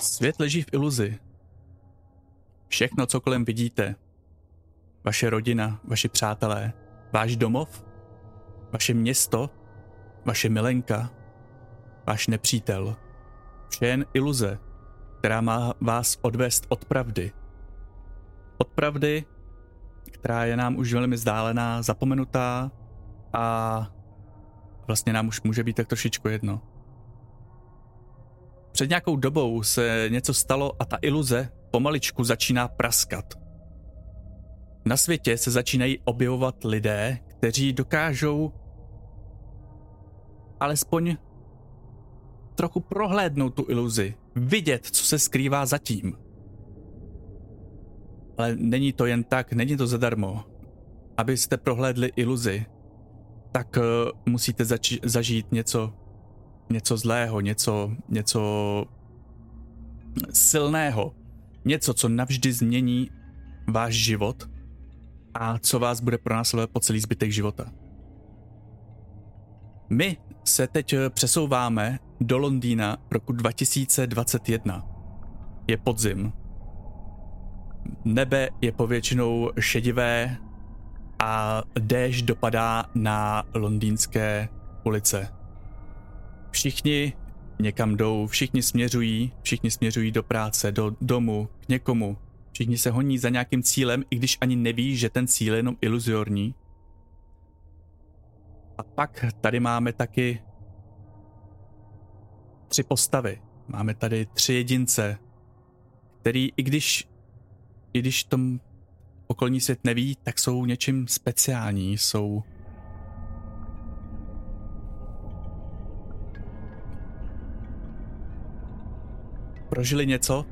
Svět leží v iluzi. Všechno, co kolem vidíte, vaše rodina, vaši přátelé, váš domov, vaše město, vaše milenka, váš nepřítel. Vše jen iluze, která má vás odvést od pravdy. Od pravdy, která je nám už velmi vzdálená, zapomenutá a vlastně nám už může být tak trošičku jedno. Před nějakou dobou se něco stalo a ta iluze pomaličku začíná praskat. Na světě se začínají objevovat lidé, kteří dokážou alespoň trochu prohlédnout tu iluzi, vidět, co se skrývá zatím. Ale není to jen tak, není to zadarmo. Abyste prohlédli iluzi, tak uh, musíte zažít něco, něco zlého, něco, něco silného. Něco, co navždy změní váš život a co vás bude pronásledovat po celý zbytek života. My se teď přesouváme do Londýna roku 2021. Je podzim. Nebe je povětšinou šedivé a déšť dopadá na londýnské ulice. Všichni někam jdou, všichni směřují, všichni směřují do práce, do domu, k někomu. Všichni se honí za nějakým cílem, i když ani neví, že ten cíl je jenom iluzorní. A pak tady máme taky tři postavy. Máme tady tři jedince, který i když, i když tom okolní svět neví, tak jsou něčím speciální, jsou prožili něco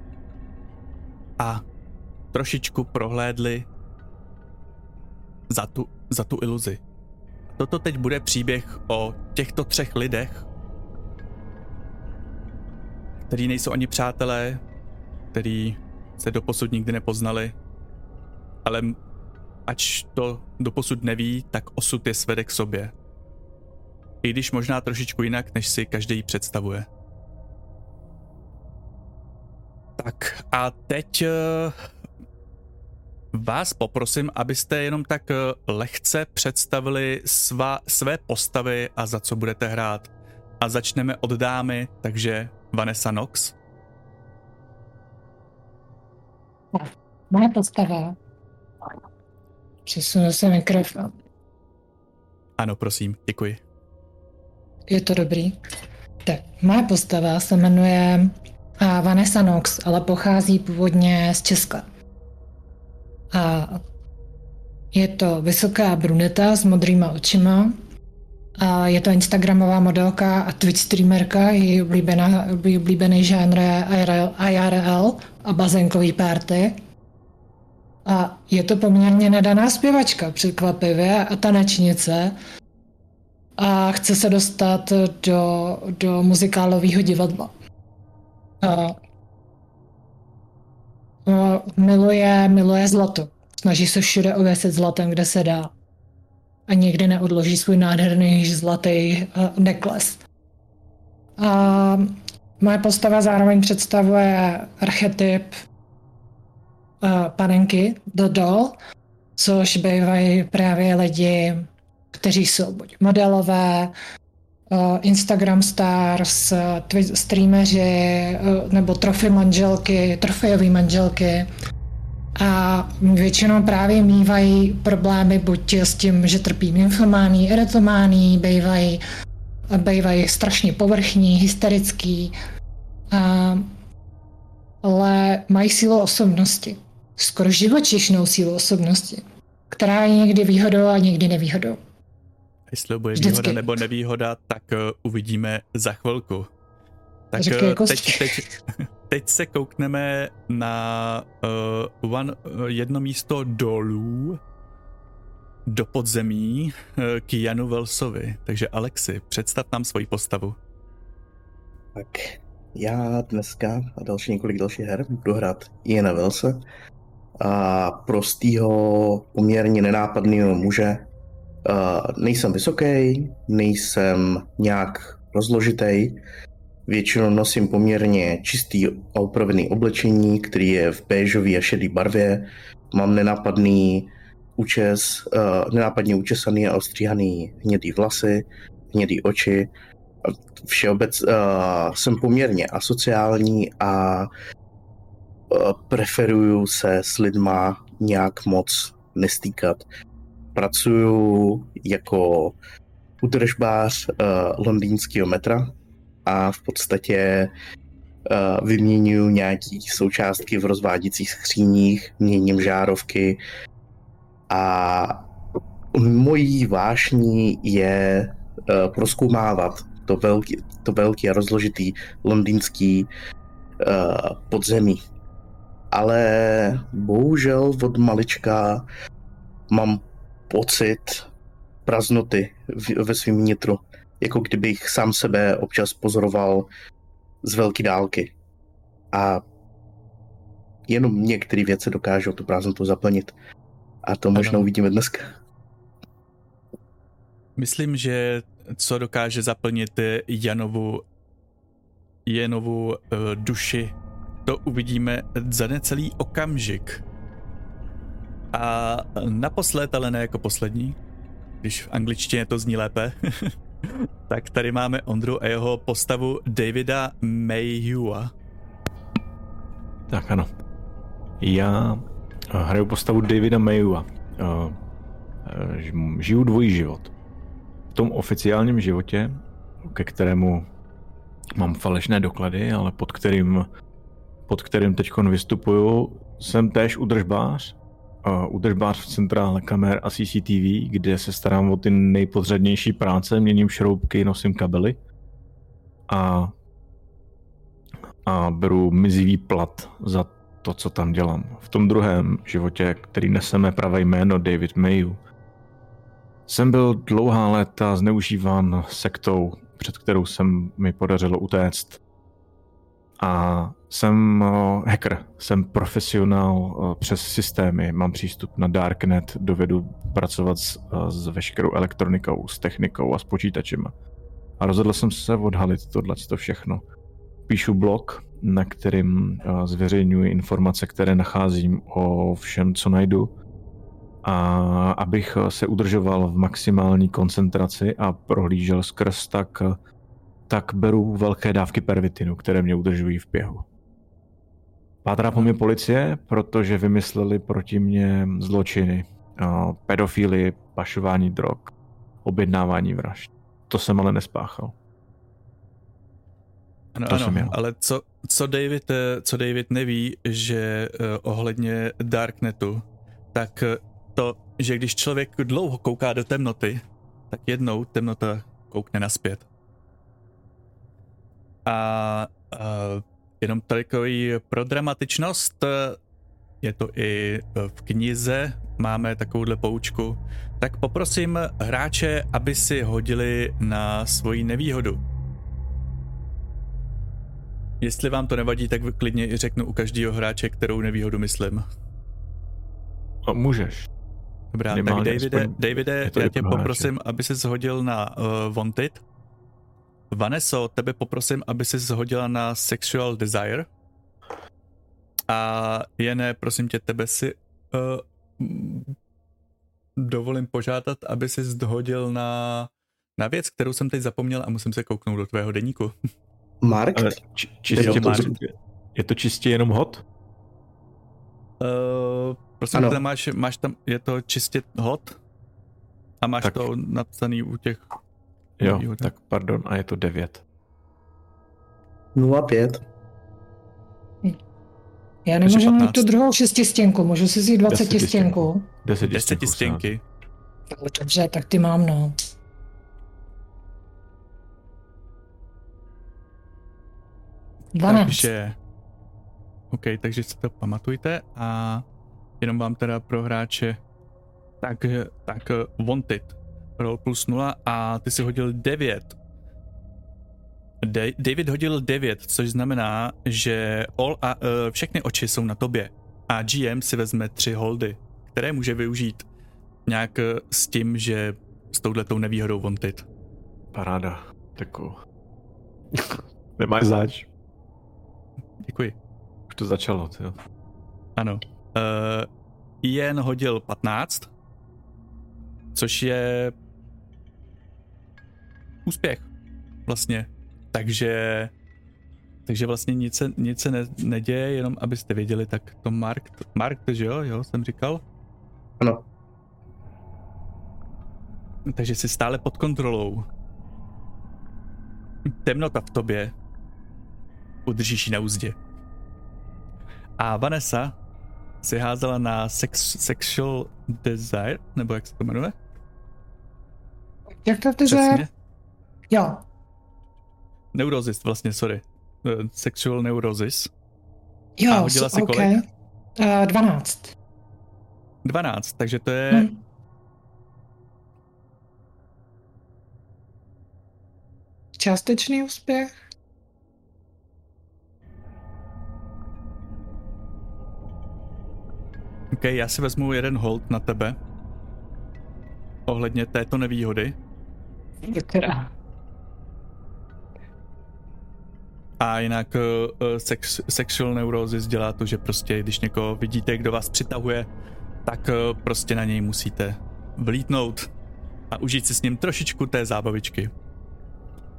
a trošičku prohlédli za tu, za tu iluzi. Toto teď bude příběh o těchto třech lidech, který nejsou ani přátelé, který se doposud nikdy nepoznali, ale ač to doposud neví, tak osud je svede k sobě. I když možná trošičku jinak, než si každý představuje. Tak a teď uh, vás poprosím, abyste jenom tak uh, lehce představili sva, své postavy a za co budete hrát. A začneme od dámy, takže Vanessa Knox. Moje postava. Přesunu se mikrofon. Ano, prosím, děkuji. Je to dobrý. Tak, moje postava se jmenuje a Vanessa Knox, ale pochází původně z Česka. A je to vysoká bruneta s modrýma očima. A je to Instagramová modelka a Twitch streamerka, její, oblíbená, její oblíbený žánr IRL, IRL a bazénkový party. A je to poměrně nadaná zpěvačka, překvapivě, a tanečnice. A chce se dostat do, do muzikálového divadla. A, a miluje, miluje zlato. Snaží se všude ověsit zlatem, kde se dá. A nikdy neodloží svůj nádherný zlatý uh, nekles. A moje postava zároveň představuje archetyp uh, panenky, doll, což bývají právě lidi, kteří jsou buď modelové, uh, Instagram stars, uh, streameři uh, nebo trofy manželky, trofejové manželky. A většinou právě mývají problémy buď s tím, že trpí nymfomání, erotomání, bývají, bývají strašně povrchní, hysterický, a, ale mají sílu osobnosti. Skoro živočišnou sílu osobnosti, která je někdy výhodou a někdy nevýhodou. Jestli bude Vždycky. výhoda nebo nevýhoda, tak uh, uvidíme za chvilku. Tak uh, teď, teď, teď se koukneme na uh, one, uh, jedno místo dolů do podzemí uh, k Janu Velsovi. Takže Alexi, představ nám svoji postavu. Tak já dneska a další několik dalších her budu hrát Jana Velse a prostýho, poměrně nenápadného muže, Uh, nejsem vysoký, nejsem nějak rozložitý, Většinou nosím poměrně čistý a upravený oblečení, který je v béžové a šedé barvě. Mám nenápadný účes, uh, nenápadně učesaný a ostříhaný hnědý vlasy, hnědý oči. Všeobec uh, jsem poměrně asociální a uh, preferuju se s lidma nějak moc nestýkat. Pracuju jako udržbář uh, londýnského metra a v podstatě uh, vyměňuju nějaký součástky v rozváděcích skříních, měním žárovky a mojí vášní je uh, proskoumávat to velký, to velký a rozložitý londýnský uh, podzemí. Ale bohužel od malička mám pocit praznoty ve svým nitru. Jako kdybych sám sebe občas pozoroval z velké dálky. A jenom některé věci dokážou tu prázdnotu zaplnit. A to možná ano. uvidíme dneska. Myslím, že co dokáže zaplnit Janovu, Janovu uh, duši, to uvidíme za necelý okamžik. A naposled, ale ne jako poslední, když v angličtině to zní lépe, tak tady máme Ondru a jeho postavu Davida Mayhewa. Tak ano. Já hraju postavu Davida Mayhewa. Žiju dvojí život. V tom oficiálním životě, ke kterému mám falešné doklady, ale pod kterým, pod kterým teď vystupuju, jsem též udržbář udržbář v centrále kamer a CCTV, kde se starám o ty nejpodřadnější práce, měním šroubky, nosím kabely a, a beru mizivý plat za to, co tam dělám. V tom druhém životě, který neseme pravé jméno David Mayu, jsem byl dlouhá léta zneužíván sektou, před kterou jsem mi podařilo utéct. A jsem eh, hacker, jsem profesionál eh, přes systémy, mám přístup na Darknet, dovedu pracovat s, eh, s veškerou elektronikou, s technikou a s počítačema. A rozhodl jsem se odhalit tohle všechno. Píšu blog, na kterým zveřejňuji informace, které nacházím o všem, co najdu. A abych se udržoval v maximální koncentraci a prohlížel skrz tak, tak beru velké dávky pervitinu, které mě udržují v běhu. Pátrá po mě policie, protože vymysleli proti mě zločiny. Pedofily, pašování drog, objednávání vražd. To jsem ale nespáchal. Ano, to ano, ale co, co, David, eh, co David neví, že uh, ohledně Darknetu, tak eh, to, že když člověk dlouho kouká do temnoty, tak jednou temnota koukne naspět. A uh, Jenom takový pro dramatičnost, je to i v knize, máme takovouhle poučku, tak poprosím hráče, aby si hodili na svoji nevýhodu. Jestli vám to nevadí, tak klidně i řeknu u každého hráče, kterou nevýhodu myslím. A můžeš. Dobrá, Minimálně tak Davide, Davide já tě poprosím, aby se zhodil na uh, Wanted. Vaneso, tebe poprosím, aby si zhodila na Sexual Desire. A Jene, prosím tě, tebe si uh, dovolím požádat, aby si zhodil na, na věc, kterou jsem teď zapomněl a musím se kouknout do tvého deníku. Mark? Ale či, čistě, je, to, je to čistě jenom hot? Uh, prosím, tam máš, máš tam, je to čistě hot? A máš tak. to napsaný u těch Jo, výhoda. tak pardon, a je to 9. 5. Já nemůžu mít tu druhou šestistěnku, můžu si vzít 20 stěnku. 10 stěnky. Dobře, tak ty mám, no. Takže, OK, takže si to pamatujte a jenom vám teda pro hráče tak, tak Wanted roll plus 0 a ty si hodil 9. De- David hodil 9, což znamená, že all a, uh, všechny oči jsou na tobě a GM si vezme tři holdy, které může využít nějak e, s tím, že s touhletou nevýhodou Wanted. Paráda. Tako. Nemáš zač. Děkuji. Už to začalo, jo. Ano. Uh, Ian hodil 15, což je úspěch vlastně. Takže takže vlastně nic se, nic se ne, neděje, jenom abyste věděli, tak to Mark, Mark, že jo, jo, jsem říkal? Ano. Takže jsi stále pod kontrolou. Temnota v tobě udržíš ji na úzdě. A Vanessa si házela na sex, sexual desire, nebo jak se to jmenuje? Jak to desire? Jo. Neurozist vlastně, sorry. Uh, sexual neurosis. Jo, A hodila si okay. kolik? Uh, 12. 12, takže to je... Hm. Částečný úspěch? OK, já si vezmu jeden hold na tebe. Ohledně této nevýhody. Která? A jinak uh, sex, sexual neurosis dělá to, že prostě když někoho vidíte, kdo vás přitahuje, tak uh, prostě na něj musíte vlítnout a užít si s ním trošičku té zábavičky.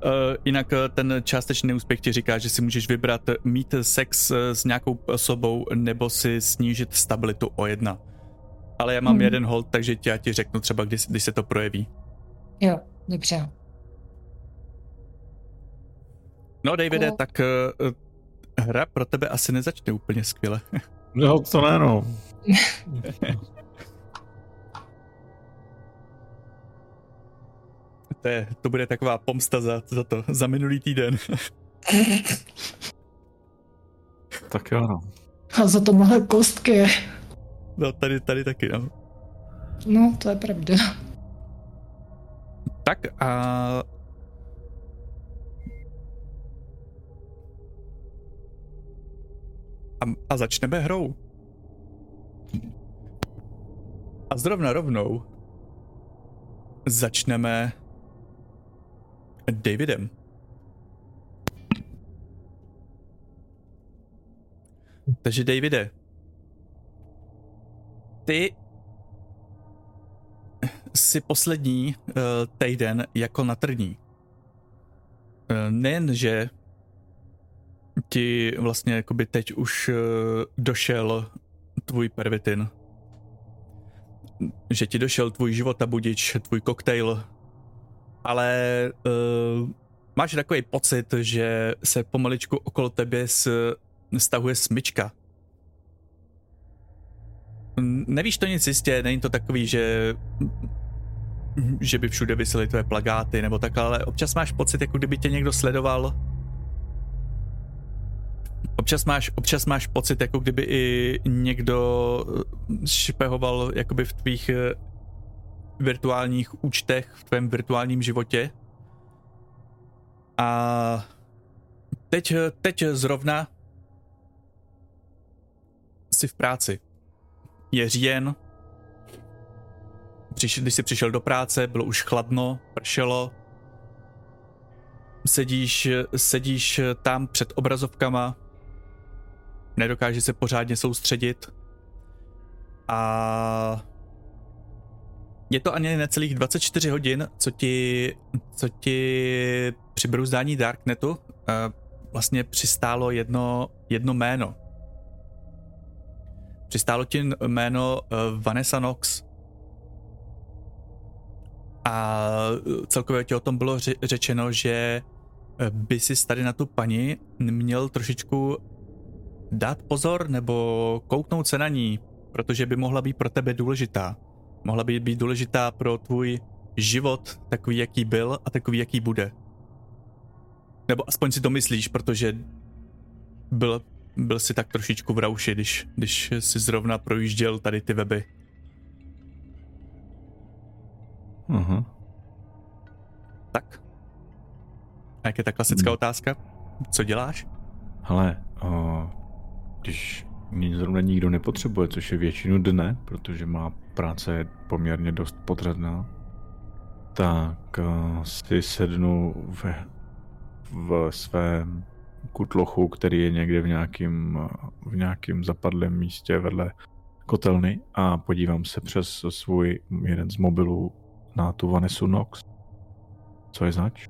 Uh, jinak ten částečný úspěch ti říká, že si můžeš vybrat mít sex s nějakou osobou nebo si snížit stabilitu o jedna. Ale já mám Mhm. jeden hold, takže ti, já ti řeknu třeba, když, když se to projeví. Jo, dobře. No, Davide, Jako- tak uh, hra pro tebe asi nezačne úplně skvěle. No, to ne, no. To, je, to bude taková pomsta za, za to, za minulý týden. Tak jo, no. A za to malé kostky. No, tady, tady taky, no. No, to je pravda. Tak a... A, a začneme hrou. A zrovna rovnou začneme Davidem. Takže Davide, ty si poslední uh, týden jako na trní. Uh, nejen, že ti vlastně jakoby teď už uh, došel tvůj pervitin, že ti došel tvůj život a budič, tvůj koktejl, ale uh, máš takový pocit, že se pomaličku okolo tebe s, stahuje smyčka. Nevíš to nic jistě, není to takový, že že by všude vysely tvoje plagáty nebo tak, ale občas máš pocit, jako kdyby tě někdo sledoval. Občas máš, občas máš pocit, jako kdyby i někdo eh, špehoval jakoby v tvých eh, virtuálních účtech, v tvém virtuálním životě. A teď, teď zrovna jsi v práci. Je říjen, Přiš, když jsi přišel do práce, bylo už chladno, pršelo. Sedíš, sedíš tam před obrazovkama, nedokážeš se pořádně soustředit. A je to ani necelých 24 hodin, co ti, co ti při brouzdání Darknetu uh, vlastně přistálo jedno, jedno jméno. Přistálo ti jméno uh, Vanessa Knox. A celkově ti o tom bylo řečeno, že eh, by si tady na tu paní měl trošičku dát pozor nebo kouknout se na ní, protože by mohla být pro tebe důležitá. Mohla by být důležitá pro tvůj život, takový, jaký byl a takový, jaký bude. Nebo aspoň si to myslíš, protože byl, byl si tak trošičku v rauši, když, když si zrovna projížděl tady ty weby. Aha. Tak. A jak je ta klasická Hmm. otázka? Co děláš? Hele, o, když zrovna nikdo nepotřebuje, což je většinu dne, protože má práce poměrně dost podřadná, tak o, si sednu v, v svém kutlochu, který je někde v nějakém, v nějakém zapadlém místě vedle kotelny a podívám se přes svůj jeden z mobilů na tu Vanesu Nox. Co je zač?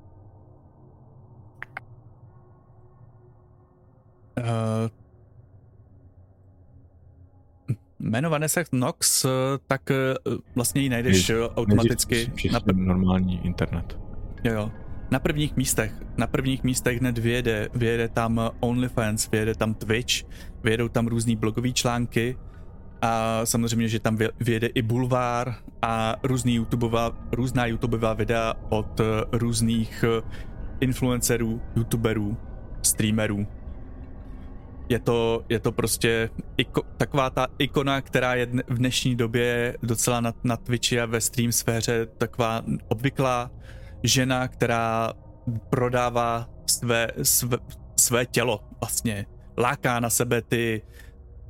Uh, jméno Vanessa Nox, tak uh, vlastně ji najdeš uh, automaticky na, přečtu normální internet. jo, jo, na prvních místech. Na prvních místech hned vyjede, vyjede tam OnlyFans, vyjede tam Twitch, vyjedou tam různý blogové články a samozřejmě, že tam vy- vyjede i bulvár a různý YouTubeová, různá YouTubeová videa od eh, různých eh, influencerů, YouTuberů, streamerů. Je to, je to prostě iko, taková ta ikona, která je v dnešní době docela na, na Twitchi a ve stream sféře taková obvyklá žena, která prodává své, své, své tělo vlastně. Láká na sebe ty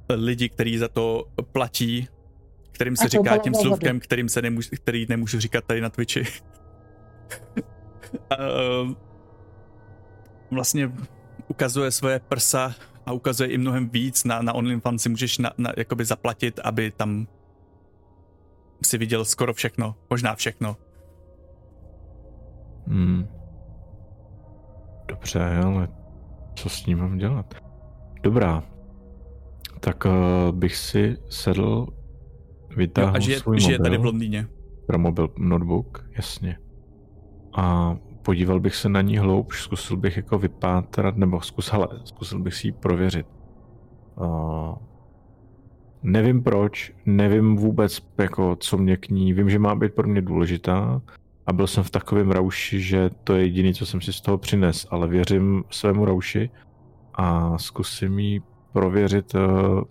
lidi, kteří za to platí, kterým se říká tím slůvkem, vody. kterým se nemůžu, který nemůžu říkat tady na Twitchi. Ehm, vlastně ukazuje svoje prsa a ukazuje i mnohem víc. Na, na OnlyFans si můžeš na, na, jakoby zaplatit, aby tam si viděl skoro všechno, možná všechno. Hmm. Dobře, ale co s ním mám dělat? Dobrá. Tak uh, bych si sedl, Jo, vytáhl a žije, svůj žije mobil, tady v Londýně. pro mobil notebook, jasně. A podíval bych se na ní hloubš, zkusil bych jako vypátrat, nebo zkus, hele, zkusil bych si ji prověřit. Uh, nevím proč, nevím vůbec, jako, co mě k ní, vím, že má být pro mě důležitá a byl jsem v takovém rauši, že to je jediné, co jsem si z toho přines, ale věřím svému rauši a zkusím jí prověřit uh,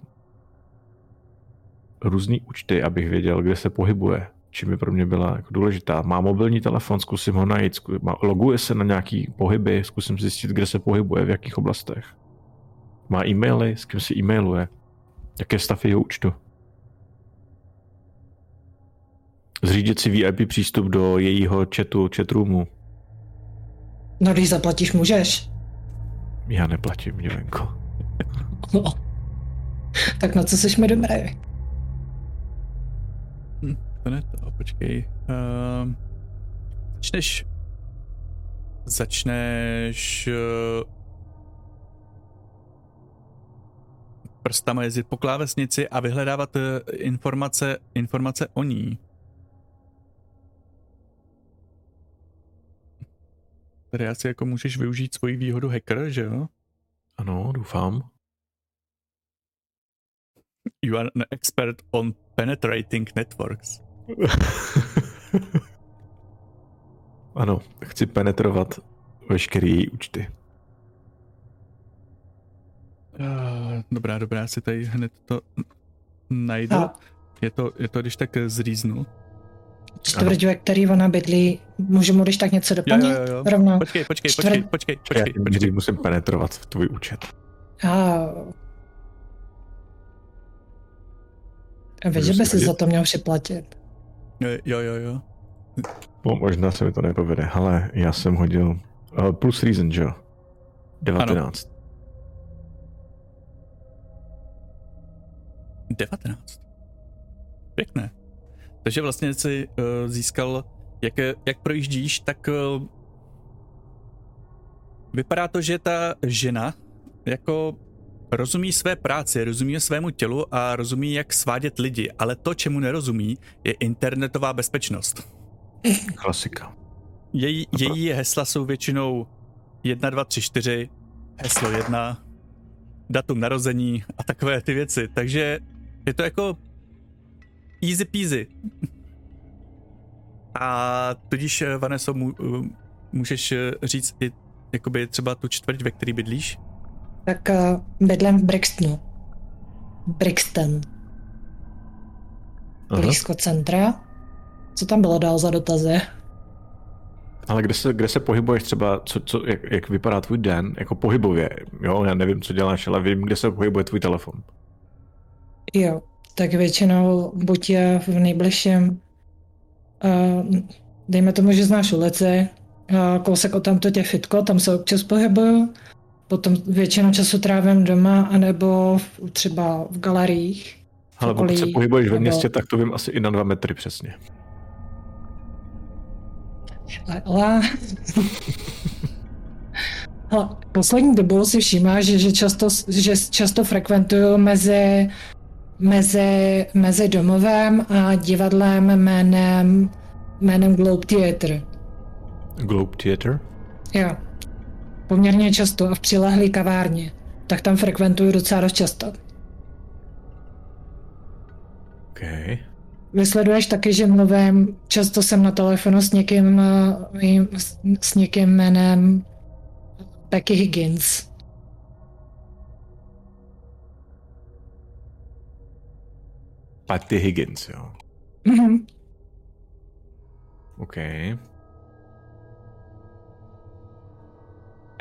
různý účty, abych věděl, kde se pohybuje, čím by pro mě byla jako důležitá. Má mobilní telefon, zkusím ho najít, zku- loguje se na nějaký pohyby, zkusím zjistit, kde se pohybuje, v jakých oblastech. Má e-maily, s kým si e-mailuje, jaký je stav jeho účtu. Zřídit si VIP přístup do jejího chatu, chatroomu. No když zaplatíš, můžeš. Já neplatím, divenko. No. Tak na co seš mi dobrý? To ne to, počkej. Um, začneš... Začneš... Uh, prstama jezdit po klávesnici a vyhledávat uh, informace, informace o ní. Tady asi jako můžeš využít svoji výhodu hacker, že jo? Ano, doufám. You are an expert on penetrating networks. ano, chci penetrovat veškerý její účty. Dobrá, dobrá, si tady hned to najdu. A Je to, je to když tak zříznu. čtvrť, ve který ona bydlí, můžu mu když tak něco doplnit? jo, jo. Rovnou. Počkej, počkej, Čtvrt- počkej, počkej, počkej, počkej. nejdřív musím penetrovat v tvůj účet. A... Víš, že by si za to měl připlatit. Jo, jo, jo. No, možná se mi to nepovede, ale já jsem hodil uh, plus reason, že jo? 19. 19. Pěkné. Takže vlastně si uh, získal, jak, jak projíždíš, tak uh, vypadá to, že ta žena jako rozumí své práci, rozumí svému tělu a rozumí, jak svádět lidi, ale to, čemu nerozumí, je internetová bezpečnost. Klasika. Její, její hesla jsou většinou 1, 2, 3, 4, heslo 1, datum narození a takové ty věci. Takže je to jako easy peasy. A tudíž, eh, Vaneso, eh, můžeš eh, říct i jakoby třeba tu čtvrť, ve který bydlíš? Tak uh, bydlím v Brixtonu. Brixton, Aha. blízko centra. Co tam bylo dál za dotazy? Ale kde se, kde se pohybuješ třeba, co, co, jak, jak vypadá tvůj den, jako pohybově, jo, já nevím, co děláš, ale vím, kde se pohybuje tvůj telefon. Jo, tak většinou buď je v nejbližším, uh, dejme tomu, že znáš ulici, a kousek o tamto tě fitko, tam se občas pohybuju. Potom většinu času trávím doma, anebo v, třeba v galeriích. Ale pokud se pohybuješ ve městě, tak to vím asi i na dva metry přesně. Ale... Poslední dobou si všímá, že, že, často, že často frekventuju mezi, mezi, mezi domovem a divadlem jménem, jménem Globe Theatre. Globe Theatre? Jo. Poměrně často a v přilehlé kavárně. Tak tam frekventuju docela dost často. Okay. Vysleduješ taky, že mluvím, často jsem na telefonu s někým, eh, s někým jménem Becky Higgins. Patty Higgins, jo. Mhm. OK.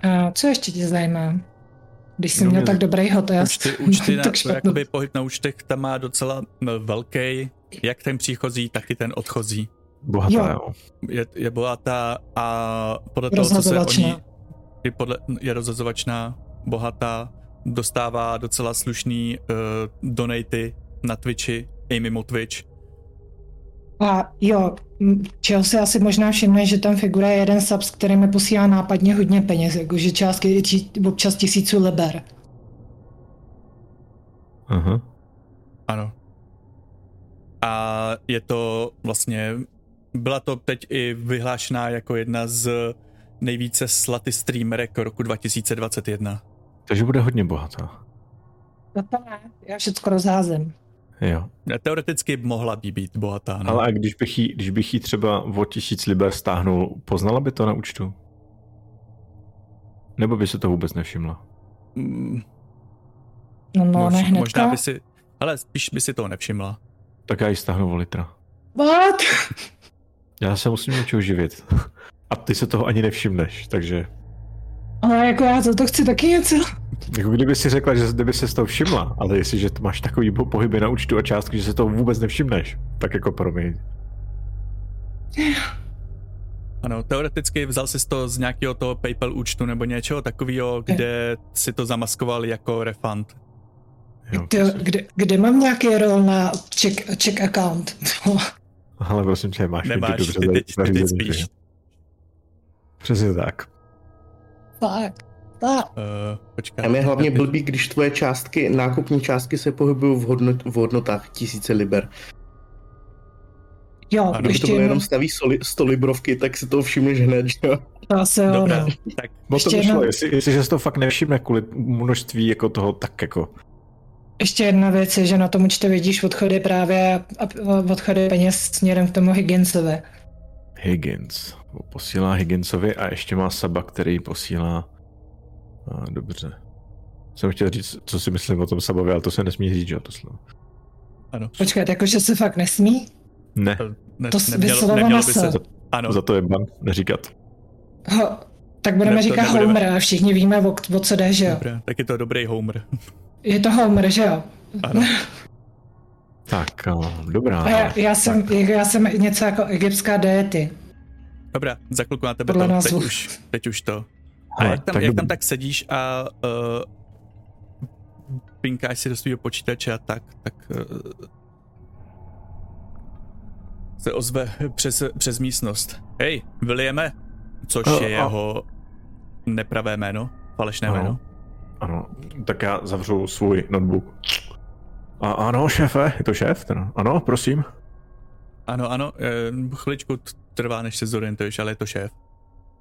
A co ještě tě zajímá? Když jsi No, měl mě- tak dobrý hotest. Účty, účty na, tak to, špatnou. jakoby pohyb na účtech tam má docela velký, jak ten příchozí, tak i ten odchozí. Bohatá, Jo. jo. Je, je bohatá a podle toho, co se oni... I podle, je rozhazovačná, bohatá, dostává docela slušný uh, donaty na Twitchi i mimo Twitch. A jo, čeho si asi možná všimne, že tam figuruje jeden sub, s který mi posílá nápadně hodně peněz, jakože částky či, občas tisíců liber. Aha. Ano. A je to vlastně, byla to teď i vyhlášená jako jedna z nejvíce slaty streamerek roku 2021. Takže bude hodně bohatá. No to ne, já všechno rozházím. Jo. Teoreticky mohla by být bohatá, no. Ale a když bych, jí, když bych jí třeba o tisíc liber stáhnul, poznala by to na účtu? Nebo by se to vůbec nevšimla? Mm, No, no ne mož- hnedka. možná by si, ale spíš by si toho nevšimla. Tak já jí stáhnu o litra. What? Já se musím něčeho živit. A ty se toho ani nevšimneš, takže... Ale jako já za to chci taky něco. Jako kdyby si řekla, že kdyby se z toho všimla, ale jestliže to máš takový po- pohyby na účtu a částky, že se toho vůbec nevšimneš, tak jako promiň. Ano, teoreticky vzal si to z nějakého toho PayPal účtu nebo něčeho takového, kde si to zamaskoval jako refund. Jo, Ty, kde, kde mám nějaký rol na check, check account? ale prosím tě, máš Nemáš, dobře ty teď, ty teď zařízený, spíš. Přesně tak. Tak. Uh, počkat. Tam je hlavně blbý, když tvoje částky, nákupní částky se pohybují v, hodnot, v hodnotách tisíce liber. Jo, Ano, Kdyby to jenom, jenom staví soli, 100 librovky, tak si to všimneš hned, že jo? to asi jo, Dobré, no. tak to vyšlo, jedna- jestli, jestliže se to fakt nevšimne kvůli množství jako toho, tak jako... Ještě jedna věc je, že na tom účtu vidíš odchody právě, a- odchody peněz směrem k tomu Higginsovi. Higgins. Posílá Higginsovi a ještě má Saba, který posílá... A, dobře. Jsem chtěl říct, co si myslím o tom Sabovi, ale to se nesmí říct, že jo, to slovo. ano. Počkat, jakože se fakt nesmí? Ne, Ne, To nemělo by se... Ano, za to je ban neříkat. Ho, tak budeme Ne, říkat nebudeme. Homer a všichni víme, o, o co jde, že jo? dobré, tak je to dobrý Homer. Je to Homer, že jo? Ano. Tak, a, dobrá. A já, já, jsem, já jsem něco jako egyptská deity. Dobrá, za chvilku na tebe Podle to, teď už, teď už to. A Ale jak tam, tak jak tam tak sedíš a uh, pinkáš si do svého počítače a tak, tak uh, se ozve přes, přes místnost. Hej, Williame, což A- je jeho nepravé jméno, falešné Ano. jméno. Ano, tak já zavřu svůj notebook. A ano, šéfe, je to šéf? Teda? Ano, prosím. Ano, ano, eh, chviličku trvá, než se zorientuješ, ale je to šéf.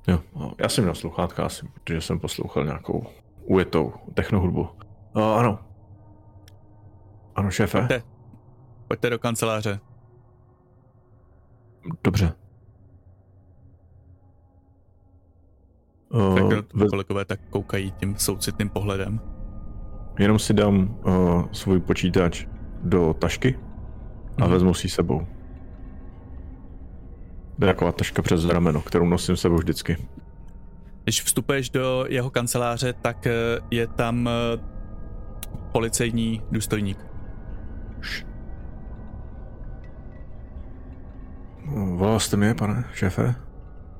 Jo, no, já jsem měl sluchátka asi, protože jsem poslouchal nějakou ujetou technohudbu. A, ano. Ano, šéfe. Pojďte. Pojďte do kanceláře. Dobře. Tak Uh, uh, kolegové tak koukají tím soucitným pohledem. jenom si dám uh, svůj počítač do tašky a Mhm. vezmu si sebou. To je taková taška přes rameno, kterou nosím sebou vždycky. Když vstupuješ do jeho kanceláře, tak eh, je tam eh, policejní důstojník. Volal jste mě, pane šéfe?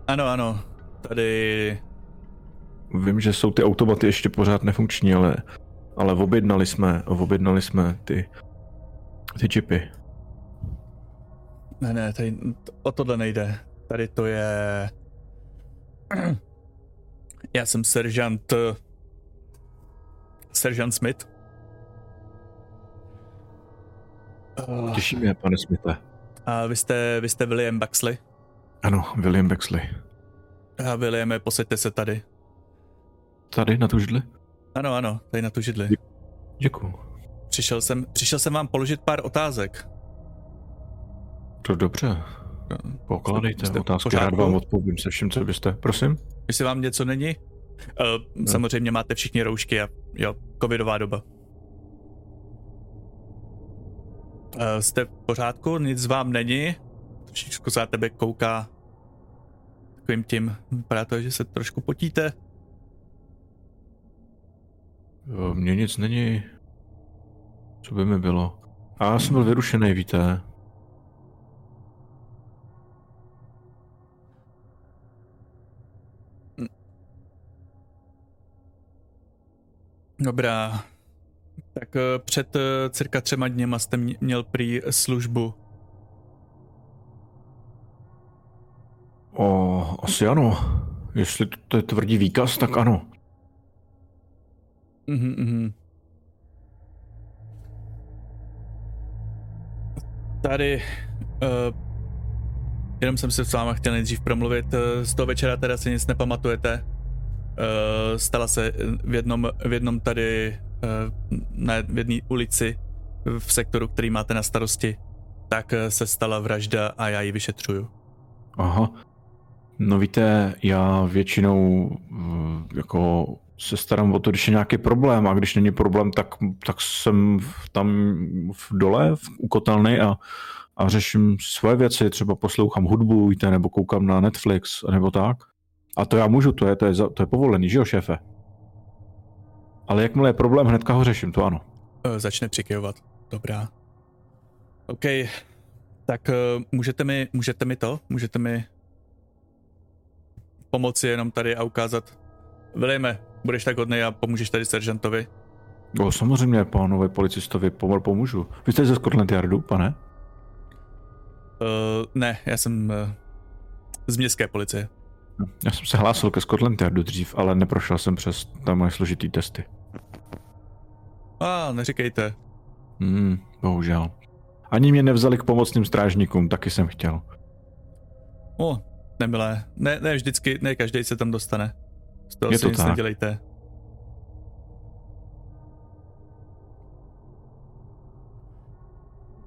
Ano, ano. tady... Vím, že jsou ty automaty ještě pořád nefunkční, ale, ale objednali jsme, objednali jsme ty, ty čipy. Ne, ne, tady, o tohle nejde. Tady to je... Já jsem seržant... Seržant Smith. Uh, Těší mě, pane Smithe. A vy jste, vy jste William Baxley? Ano, William Bexley. A Williame, posaďte se tady. Tady na tu židli? Ano, ano, tady na tu židli. Děkuju. Přišel jsem, přišel jsem vám položit pár otázek. To dobře. Pokládejte otázky, rád vám odpovím se vším, co byste. Prosím? Jestli vám něco není? Uh, samozřejmě máte všichni roušky a jo, covidová doba. Uh, jste v pořádku? Nic vám není? Trošičku se na tebe kouká takovým tím, vypadá to, že se trošku potíte. Jo, mně nic není. Co by mi bylo? A já jsem byl vyrušený, víte. Dobrá. Tak eh, před eh, cirka třema dněma jste mě- měl prý službu. O, asi ano. Jestli to je tvrdý výkaz, tak ano. Mhm, mhm. Tady, uh, jenom jsem se s váma chtěl nejdřív promluvit, z toho večera teda si nic nepamatujete. Uh, stala se v jednom, v jednom tady, uh, na jedné ulici v sektoru, který máte na starosti, tak uh, se stala vražda a já ji vyšetřuju. Aha. No víte, já většinou eh, jako se starám o to, když je nějaký problém a když není problém, tak, tak jsem tam v dole, v, u kotelny a, a řeším svoje věci, třeba poslouchám hudbu, víte, nebo koukám na Netflix, nebo tak. A to já můžu, to je, to je, to je povolený, že jo, šéfe? Ale jakmile je problém, hnedka ho řeším, to ano. Uh, začne přikyvovat. Dobrá. OK. Tak uh, můžete mi, můžete mi to? Můžete mi pomoci jenom tady a ukázat. Williame, budeš tak hodnej a pomůžeš tady seržantovi? O, samozřejmě, pánové policistovi pomor pomůžu. Vy jste ze Scotland Yardu, pane? Uh, ne, já jsem uh, z městské policie. Já jsem se hlásil ke Scotland Yardu dřív, ale neprošel jsem přes tam moje složitý testy. A ah, neříkejte. Hmm, bohužel. Ani mě nevzali k pomocným strážníkům, taky jsem chtěl. O, nemilé. Ne, ne vždycky, ne každý se tam dostane. Z toho Je si to nic tak. nedělejte.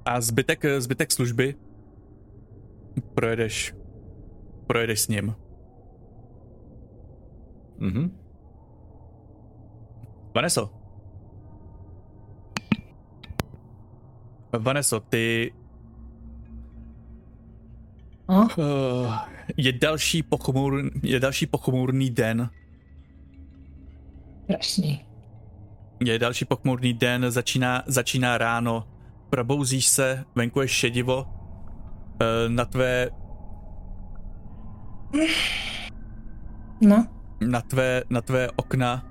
A zbytek, zbytek služby projedeš, projedeš s ním. Mhm. Vaneso. Vaneso, ty... A? Uh, je další pochmur, je další pochmurný den. Strašný. Je další pochmurný den, začíná, začíná ráno. Probouzíš se, venku je šedivo. Uh, na tvé, No, na tvé, na tvé okna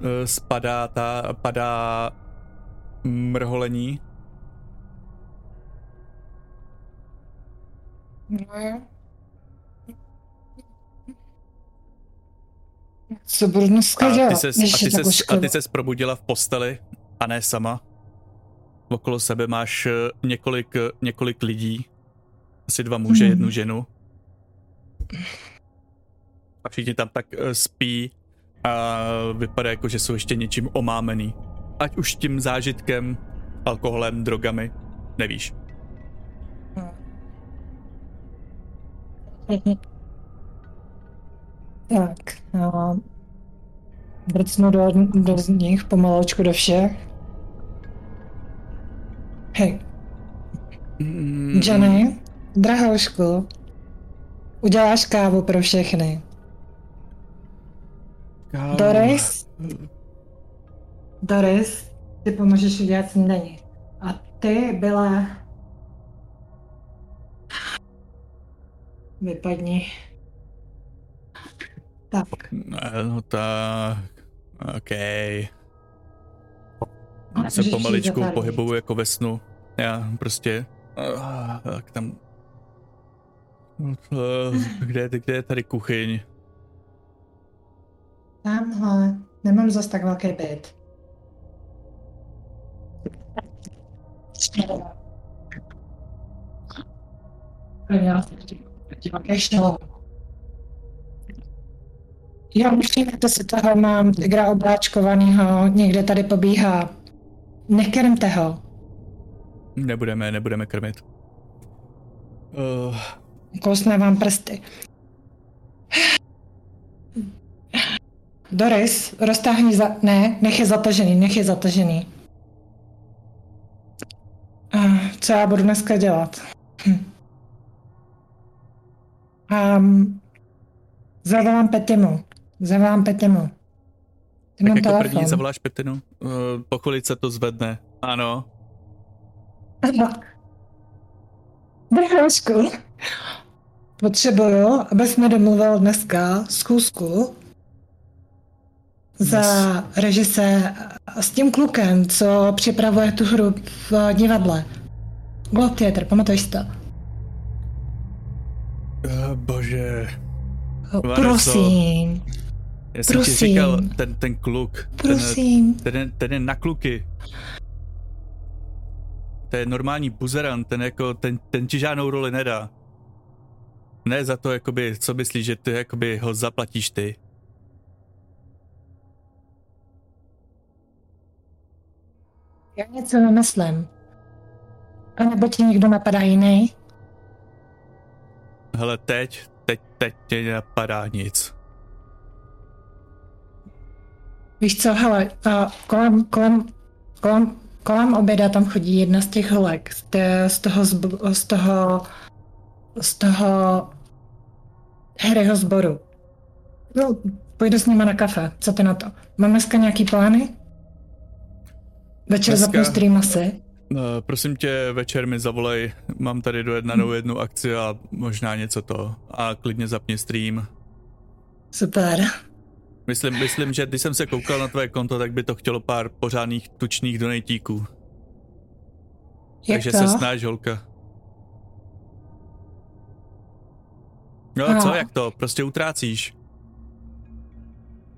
uh, spadá ta, padá mrholení. no. Co budu dneska A ty dělat? ses, a ty ses, a ty ses probudila v posteli a ne sama. Okolo sebe máš eh, několik, eh, několik lidí. Asi dva muže, Hmm. jednu ženu. A všichni tam tak eh, spí a vypadá jako, že jsou ještě něčím omámený. Ať už tím zážitkem, alkoholem, drogami, nevíš. Tak, a brcnu do, do nich pomaloučku do všech. Hej, Mm, Johnny, drahoušku, uděláš kávu pro všechny. Kámo. Doris, Doris, ty pomůžeš udělat snídaní. A ty byla... Vypadni. Tak. No tak, OK. A Se pomaličku pohybuju jako ve snu. Já prostě, tak tam, eh, kde, je- kde je tady kuchyň? Tamhle. Nemám zas tak velký byt. Já už všimněte si toho, mám tygra obláčkovanýho, někde tady pobíhá. Nekrmte ho. Nebudeme, nebudeme krmit. Uh, Kousne vám prsty. Doris, roztáhni za... Ne, nech je zatažený, nech je zatažený. A co já budu dneska dělat? Hm. Um, zavolám Petimu. Zavolám Petimu. Ty tak jako první telefon. zavoláš Petinu? Uh, po chvíli se to zvedne. Ano. Brhášku. Potřebuju, abys mi domluvil dneska zkusku za režise s tím klukem, co připravuje tu hru v divadle. Globe Theatre, pamatuješ si to? Uh, bože. Vaneso, Prosím, Já jsem ti prosím. říkal, ten, ten kluk, ten, prosím. ten, je- ten je na kluky. To je normální buzeran, ten jako, ten, ten ti žádnou roli nedá. Ne za to, jakoby, co myslíš, že ty jakoby ho zaplatíš ty. Já něco nemyslím. A nebo ti někdo napadá jiný? Hele, teď, teď, teď tě napadá nic. Víš co, hele, a kolem, kolem, kolem, kolem oběda tam chodí jedna z těch holek, z, té, z toho, zb, z toho, z toho Harryho sboru. No, pojdu s nima na kafe, co ty na to? Mám dneska nějaký plány? Večer Dneska- zapnu stream asi. Uh, prosím tě, večer mi zavolej, mám tady dojednanou jednu akci a možná něco to. A klidně zapni stream. Super. Myslím, myslím, že když jsem se koukal na tvoje konto, tak by to chtělo pár pořádných tučných donejtíků. Jak Takže to? se snaž, holka. No A. co, jak to? Prostě utrácíš.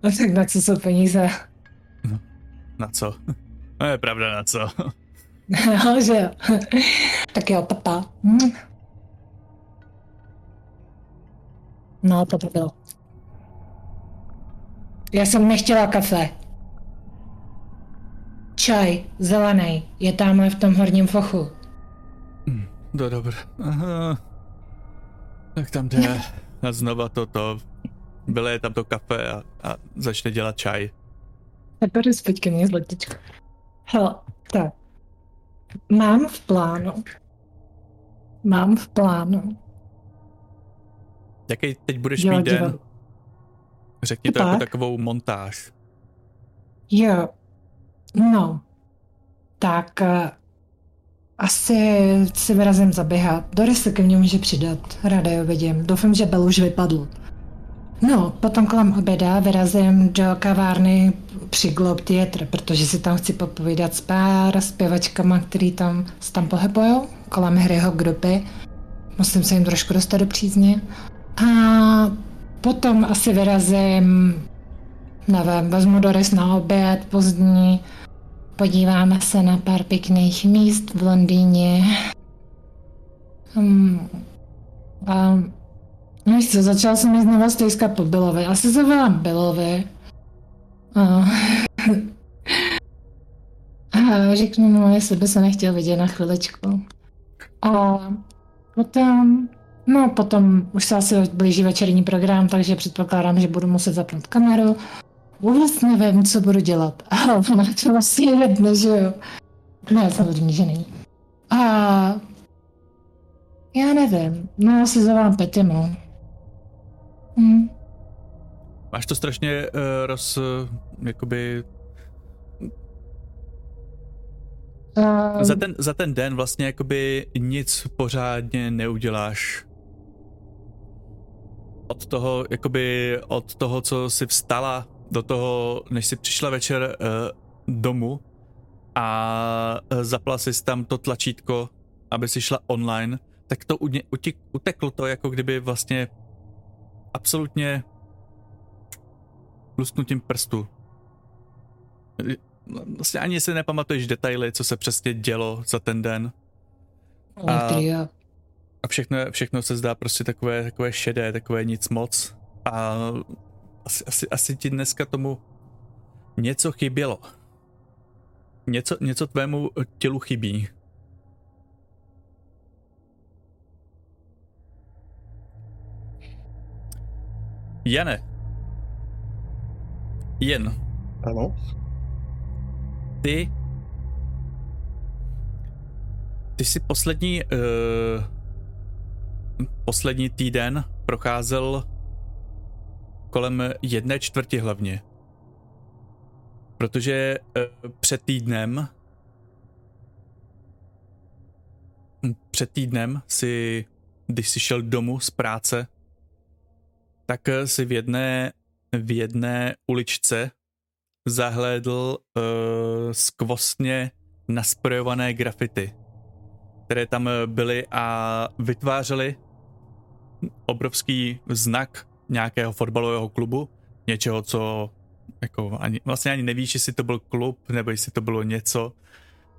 No tak na co jsou peníze? Na co? No je pravda na co. no, že jo. tak jo, papa. Hm. No, to to bylo. Já jsem nechtěla kafe. Čaj, zelený, je tamhle v tom horním fochu. No dobré. Aha. Tak tam jde. A znova toto. Vyleje tam to kafe a, a začne dělat čaj. Neberu zpět ke mně, zletičko. Hele, tak. Mám v plánu. Mám v plánu. Jaký teď budeš dělat mít den? divadlo. Řekni to Tak. jako takovou montáž. Jo, no, tak eh, asi si vyrazím zaběhat. Doris se ke mně může přidat, ráda jo vidím. Doufám, že Bel už vypadl. No, potom kolem oběda vyrazím do kavárny při Globe Theatre, protože si tam chci popovídat s pár zpěvačkama, který tam se tam pohybujou kolem Harryho grupy. Musím se jim trošku dostat do přízně. A potom asi vyrazím Nevím, vezmu Doris na oběd pozdní, podíváme se na pár pěkných míst v Londýně. A no víš co, začal jsem mi znovu stejskat po Billovi. Asi zavolám Billovi. A, a řeknu mu, jestli by se nechtěl vidět na chviličku. A potom, no potom už se asi blíží večerní program, takže předpokládám, že budu muset zapnout kameru. Vůbec nevím, co budu dělat. Ale je to vlastně jedno, že jo? Ne, samozřejmě, že není. A já nevím. No, asi zavolám Petimu. Hm. Máš to strašně uh, roz... Uh, jakoby... Uh, Za ten, za ten den vlastně jakoby nic pořádně neuděláš. od toho, jakoby od toho, co si vstala do toho, než si přišla večer uh, domů a uh, zapla si tam to tlačítko, aby si šla online, tak to uteklo to, jako kdyby vlastně absolutně lusknutím prstu. Vlastně ani si nepamatuješ detaily, co se přesně dělo za ten den. A, a všechno, všechno se zdá prostě takové, takové šedé, takové nic moc. A asi, asi, asi ti dneska tomu něco chybělo. Něco, něco tvému tělu chybí. Jane. Jen. Ano. Ty ty jsi poslední uh, poslední týden procházel kolem jedné čtvrti hlavně. Protože uh, před týdnem před týdnem si, když jsi šel domů z práce, tak si v jedné, v jedné uličce zahlédl uh, skvostně nasprojované grafity které tam eh, byly a vytvářely obrovský znak nějakého fotbalového klubu, něčeho, co jako ani, vlastně ani nevíš, jestli to byl klub, nebo jestli to bylo něco,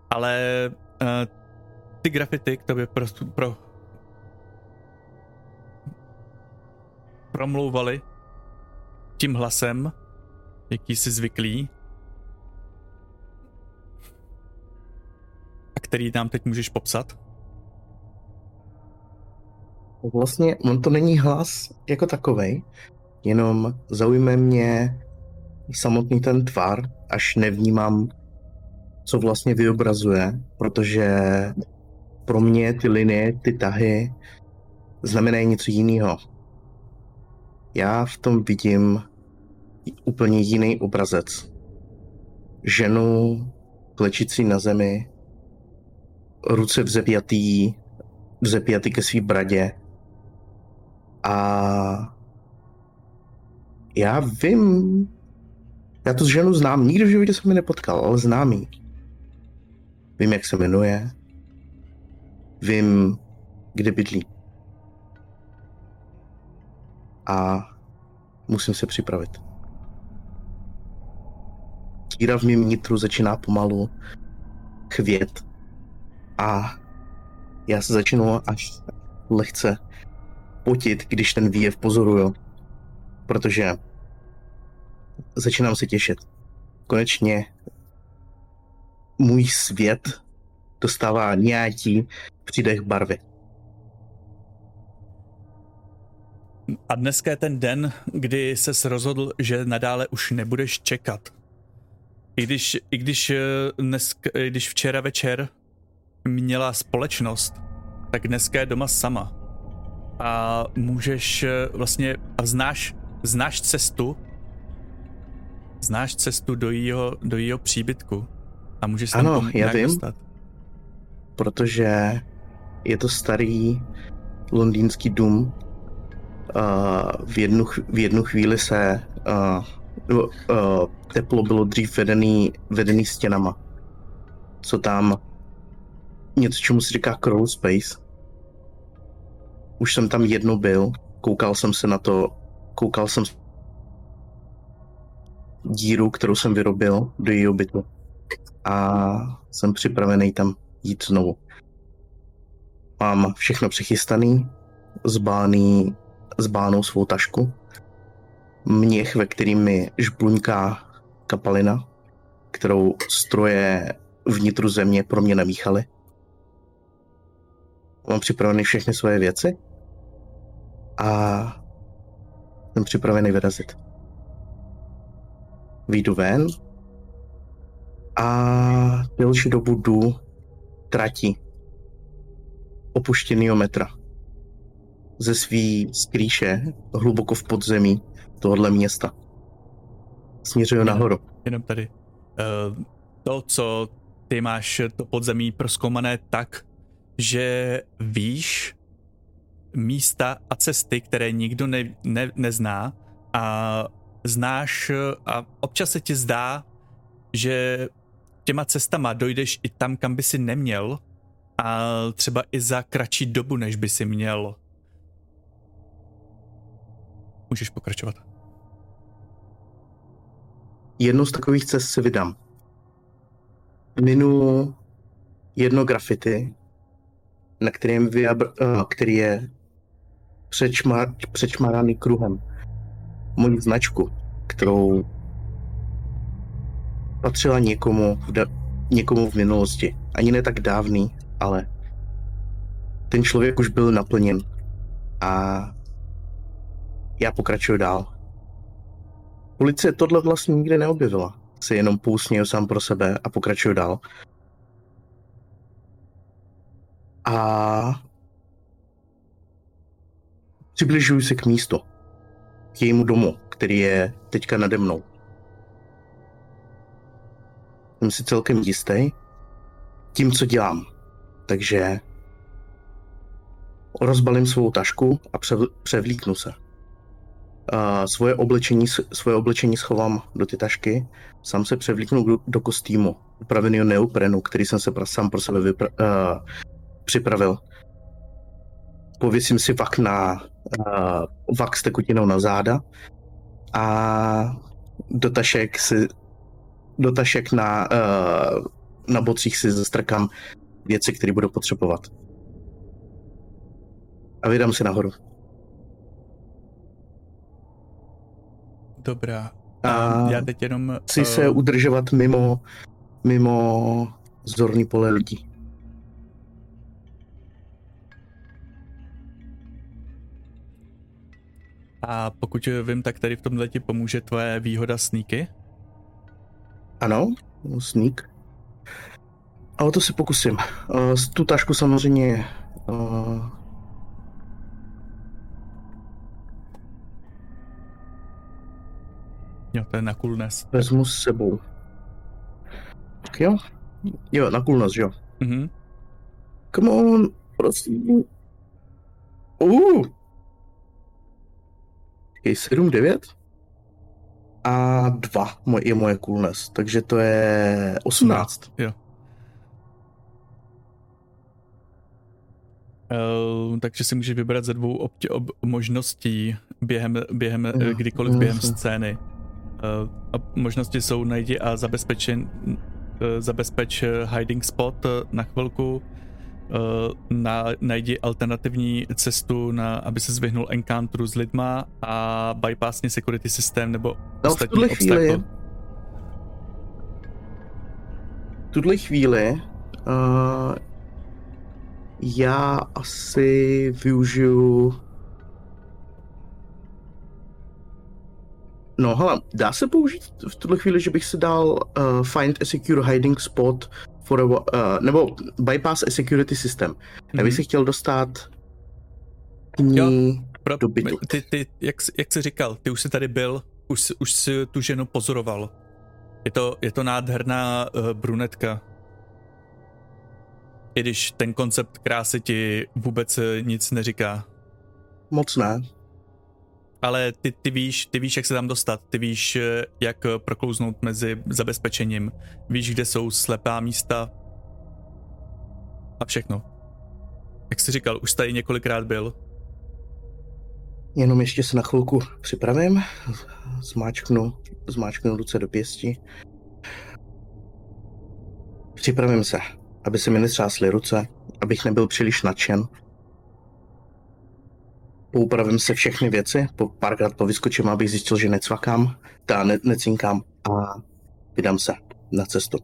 ale uh, ty grafity k tobě pro, pro promlouvali tím hlasem, jaký jsi zvyklý, a který nám teď můžeš popsat? Vlastně on to není hlas jako takovej, jenom zaujme mě samotný ten tvar, až nevnímám, co vlastně vyobrazuje, protože pro mě ty linie, ty tahy znamenají něco jiného. Já v tom vidím úplně jiný obrazec. Ženu klečící na zemi, ruce vzepjatý, vzepjatý ke svý bradě, a já vím, já tu ženu znám, nikdy v životě jsem mi nepotkal, ale znám jí. Vím, jak se jmenuje, vím, kde bydlí. A musím se připravit. Tíra v mém nitru začíná pomalu chvět a já se začnu až lehce potit, když ten výjev pozoruju. Protože začínám se těšit. Konečně můj svět dostává nějaký přidech barvy. A dneska je ten den, kdy se rozhodl, že nadále už nebudeš čekat. I když, i když, eh, dneska, i když včera večer měla společnost, tak dneska je doma sama a můžeš eh, vlastně, a znáš, znáš cestu, znáš cestu do jeho, do jeho příbytku a můžeš ano, tam já vím, dostat. protože je to starý londýnský dům. Uh, v, jednu, v jednu chvíli se uh, uh, teplo bylo dřív vedený, vedený stěnama. Co tam něco, čemu se říká crawl space už jsem tam jednou byl, koukal jsem se na to, koukal jsem díru, kterou jsem vyrobil do jejího bytu. A jsem připravený tam jít znovu. Mám všechno přichystaný, zbáný, zbánou svou tašku, měch, ve kterým mi žbluňká kapalina, kterou stroje vnitru země pro mě namíchaly. Mám připravený všechny svoje věci a jsem připravený vyrazit. Výjdu ven a delší dobu jdu trati opuštěného metra. Ze svý skrýše hluboko v podzemí tohohle města. Směřuju nahoru. Jenom tady. Uh, to, co ty máš to podzemí proskoumané tak, že víš, místa a cesty, které nikdo ne, ne, nezná a znáš a občas se ti zdá, že těma cestama dojdeš i tam, kam by si neměl a třeba i za kratší dobu, než by si měl. Můžeš pokračovat. Jednou z takových cest se vydám. Minu jedno grafity, na kterém vyjabr, uh, který je přečmar, přečmaraný kruhem. Moji značku, kterou patřila někomu v, da, někomu v minulosti. Ani ne tak dávný, ale ten člověk už byl naplněn. A já pokračuju dál. Policie tohle vlastně nikdy neobjevila. Se jenom pousměju sám pro sebe a pokračuju dál. A přibližuji se k místu. K jejímu domu, který je teďka nade mnou. Jsem si celkem jistý tím, co dělám. Takže rozbalím svou tašku a převlíknu se. Uh, svoje, oblečení, svoje oblečení schovám do ty tašky, sám se převlíknu do, do kostýmu, upraveného neoprenu, který jsem se sám pro sebe vypra, uh, připravil. Pověsím si vak na uh, vak s tekutinou na záda a do tašek si do tašek na, uh, na bocích si zastrkám věci, které budu potřebovat. A vydám si nahoru. Dobrá. A já teď jenom... Chci uh... se udržovat mimo, mimo zorný pole lidí. A pokud vím, tak tady v tomhle ti pomůže tvoje výhoda sníky? Ano, sník. Ale to si pokusím. Uh, tu tašku samozřejmě uh, Jo, to je na coolness. Vezmu s sebou. Tak jo. Jo, na coolness, jo. Mhm. Come on, prosím. Uh. Je 7, 9? A 2 je moje coolness, takže to je 18. No, jo. Uh, takže si můžeš vybrat ze dvou obtě, ob, možností během, během jo, kdykoliv jo, během scény. Uh, a možnosti jsou najdi a zabezpečen, uh, zabezpeč hiding spot na chvilku, na, najdi alternativní cestu, na, aby se zvyhnul encounteru s lidma a bypassni security systém nebo no, ostatní v tuhle chvíli, v tuhle chvíli uh, já asi využiju No hele, dá se použít v tuhle chvíli, že bych si dal uh, find a secure hiding spot for a, uh, nebo bypass a security system. Mm-hmm. Já bych mhm. si chtěl dostat k ní jo, pro, do bytu. Ty, ty, jak, jak jsi říkal, ty už jsi tady byl, už, už jsi tu ženu pozoroval. Je to, je to nádherná uh, brunetka. I když ten koncept krásy ti vůbec nic neříká. Moc ne ale ty, ty, víš, ty víš, jak se tam dostat, ty víš, eh, jak eh, proklouznout mezi zabezpečením, víš, kde jsou slepá místa a všechno. Jak jsi říkal, už tady několikrát byl. Jenom ještě se na chvilku připravím, zmáčknu, zmáčknu ruce do pěsti. Připravím se, aby se mi netřásly ruce, abych nebyl příliš nadšen, poupravím se všechny věci, po párkrát povyskočím, abych zjistil, že necvakám, ta ne, necinkám a vydám se na cestu.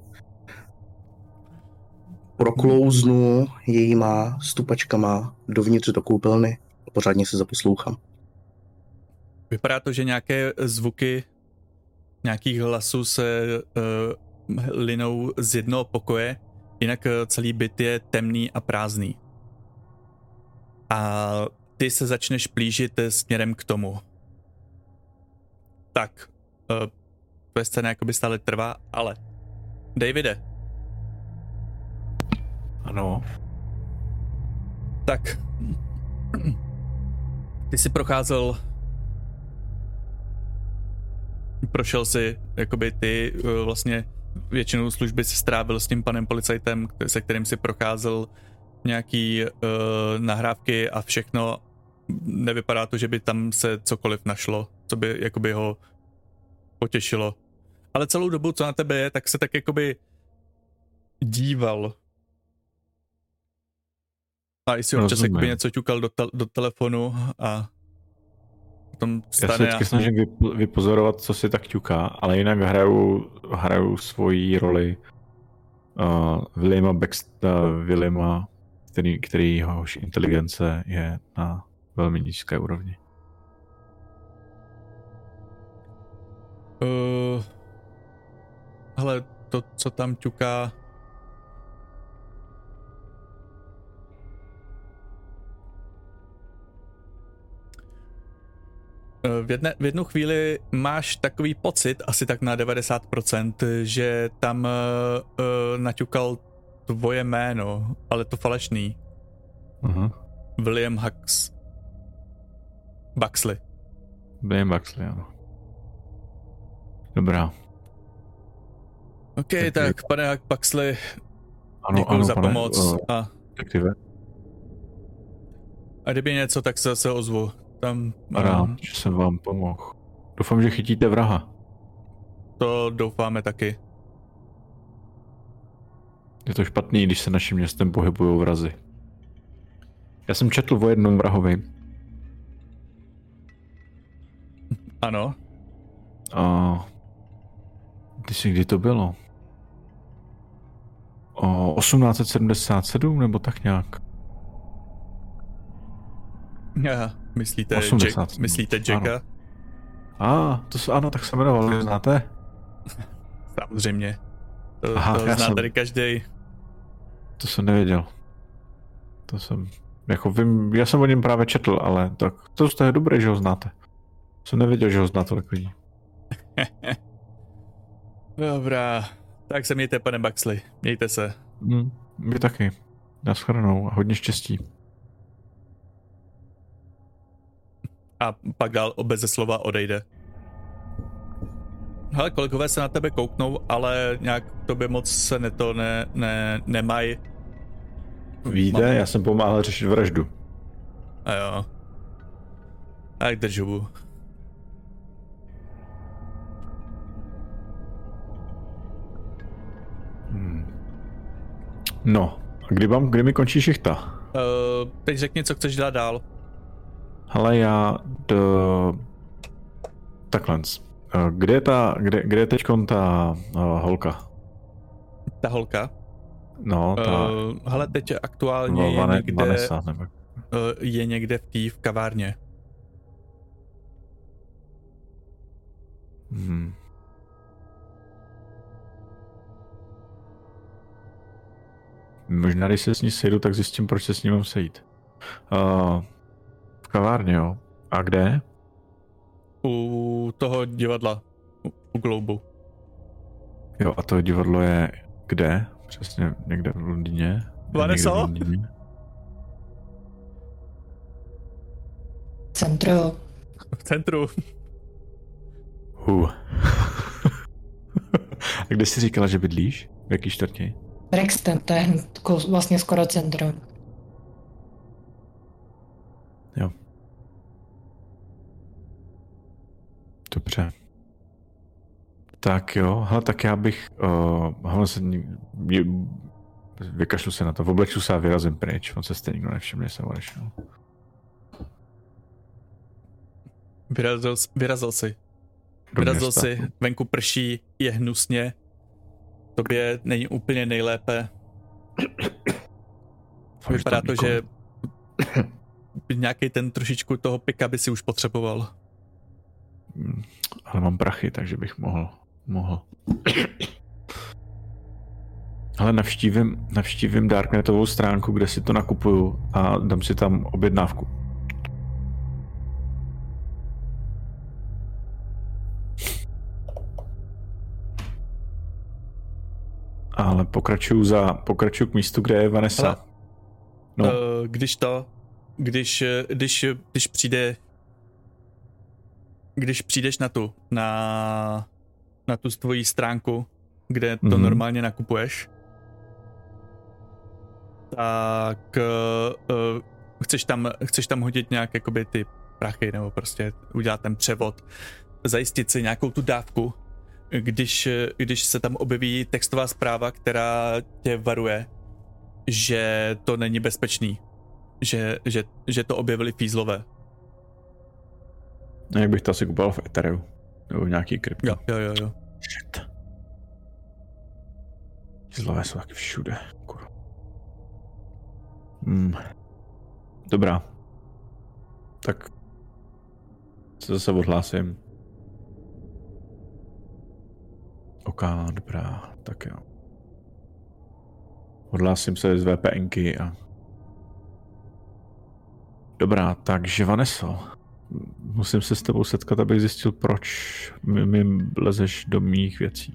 Proklouznu jejíma stupačkama dovnitř do koupelny a pořádně se zaposlouchám. Vypadá to, že nějaké zvuky nějakých hlasů se uh, linou z jednoho pokoje, jinak eh, celý byt je temný a prázdný. A ty se začneš plížit směrem k tomu. Tak, uh, to je scéna jakoby stále trvá, ale Davide. Ano. Tak. Ty jsi procházel prošel si, jakoby ty eh, vlastně většinu služby si strávil s tím panem policajtem, se kterým si procházel nějaký uh, nahrávky a všechno. Nevypadá to, že by tam se cokoliv našlo, co by jakoby ho potěšilo. Ale celou dobu, co na tebe je, tak se tak jakoby díval. A jestli občas jakoby něco ťukal do, te- do telefonu a potom stane Já se vždycky a... snažím vypozorovat, co si tak ťuká, ale jinak hraju, hraju svoji roli uh, Williama Baxta, Williama, který, který jehož inteligence je na velmi nízké úrovni. Uh, hele, to, co tam ťuká, Eh, v, jedne, v jednu chvíli máš takový pocit, asi tak na 90%, že tam uh, uh, naťukal tvoje jméno, ale to falešný. Uh-huh. William Hux. Buxley. William Buxley, ano. Dobrá. OK, tak, tak pane Buxley, ano, děkuji ano, za pane, pomoc. Uh, a, a kdyby něco, tak se zase ozvu. Tam, Rád, um, že jsem vám pomohl. Doufám, že chytíte vraha. To doufáme taky. Je to špatný, když se naším městem pohybují vrazy. Já jsem četl o jednom vrahovi. Ano. A ty si kdy to bylo? O 1877 nebo tak nějak? Ja, myslíte, 80, Jack, myslíte Jacka? A, ah, to se, ano, tak se jmenoval, znáte? Samozřejmě. To, Aha, to zná jsem, tady každý. To jsem nevěděl. To jsem, jako vím, já jsem o něm právě četl, ale tak to je dobré, že ho znáte. Jsem nevěděl, že ho zná tolik lidí. Dobrá, tak se mějte, pane Baxley. Mějte se. Hmm, vy taky. Naschledanou a hodně štěstí. a pak dál obeze slova odejde. Hele, kolegové se na tebe kouknou, ale nějak tobě moc se ne to ne, ne, nemají. Víte, Mám... já jsem pomáhal řešit vraždu. A jo. Tak držu. No, kdy, mám, kdy mi končí šichta? Uh, teď řekni, co chceš dělat dál. Ale já do... Takhle. Eh, kde je ta, kde, kde je teď ta uh, holka? Ta holka? No, ta... Uh, hele, teď aktuálně no, je někde... Vanessa, nebo... Uh, je někde v té v kavárně. Hmm. Možná, když se s ní sejdu, tak zjistím, proč se s ní mám sejít. Uh, v kavárně, jo. A kde? U toho divadla. U, u Globu. Jo, a to divadlo je kde? Přesně někde v Londýně? Vanessa? Centru. V centru. Uh. a kde jsi říkala, že bydlíš? V jaký čtvrti? Brexton, to je vlastně skoro centrum. Jo. Dobře. Tak jo, hele, tak já bych, uh, hele, se, vykašlu se na to, obleču se a vyrazím pryč, on se stejně nikdo nevšimne, jsem odešel. Vyrazil, vyrazil si. Do vyrazil města. si, venku prší, je hnusně, tobě není úplně nejlépe. Vypadá to, že nějaký ten trošičku toho pika by si už potřeboval. Hmm, ale mám prachy, takže bych mohl. mohl. Ale navštívím, navštívím Darknetovou stránku, kde si to nakupuju a dám si tam objednávku. Ale pokračuju za, pokračuju k místu, kde je Vanessa. Ale, no. uh, když to, když, když, když přijde když přijdeš na tu, na, na tu tvoji stránku, kde to mm-hmm. normálně nakupuješ, tak uh, chceš, tam, chceš tam hodit nějak jakoby ty prachy nebo prostě udělat ten převod, zajistit si nějakou tu dávku, když, když se tam objeví textová zpráva, která tě varuje, že to není bezpečný, že, že, že to objevili fízlové. No, jak bych to asi kupoval v Ethereu. Nebo v nějaký krypto. Jo, jo, jo. jo. Shit. Zlové jsou taky všude. Kurva. Hmm. Dobrá. Tak se zase odhlásím. OK, dobrá, tak jo. Odhlásím se z VPNky a... Dobrá, takže Vaneso, musím se s tebou setkat, abych zjistil, proč mi, mi lezeš do mých věcí.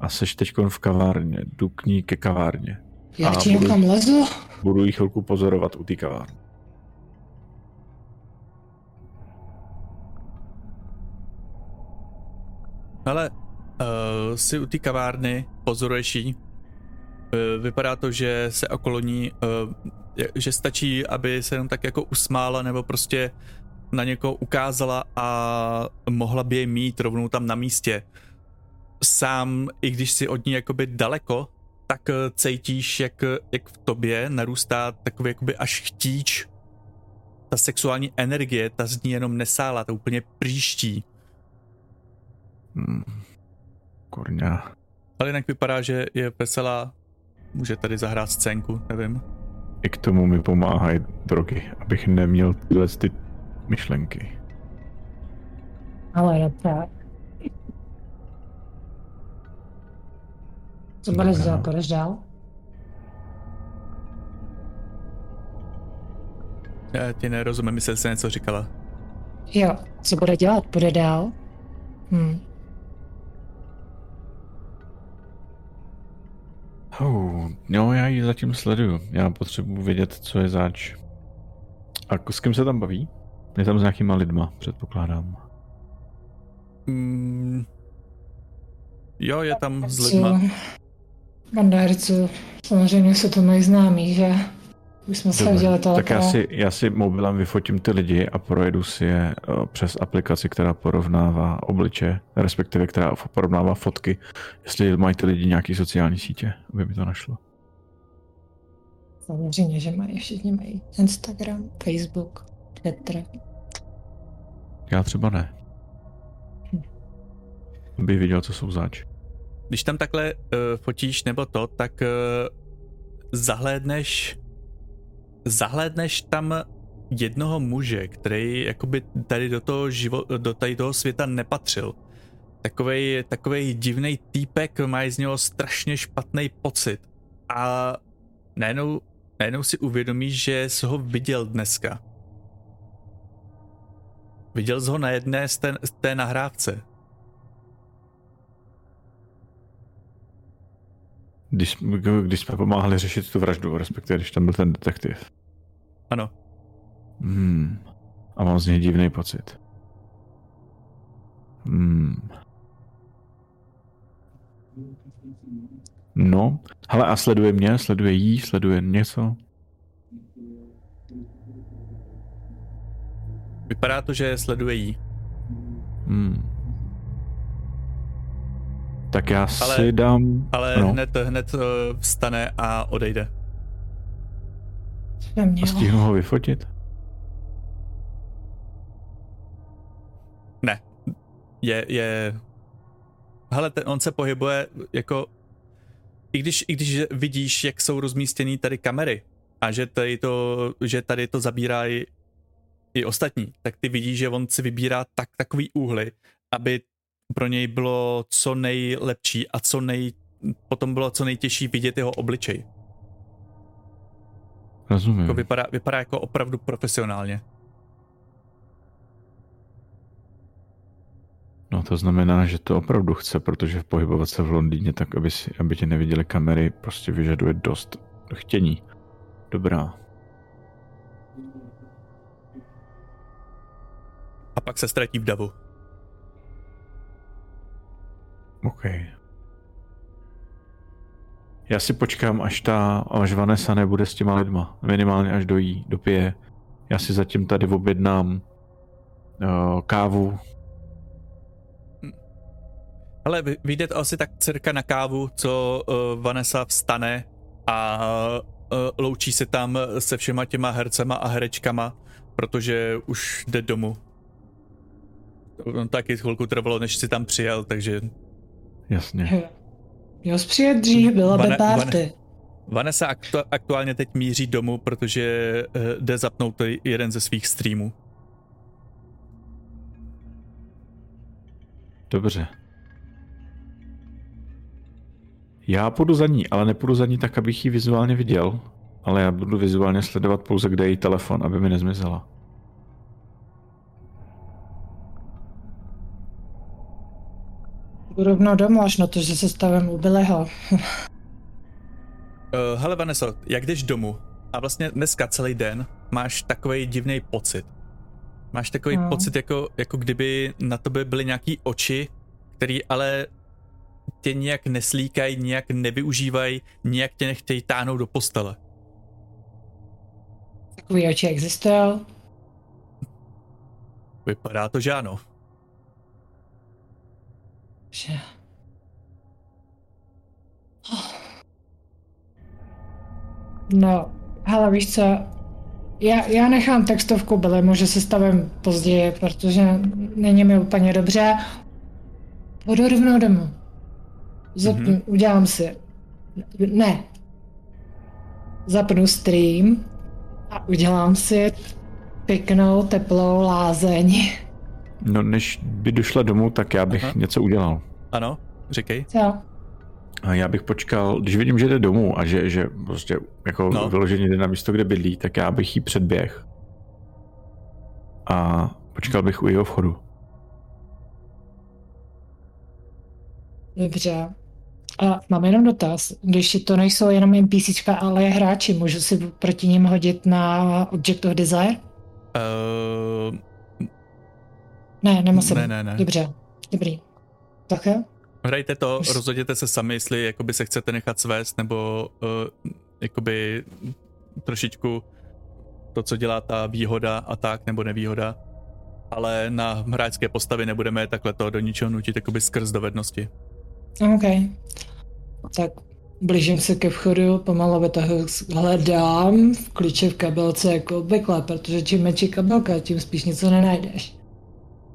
A seš teď v kavárně, jdu k ní ke kavárně. Jak ti někam lezu? Budu jí chvilku pozorovat u té kavárny. Ale uh, si u té kavárny pozoruješ. Uh, vypadá to, že se okolo ní, uh, že stačí, aby se jenom tak jako usmála nebo prostě na někoho ukázala a mohla by je mít rovnou tam na místě. Sám, i když si od ní jakoby daleko, tak cítíš, jak, jak v tobě narůstá takový jakoby až chtíč. Ta sexuální energie, ta z ní jenom nesála, ta úplně příští. Hmm. Kurňa. Ale jinak vypadá, že je veselá. Může tady zahrát scénku, nevím. I k tomu mi pomáhají drogy, abych neměl tyhle ty myšlenky. Ale je tak. Co budeš dělat? Půjdeš dál? Já ti nerozumím, myslím, že něco říkala. Jo, co bude dělat? Bude dál? Hm. Oh, no, já ji zatím sleduju. Já potřebuji vědět, co je zač. A s kým se tam baví? Je tam s nějakýma lidma, předpokládám. Mm, jo, je tam s lidma. Banda herců, samozřejmě se to mají známí, že? Už jsme se udělali to Tak já si, já si mobilem vyfotím ty lidi a projedu si je uh, přes aplikaci, která porovnává obliče, respektive která porovnává fotky, jestli mají ty lidi nějaký sociální sítě, aby mi to našlo. Samozřejmě, že mají, všichni mají Instagram, Facebook, Twitter. Já třeba ne. Hm. Aby viděl, co jsou zač. Když tam takhle uh, fotíš nebo to, tak uh, zahlédneš zahlédneš tam jednoho muže, který jakoby tady do toho, živo, do tady toho světa nepatřil. Takovej, takovej divný týpek, má z něho strašně špatný pocit. A najednou, najednou si uvědomíš, že jsi ho viděl dneska. Viděl jsi ho na jedné z té, z té nahrávce. Když, když jsme pomáhali řešit tu vraždu, respektive když tam byl ten detektiv. Ano. Hmm. A mám z něj divný pocit. Hmm. No, hele a sleduje mě, sleduje jí, sleduje něco? Vypadá to, že sleduje jí. Hmm. Tak já ale, si dám... Ale no. hned, hned eh, vstane a odejde. A stihnu ho vyfotit? Ne. Je, je... Hele, ten, on se pohybuje jako... I když, I když vidíš, jak jsou rozmístěny tady kamery a že tady to, že tady to zabírají i ostatní, tak ty vidíš, že on si vybírá tak takový úhly, aby pro něj bylo co nejlepší a co nej, potom bylo co nejtěžší vidět jeho obličej. Rozumím. Jako vypadá, vypadá jako opravdu profesionálně. No to znamená, že to opravdu chce, protože pohybovat se v Londýně tak, aby, si, aby tě neviděli kamery, prostě vyžaduje dost chtění. Dobrá. A pak se ztratí v davu. OK. Já si počkám, až ta, až Vanessa nebude s těma lidma. Minimálně až dojí, dopije. Já si zatím tady objednám uh, kávu. Ale vy, vyjde asi tak cirka na kávu, co uh, Vanessa vstane a uh, loučí se tam se všema těma hercema a herečkama, protože už jde domů. On taky chvilku trvalo, než si tam přijel, takže... Jasně. Jo, přijet dřív, byla by Vane- party. Vane- Vanessa aktu- aktuálně teď míří domů, protože uh, jde zapnout to jeden ze svých streamů. Dobře. Já půjdu za ní, ale nepůjdu za ní tak, abych ji vizuálně viděl, ale já budu vizuálně sledovat pouze, kde je její telefon, aby mi nezmizela. Jdu rovnou domů, až na to, že se stavím u Billyho. Uh, hele Vanessa, jak jdeš domů a vlastně dneska celý den máš takový divný pocit. Máš takový No. pocit, jako, jako kdyby na tebe byly nějaký oči, který ale tě nějak neslíkají, nějak nevyužívají, nějak tě nechtějí táhnout do postele. Takový oči existují. Vypadá to, že ano. Že... No, hele, víš co, já, já nechám textovku Billymu, že se stavím později, protože není mi úplně dobře. Půjdu rovnou domů. Zapnu, Mhm. mm-hmm. udělám si. Ne. Zapnu stream a udělám si pěknou teplou lázeň. No, než by došla domů, tak já bych Aha. něco udělal. Ano, říkej. Co? A já bych počkal, když vidím, že jde domů a že, že prostě jako No. vyloženě jde na místo, kde bydlí, tak já bych jí předběh. A počkal bych u jeho vchodu. Dobře. A mám jenom dotaz. Když to nejsou jenom NPCčka, ale je hráči, můžu si proti ním hodit na Object of Desire? Uh, Ne, nemusím. ne, ne, ne. Dobře, dobrý. Tak jo? Hrajte to, Už- rozhodněte se sami, jestli jakoby se chcete nechat svést, nebo uh, jakoby trošičku to, co dělá ta výhoda a tak, nebo nevýhoda. Ale na hráčské postavy nebudeme takhle to do ničeho nutit jakoby skrz dovednosti. OK. Tak blížím se ke vchodu, pomalu vytahuji, hledám v klíče v kabelce jako obvykle, protože čím menší kabelka, tím spíš něco nenajdeš.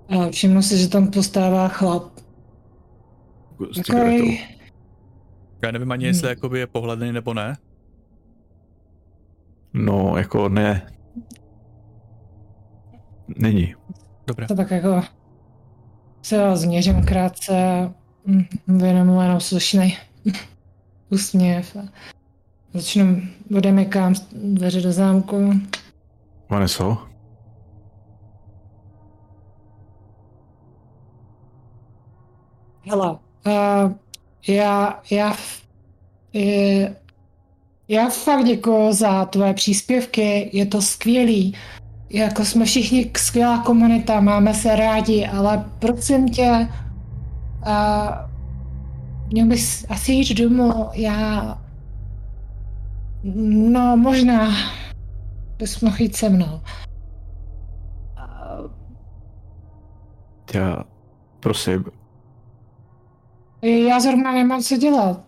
A všimnu si, že tam postává chlap. S cigaretou. Takový, Já nevím ani, jestli jakoby je pohledný nebo ne. No, jako ne. Není. Dobré. to tak jako se změřím krátce, mm, věnu mu jenom slušný úsměv a začnu, odemykám dveře do zámku. Vaneso? Hele, uh, já, já, je, já fakt děkuji za tvoje příspěvky, je to skvělý. Jako jsme všichni skvělá komunita, máme se rádi, ale prosím tě, uh, měl bys asi jít domů, já... No, možná bys mohl jít se mnou. Já, prosím, Já zrovna nemám co dělat.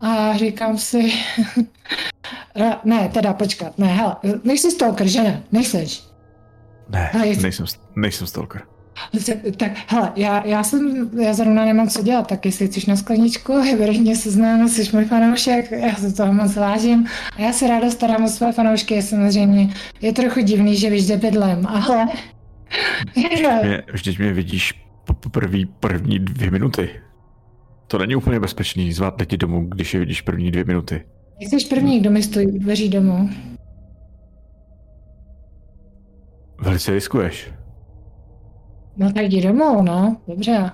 A říkám si... Ne, teda počkat, ne, hele, nejsi stalker, že ne? Nejseš. ne, A jestli- nejsem, nejsem stalker. Tak, hele, já, já jsem, já zrovna nemám co dělat, tak jestli chceš na skleničku, vyrožně se známe, jsi můj fanoušek, já se toho moc vážím. A já se ráda starám o své fanoušky, samozřejmě. Je trochu divný, že víš, kde bydlem, ale... Mě, vždyť mě vidíš po první, první dvě minuty. To není úplně bezpečný zvát lidi domů, když je vidíš první dvě minuty. Jsi první, kdo mi stojí u dveří domů. Velice riskuješ. No tak jdi domů, no. Dobře.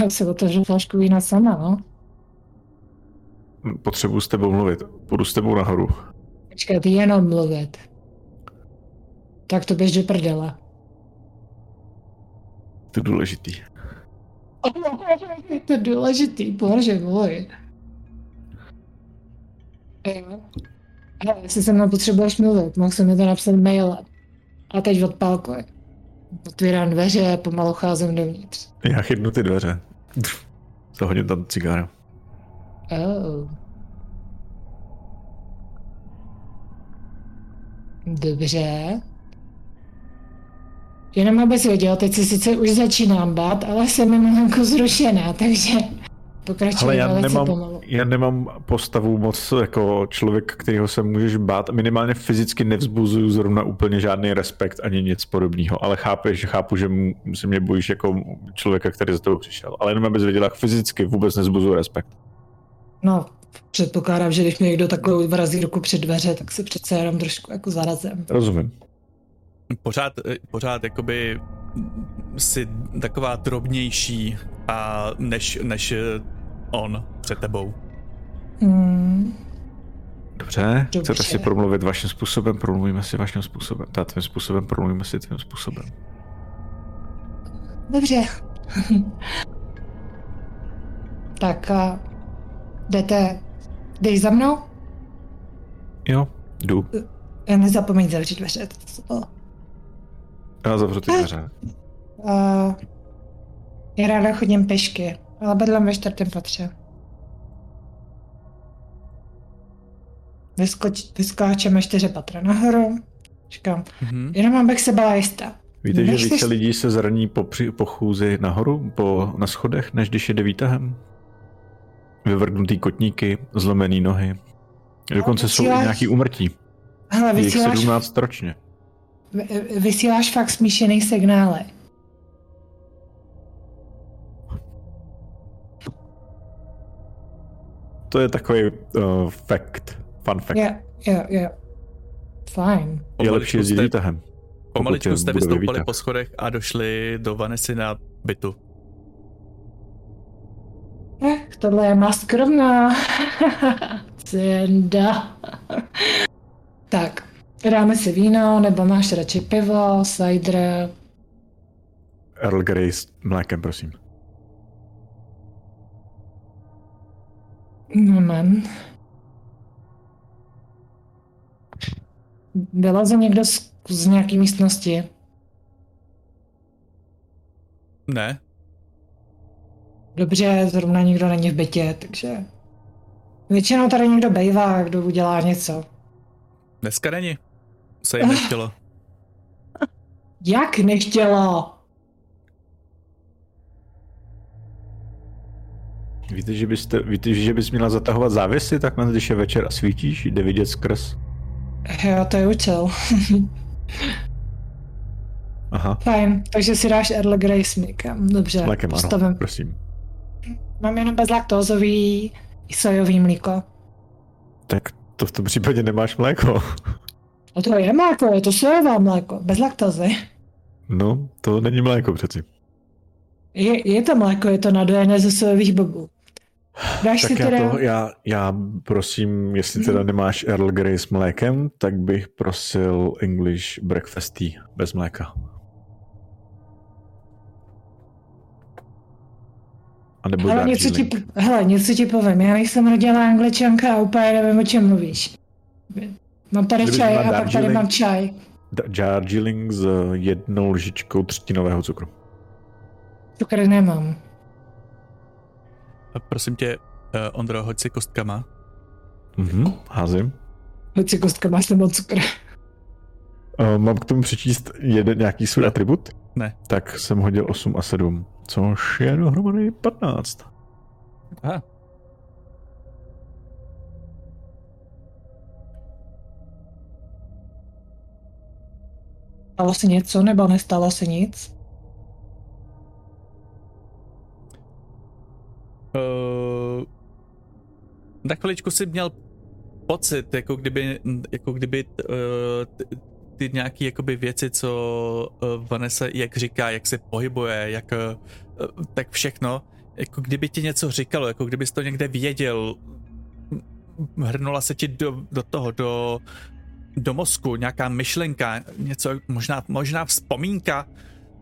Já si otevřu flašku vína sama, no. Potřebuji s tebou mluvit. Půjdu s tebou nahoru. Počkat, jenom mluvit. Tak to běž do prdele. To důležitý. to důležitý, bože můj. Hele, jestli se mnou potřebuješ mluvit, mohl jsem mi to napsat mailem. A teď odpálkuj. Otvírám dveře, pomalu cházím dovnitř. Já chytnu ty dveře. Zahodím tam cigára. Oh. Dobře. Jenom abys věděl, teď se sice už začínám bát, ale jsem malinko zrušená, takže pokračuji Ale já velice nemám, pomalu. já nemám postavu moc jako člověk, kterého se můžeš bát. Minimálně fyzicky nevzbuzuju zrovna úplně žádný respekt ani nic podobného. Ale chápeš, chápu, že se mě bojíš jako člověka, který za tebou přišel. Ale jenom abys věděla, fyzicky vůbec nezbuzuju respekt. No, předpokládám, že když mi někdo takovou vrazí ruku před dveře, tak se přece jenom trošku jako zarazím. Rozumím. Pořád, eh, pořád jakoby si taková drobnější a než, než eh, on před tebou. Hmm. Dobře, Dobře. chcete si promluvit vaším způsobem, promluvíme si vaším způsobem. Ta tvým způsobem, promluvíme si tvým způsobem. Dobře. tak a jdete, jdeš za mnou? Jo, jdu. Já nezapomeň zavřít dveře. to. Já zavřu ty dveře. Uh, já ráda chodím pešky, ale bydlím ve čtvrtém patře. Vyskoč, vyskáčeme čtyři patra nahoru. Říkám, Mhm. jenom abych se byla jistá. Víte, že Než více jsi- lidí se zraní po, při, po chůzi nahoru, po, na schodech, než když jede výtahem? Vyvrgnutý kotníky, zlomený nohy. Dokonce jsou i vysíláš- nějaký umrtí. Hele, Je jich vysíláš, 17 ročně. Vy- vysíláš fakt smíšený signály. To je takový uh, fact. Fun fact. Jo, jo, jo. Fajn. Je lepší jezdit jste- výtahem. Pomaličku jste vystoupali po schodech a došli do Vanessy na bytu. Eh, tohle je má skromná. Senda. tak, dáme si víno, nebo máš radši pivo, cider. Earl Grey s mlékem, prosím. Moment. Vyleze někdo z, z nějaký místnosti? Ne, Dobře, zrovna nikdo není v bytě, takže... Většinou tady někdo bejvá, kdo udělá něco. dneska není. Se jim nechtělo. Jak nechtělo? Víte, že, byste, víte, že bys měla zatahovat závěsy, tak když je večer a svítíš, jde vidět skrz. Jo, to je účel. Aha, Fajn, takže si dáš Earl Grey s mlékem. Dobře, mlékem ano, postavím. prosím. Mám jenom bezlaktózový i sojový mlíko. Tak to v tom případě nemáš mléko. A to je mléko, je to sojové mléko, bez laktózy. No, to není mléko přeci. Je, je to mléko, je to nadojené ze sojových bobů. Dáš si Tak já, teda... to, já, já prosím, jestli teda nemáš Earl Grey s mlékem, tak bych prosil English breakfast tea bez mléka. A nebo Hele něco, ti, hele, něco ti povím, já nejsem rodilá angličanka a úplně nevím, o čem mluvíš. Mám tady Kdybys čaj a pak tady mám čaj. Da- Darjeeling s jednou lžičkou třtinového cukru. Cukr nemám. A prosím tě, uh, Ondro, hoď si kostkama. Mhm, házím. Hoď si kostka, máš nebo cukr. Uh, mám k tomu přečíst jeden nějaký svůj atribut? Ne. Tak jsem hodil 8 a 7, což je dohromady 15. Aha. Stalo se něco nebo nestalo se nic? Uh, na chviličku si měl pocit, jako kdyby, jako kdyby uh, ty, ty nějaký jakoby věci, co uh, Vanessa jak říká, jak se pohybuje, jak uh, tak všechno, jako kdyby ti něco říkalo, jako kdybys to někde věděl, hrnula se ti do, do toho, do, do mozku nějaká myšlenka, něco, možná, možná vzpomínka,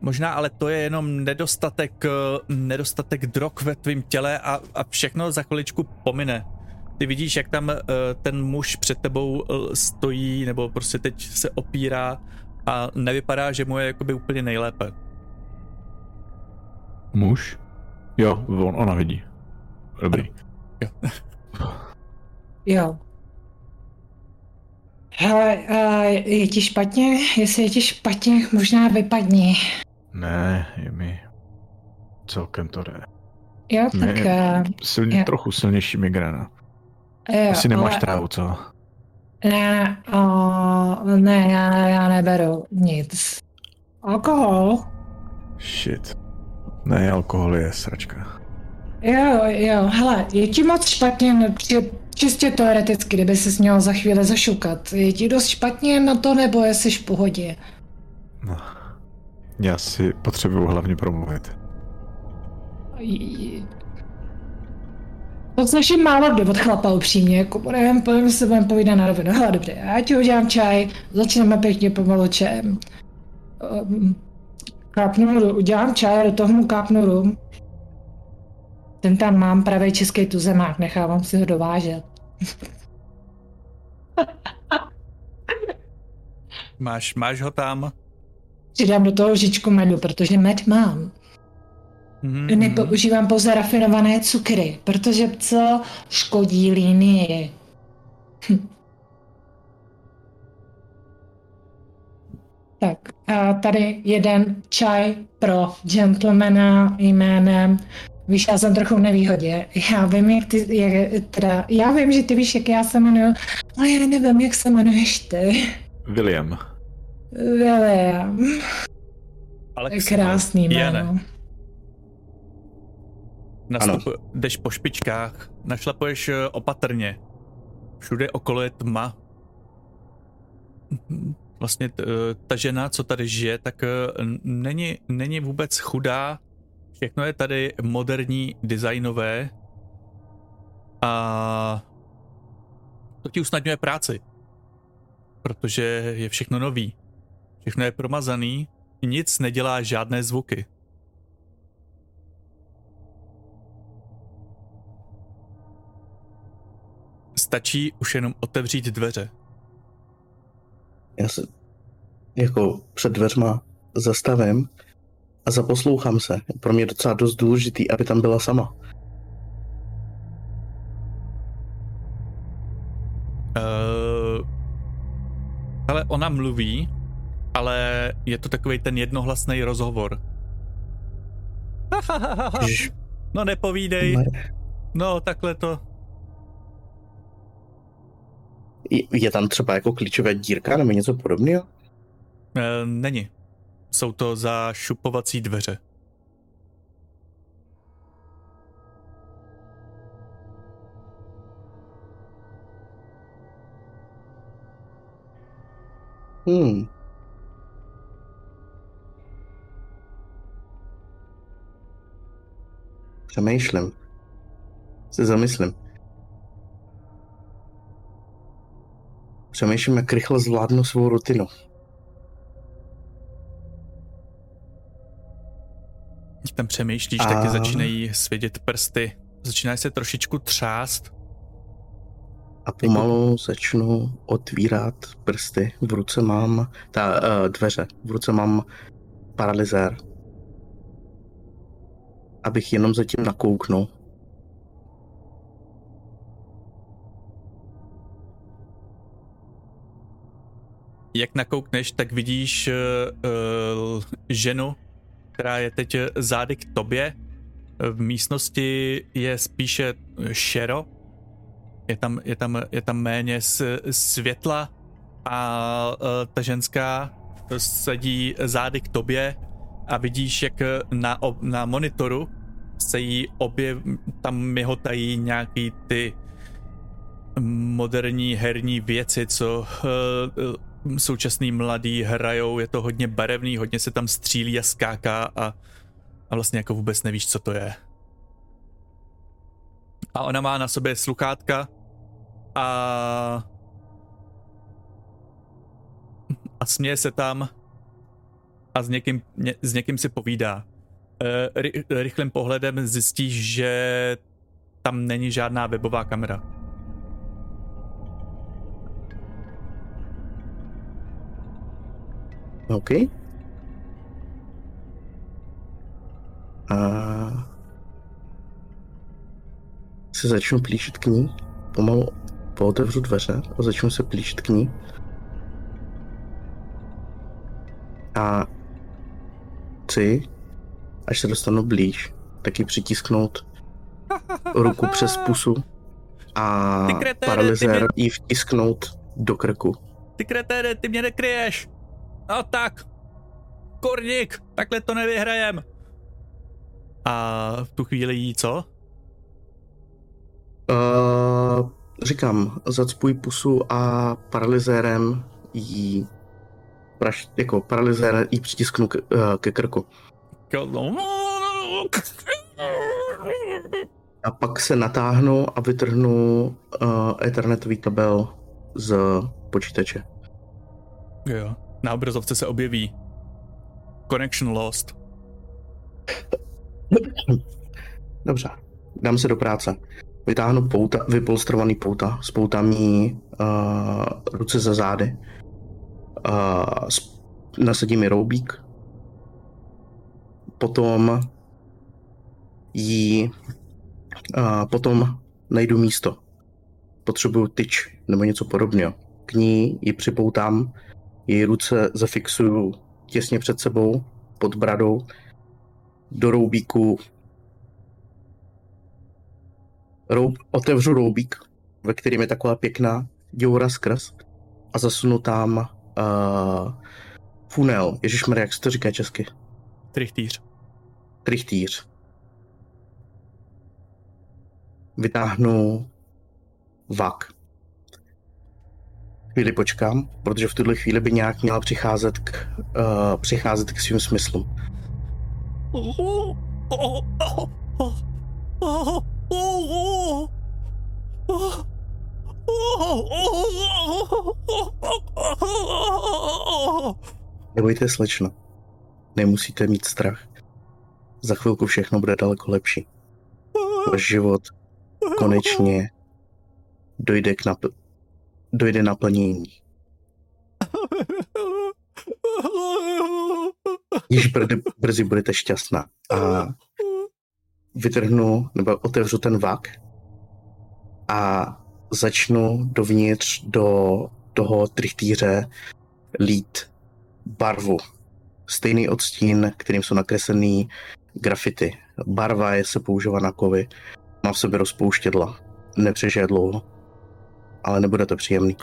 Možná ale to je jenom nedostatek, eh, nedostatek drog ve tvém těle a, a všechno za chviličku pomine. Ty vidíš, jak tam uh, ten muž před tebou uh, stojí, nebo prostě teď se opírá a nevypadá, že mu je jakoby úplně nejlépe. Muž? Jo, on, ona vidí. Dobrý. Jo. Jo. Hele, uh, je ti špatně? Jestli je ti špatně, možná vypadni. Ne, je mi celkem to jde. Jo, tak... Ne, Uh, silně, jo. trochu silnější migréna. jo, Asi nemáš ale- trávu, co? Ne, uh, ne, já, já neberu nic. Alkohol? Shit. Ne, alkohol je sračka. Jo, jo, hele, je ti moc špatně, no, či, čistě teoreticky, kdyby se měl za chvíli zašukat. Je ti dost špatně na to, nebo jsi v pohodě? No. Já si potřebuju hlavně promluvit. To slyším málo kdy od chlapa upřímně, jako nevím, povím se budeme povídat na rovinu. Hele, dobře, já ti udělám čaj, začneme pěkně pomalu čajem. Um, kápnu, udělám čaj, do toho mu kápnu rum. Ten tam mám pravý český tuzemák, nechávám si ho dovážet. Máš, máš ho tam? Přidám do toho lžičku medu, protože med mám. Mhm, Nepoužívám pouze rafinované cukry, protože co škodí línii. Hm. Tak, a tady jeden čaj pro gentlemana jménem Víš, já jsem trochu v nevýhodě. Já vím, jak ty, jak, teda, já vím, že ty víš, jak já se jmenuju, ale já nevím, jak se jmenuješ ty. William. William. Alex, Krásný jméno. Nastup, jdeš po špičkách, našlapuješ eh, opatrně. Všude okolo je tma. Mhm. Vlastně eh, ta žena, co tady žije, tak eh, není, není vůbec chudá. Všechno je tady moderní, designové. A to ti usnadňuje práci. Protože je všechno nový. Všechno je promazaný, nic nedělá žádné zvuky. Stačí už jenom otevřít dveře. Já se jako před dveřma zastavím a zaposlouchám se. Pro mě je docela dost důležitý, aby tam byla sama. Uh, ale ona mluví, ale je to takový ten jednohlasný rozhovor. No nepovídej, no takhle to. je, je tam třeba jako klíčová dírka nebo něco podobného? Uh, není. Jsou to zašupovací dveře. Hmm. Přemýšlím. Se zamyslím. Přemýšlím, jak rychle zvládnu svou rutinu. Tam přemýšlíš, A- tak ti začínají svědět prsty. Začínáš se trošičku třást. A pomalu začnu otvírat prsty. V ruce mám ta uh, dveře. V ruce mám paralyzér. Abych jenom zatím nakouknul. Jak nakoukneš, tak vidíš uh, uh, ženu, která je teď zády k tobě. V místnosti je spíše šero. Je tam, je tam, je tam méně světla a ta ženská sedí zády k tobě a vidíš, jak na, na monitoru se jí obě tam mihotají nějaký ty moderní herní věci, co současný mladí hrajou, je to hodně barevný, hodně se tam střílí a skáká a, a vlastně jako vůbec nevíš, co to je. A ona má na sobě sluchátka a a směje se tam a s někým, ně, s někým si povídá. Uh, ry, rychlým pohledem zjistíš, že tam není žádná webová kamera. OK. A se začnu plíšit k ní. Pomalu pootevřu dveře a začnu se plíšit k ní. A chci, až se dostanu blíž, taky přitisknout ruku přes pusu a paralyzér mě- jí vtisknout do krku. Ty kreténe, ty mě nekryješ! No tak, kurník, takhle to nevyhrajem. A v tu chvíli jí co? Uh, říkám, zacpuj pusu a paralyzérem jí praš, jako paralyzér jí přitisknu ke, uh, ke krku. A pak se natáhnu a vytrhnu uh, ethernetový kabel z počítače. Jo. Na obrazovce se objeví Connection lost. Dobře, dám se do práce. Vytáhnu pouta, vypolstrovaný pouta, spoutám jí uh, ruce za zády, uh, nasadím jí roubík, potom jí, uh, potom najdu místo. Potřebuju tyč nebo něco podobného. K ní ji připoutám, její ruce zafixuju těsně před sebou, pod bradou, do roubíku roub, otevřu roubík, ve kterém je taková pěkná děura skrz a zasunu tam uh, funel. Ježišmarja, jak se to říká česky? Trichtýř. Trichtýř. Vytáhnu vak. Chvíli počkám, protože v tuhle chvíli by nějak měla přicházet k, uh, přicházet k svým smyslům. Nebojte, slečno. Nemusíte mít strach. Za chvilku všechno bude daleko lepší. Váš život konečně dojde k napl- dojde naplnění. Již brzy, brzy budete šťastná. A vytrhnu nebo otevřu ten vak a začnu dovnitř do toho trichtýře lít barvu. Stejný odstín, kterým jsou nakreslený grafity. Barva je se používá na kovy. Má v sobě rozpouštědla. Nepřežije dlouho. Ale nebude to příjemný.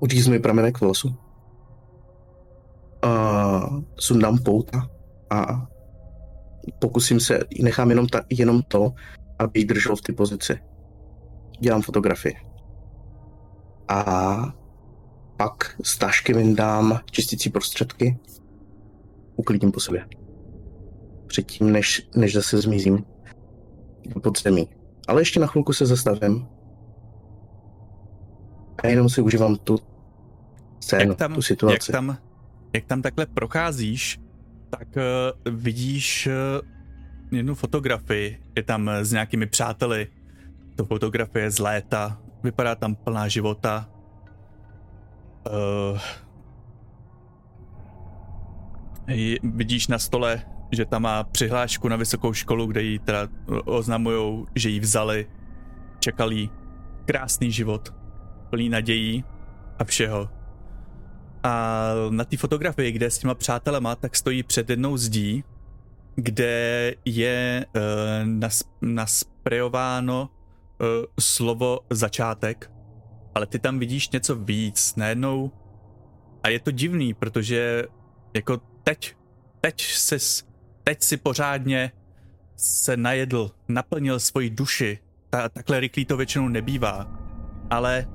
Uříznu mi pramenek vlasu. A sundám pouta a pokusím se, nechám jenom, ta, jenom to, aby ji držel v té pozici. Dělám fotografii. A pak z tašky vyndám čistící prostředky, uklidím po sobě. Předtím, než, než zase zmizím do podzemí. Ale ještě na chvilku se zastavím a jenom si užívám tu scénu, jak tam, tu situaci. Jak tam, jak tam takhle procházíš, tak uh, vidíš uh, jednu fotografii. Je tam uh, s nějakými přáteli. To fotografie z léta. Vypadá tam plná života. Uh, je- vidíš na stole, že tam má přihlášku na vysokou školu, kde jí teda oznamujou, že ji vzali. Čekal jí krásný život, plný nadějí a všeho. A na té fotografii, kde s těma přátelema, tak stojí před jednou zdí, kde je uh, nas, nasprejováno uh, slovo začátek, ale ty tam vidíš něco víc, najednou. A je to divný, protože jako teď, teď si, teď si pořádně se najedl, naplnil svoji duši. Ta, takhle rychlý to většinou nebývá. Ale,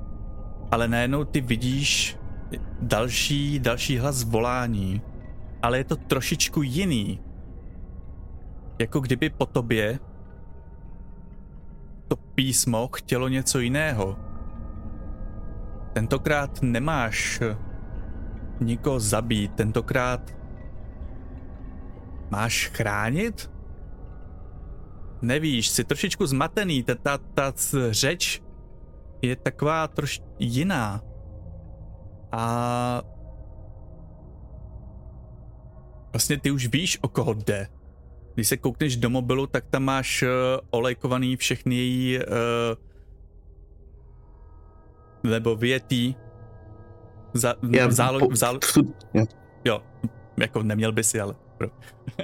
ale najednou ty vidíš další, další hlas volání. ale je to trošičku jiný. Jako kdyby po tobě to písmo chtělo něco jiného. Tentokrát nemáš nikoho zabít, tentokrát máš chránit? Nevíš, jsi trošičku zmatený, ta, ta, ta řeč je taková troš jiná. A vlastně ty už víš, o koho jde. Když se koukneš do mobilu, tak tam máš uh, olejkovaný všechny její uh, nebo větý za, Já, zálo, po, zálo, jo. jo, jako neměl by si, ale pro. Uh,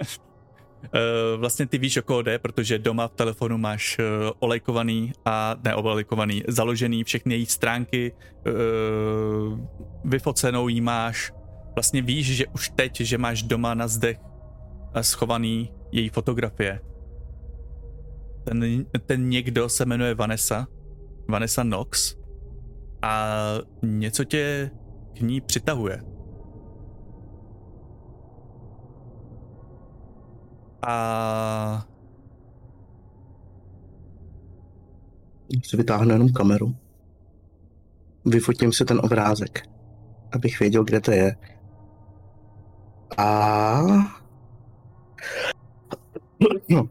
vlastně ty víš, o koho jde, protože doma v telefonu máš uh, olejkovaný a ne olejkovaný, založený všechny její stránky, uh, vyfocenou jí máš. Vlastně víš, že už teď, že máš doma na zdech schovaný její fotografie. Ten, ten někdo se jmenuje Vanessa, Vanessa Knox a něco tě k ní přitahuje. A si vytáhnu jenom kameru. Vyfotím si ten obrázek, abych věděl, kde to je. A... No.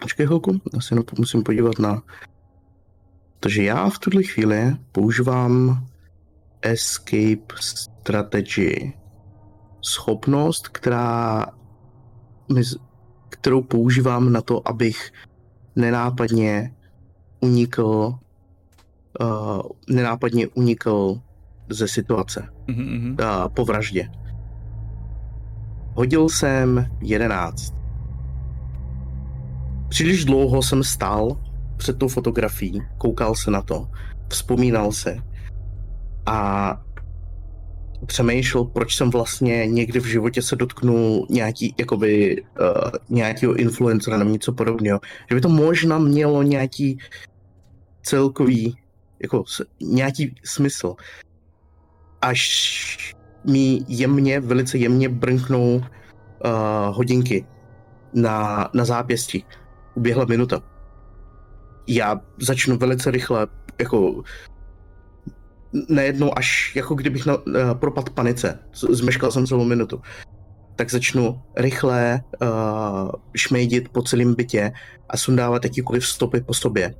Počkej chvilku, asi jenom musím podívat na... Takže já v tuhle chvíli používám Escape Strategy. Schopnost, která mi kterou používám na to, abych nenápadně unikl uh, nenápadně unikl ze situace mm-hmm. uh, po vraždě. Hodil jsem 11. Příliš dlouho jsem stál před tou fotografií, koukal se na to, vzpomínal se a přemýšlel, proč jsem vlastně někdy v životě se dotknul nějaký, jakoby, uh, nějakého influencera nebo něco podobného. Že by to možná mělo nějaký celkový, jako nějaký smysl. Až mi jemně, velice jemně brnknou uh, hodinky na, na zápěstí. Uběhla minuta. Já začnu velice rychle jako najednou až jako kdybych na, uh, propad panice, zmeškal jsem celou minutu, tak začnu rychle uh, šmejdit po celém bytě a sundávat jakýkoliv stopy po sobě.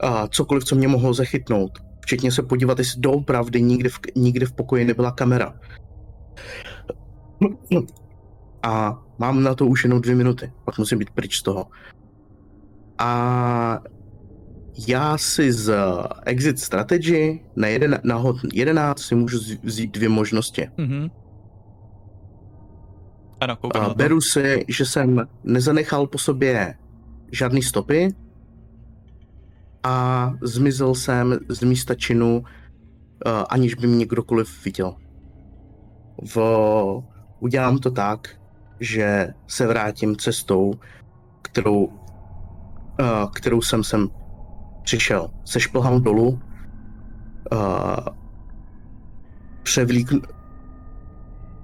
A cokoliv, co mě mohlo zachytnout. Včetně se podívat, jestli doopravdy nikde v, nikde v pokoji nebyla kamera. A mám na to už jenom dvě minuty, pak musím být pryč z toho. A já si z exit strategy na, jeden, na hod 11 si můžu vzít dvě možnosti. Mm-hmm. Ano, A beru si, že jsem nezanechal po sobě žádný stopy a zmizel jsem z místa činu, uh, aniž by mě kdokoliv viděl. V, udělám to tak, že se vrátím cestou, kterou, uh, kterou jsem sem přišel, sešplhám dolů, uh, převlíknu,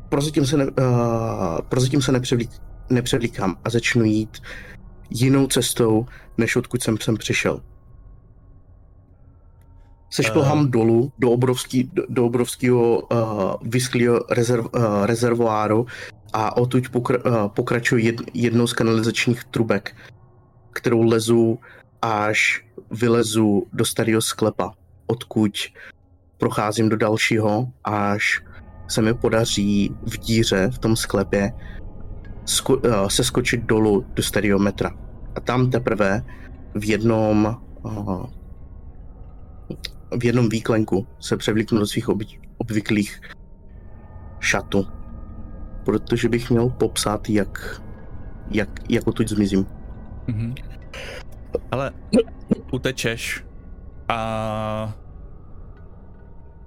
prozatím se, ne, uh, prozatím se nepřevlík, nepřevlíkám a začnu jít jinou cestou, než odkud jsem sem přišel. Sešplhám uh. dolů do, obrovský, do, do obrovského uh, vysklého rezerv, uh, rezervoáru a odtud pokra, uh, pokračuji jed, jednou z kanalizačních trubek, kterou lezu až vylezu do starého sklepa, odkud procházím do dalšího, až se mi podaří v díře v tom sklepě sko- uh, se skočit dolů do starého metra. A tam teprve v jednom uh, v jednom výklenku se převlíknu do svých oby- obvyklých šatů. Protože bych měl popsat, jak, jak, jak odtud zmizím. Mm-hmm. Ale utečeš a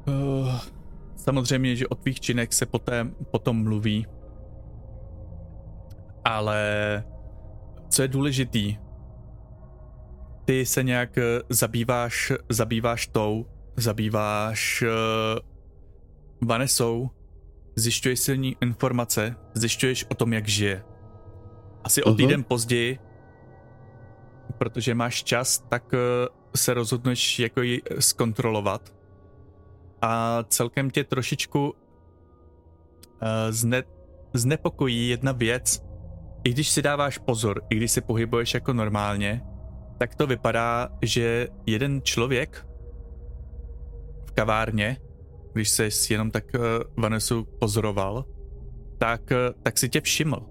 uh, samozřejmě, že o tvých činech se poté, potom mluví, ale co je důležitý, ty se nějak eh, zabýváš, zabýváš tou, zabýváš uh, Vanesou zjišťuješ silní informace, zjišťuješ o tom, jak žije. Asi o Mhm. týden později, protože máš čas, tak eh, se rozhodneš jako ji zkontrolovat. A celkem tě trošičku eh, zne, znepokojí jedna věc. I když si dáváš pozor, i když se pohybuješ jako normálně, tak to vypadá, že jeden člověk v kavárně, když se jenom tak uh, Vanesu pozoroval, tak, uh, tak si tě všiml.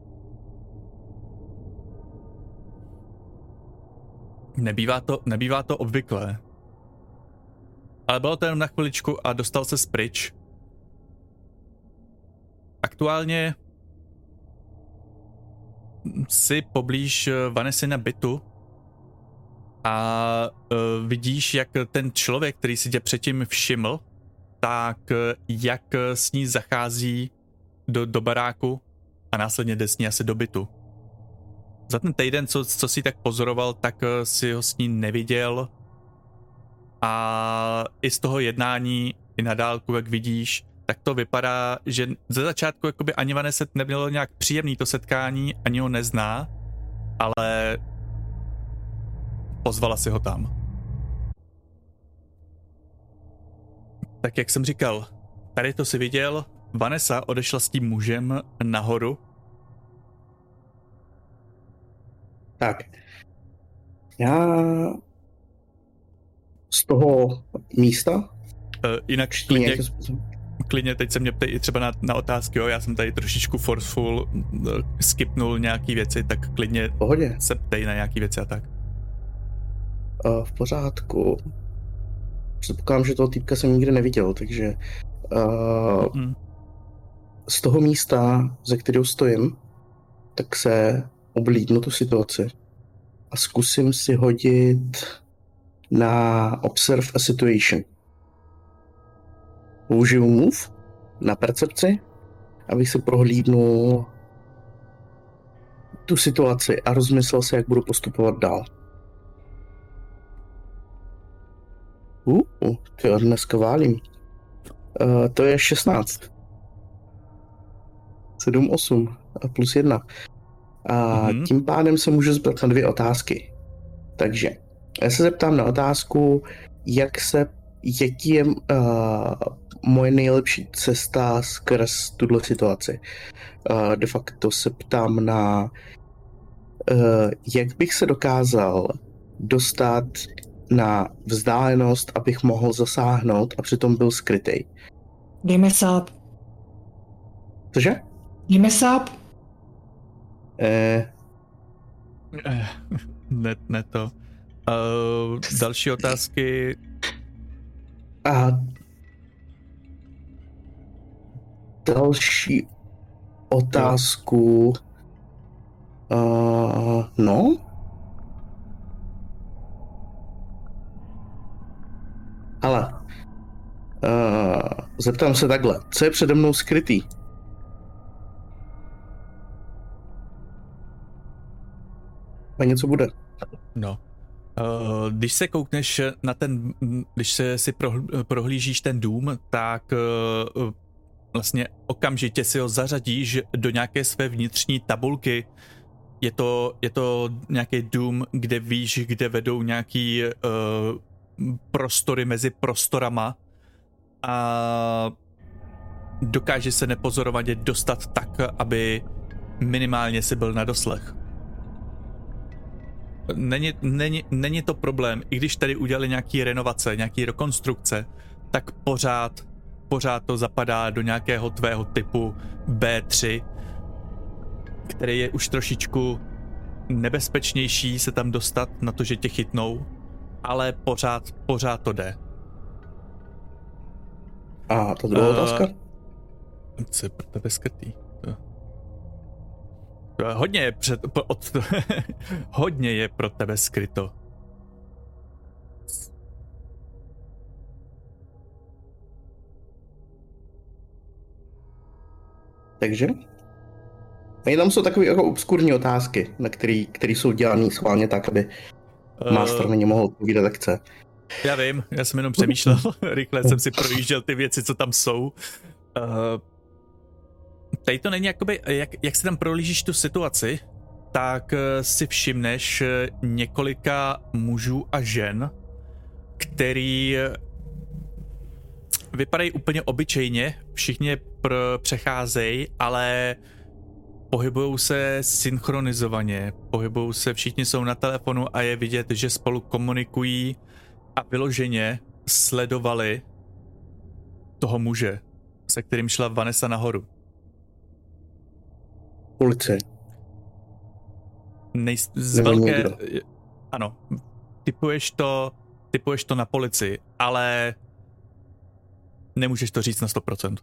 Nebývá to, nebývá to obvyklé. Ale bylo to jenom na chviličku a dostal se pryč. Aktuálně si poblíž eh, Vanessy na bytu a uh, vidíš, jak ten člověk, který si tě předtím všiml, tak uh, jak s ní zachází do, do baráku a následně jde s ní asi do bytu. Za ten týden, co, co si tak pozoroval, tak uh, si ho s ní neviděl a i z toho jednání, i na dálku, jak vidíš, tak to vypadá, že ze začátku jakoby ani Vanessa nebylo nějak příjemný to setkání, ani ho nezná, ale pozvala si ho tam. Tak jak jsem říkal, tady to si viděl, Vanessa odešla s tím mužem nahoru. Tak. Já z toho místa Uh, jinak klidně, klidně teď se mě ptej i třeba na, na otázky, jo, já jsem tady trošičku forceful, eh, skipnul nějaký věci, tak klidně pohodě. se ptej na nějaký věci a tak. Uh, v pořádku. Předpokládám, že toho týpka jsem nikdy neviděl, takže uh, Hm. z toho místa, ze kterého stojím, tak se oblídnu tu situaci a zkusím si hodit na Observe a Situation. Použiju Move na percepci, abych se prohlídnul tu situaci a rozmyslel se, jak budu postupovat dál. Uh, ty dneska válím. Uh, to je 16. 7, 8 a plus 1. A Mhm. tím pádem se můžu zeptat na dvě otázky. Takže já se zeptám na otázku, jak se, jaký je uh, moje nejlepší cesta skrz tuhle situaci. Uh, de facto se ptám na uh, jak bych se dokázal dostat na vzdálenost, abych mohl zasáhnout a přitom byl skrytej. Dejme sáp. Cože? Dejme sáp. Eh, Eh, Ne, ne to. Uh, další otázky. a další otázku. Uh, no? Ale uh, zeptám se takhle. Co je přede mnou skrytý? A něco bude. No. Uh, když se koukneš na ten, když se si prohl- prohlížíš ten dům, tak uh, vlastně okamžitě si ho zařadíš do nějaké své vnitřní tabulky. Je to, je to nějaký dům, kde víš, kde vedou nějaký uh, prostory mezi prostorama a dokáže se nepozorovaně dostat tak, aby minimálně si byl na doslech. Není, není, není to problém, i když tady udělali nějaký renovace, nějaký rekonstrukce, tak pořád, pořád to zapadá do nějakého tvého typu B3, který je už trošičku nebezpečnější se tam dostat na to, že tě chytnou, ale pořád, pořád to jde. A ta druhá Eh, otázka? Co je pro tebe skrytý? To- to Hodně je, před, po- od, hodně je pro tebe skryto. Takže? Tam jsou takové jako obskurní otázky, na který, který jsou dělané schválně tak, aby Eh, master na ně mohl odpovídat, jak chce. Já vím, já jsem jenom přemýšlel, rychle jsem si projížděl ty věci, co tam jsou. Uh, tady to není jakoby, jak, jak si tam prolížíš tu situaci, tak eh, si všimneš eh, několika mužů a žen, který eh, vypadají úplně obyčejně, všichni pr- přecházejí, ale pohybují se synchronizovaně, pohybují se, všichni jsou na telefonu a je vidět, že spolu komunikují a vyloženě sledovali toho muže, se kterým šla Vanessa nahoru. Policie. Nej, z Nebo velké, ano, typuješ to, typuješ to na policii, ale nemůžeš to říct na 100%.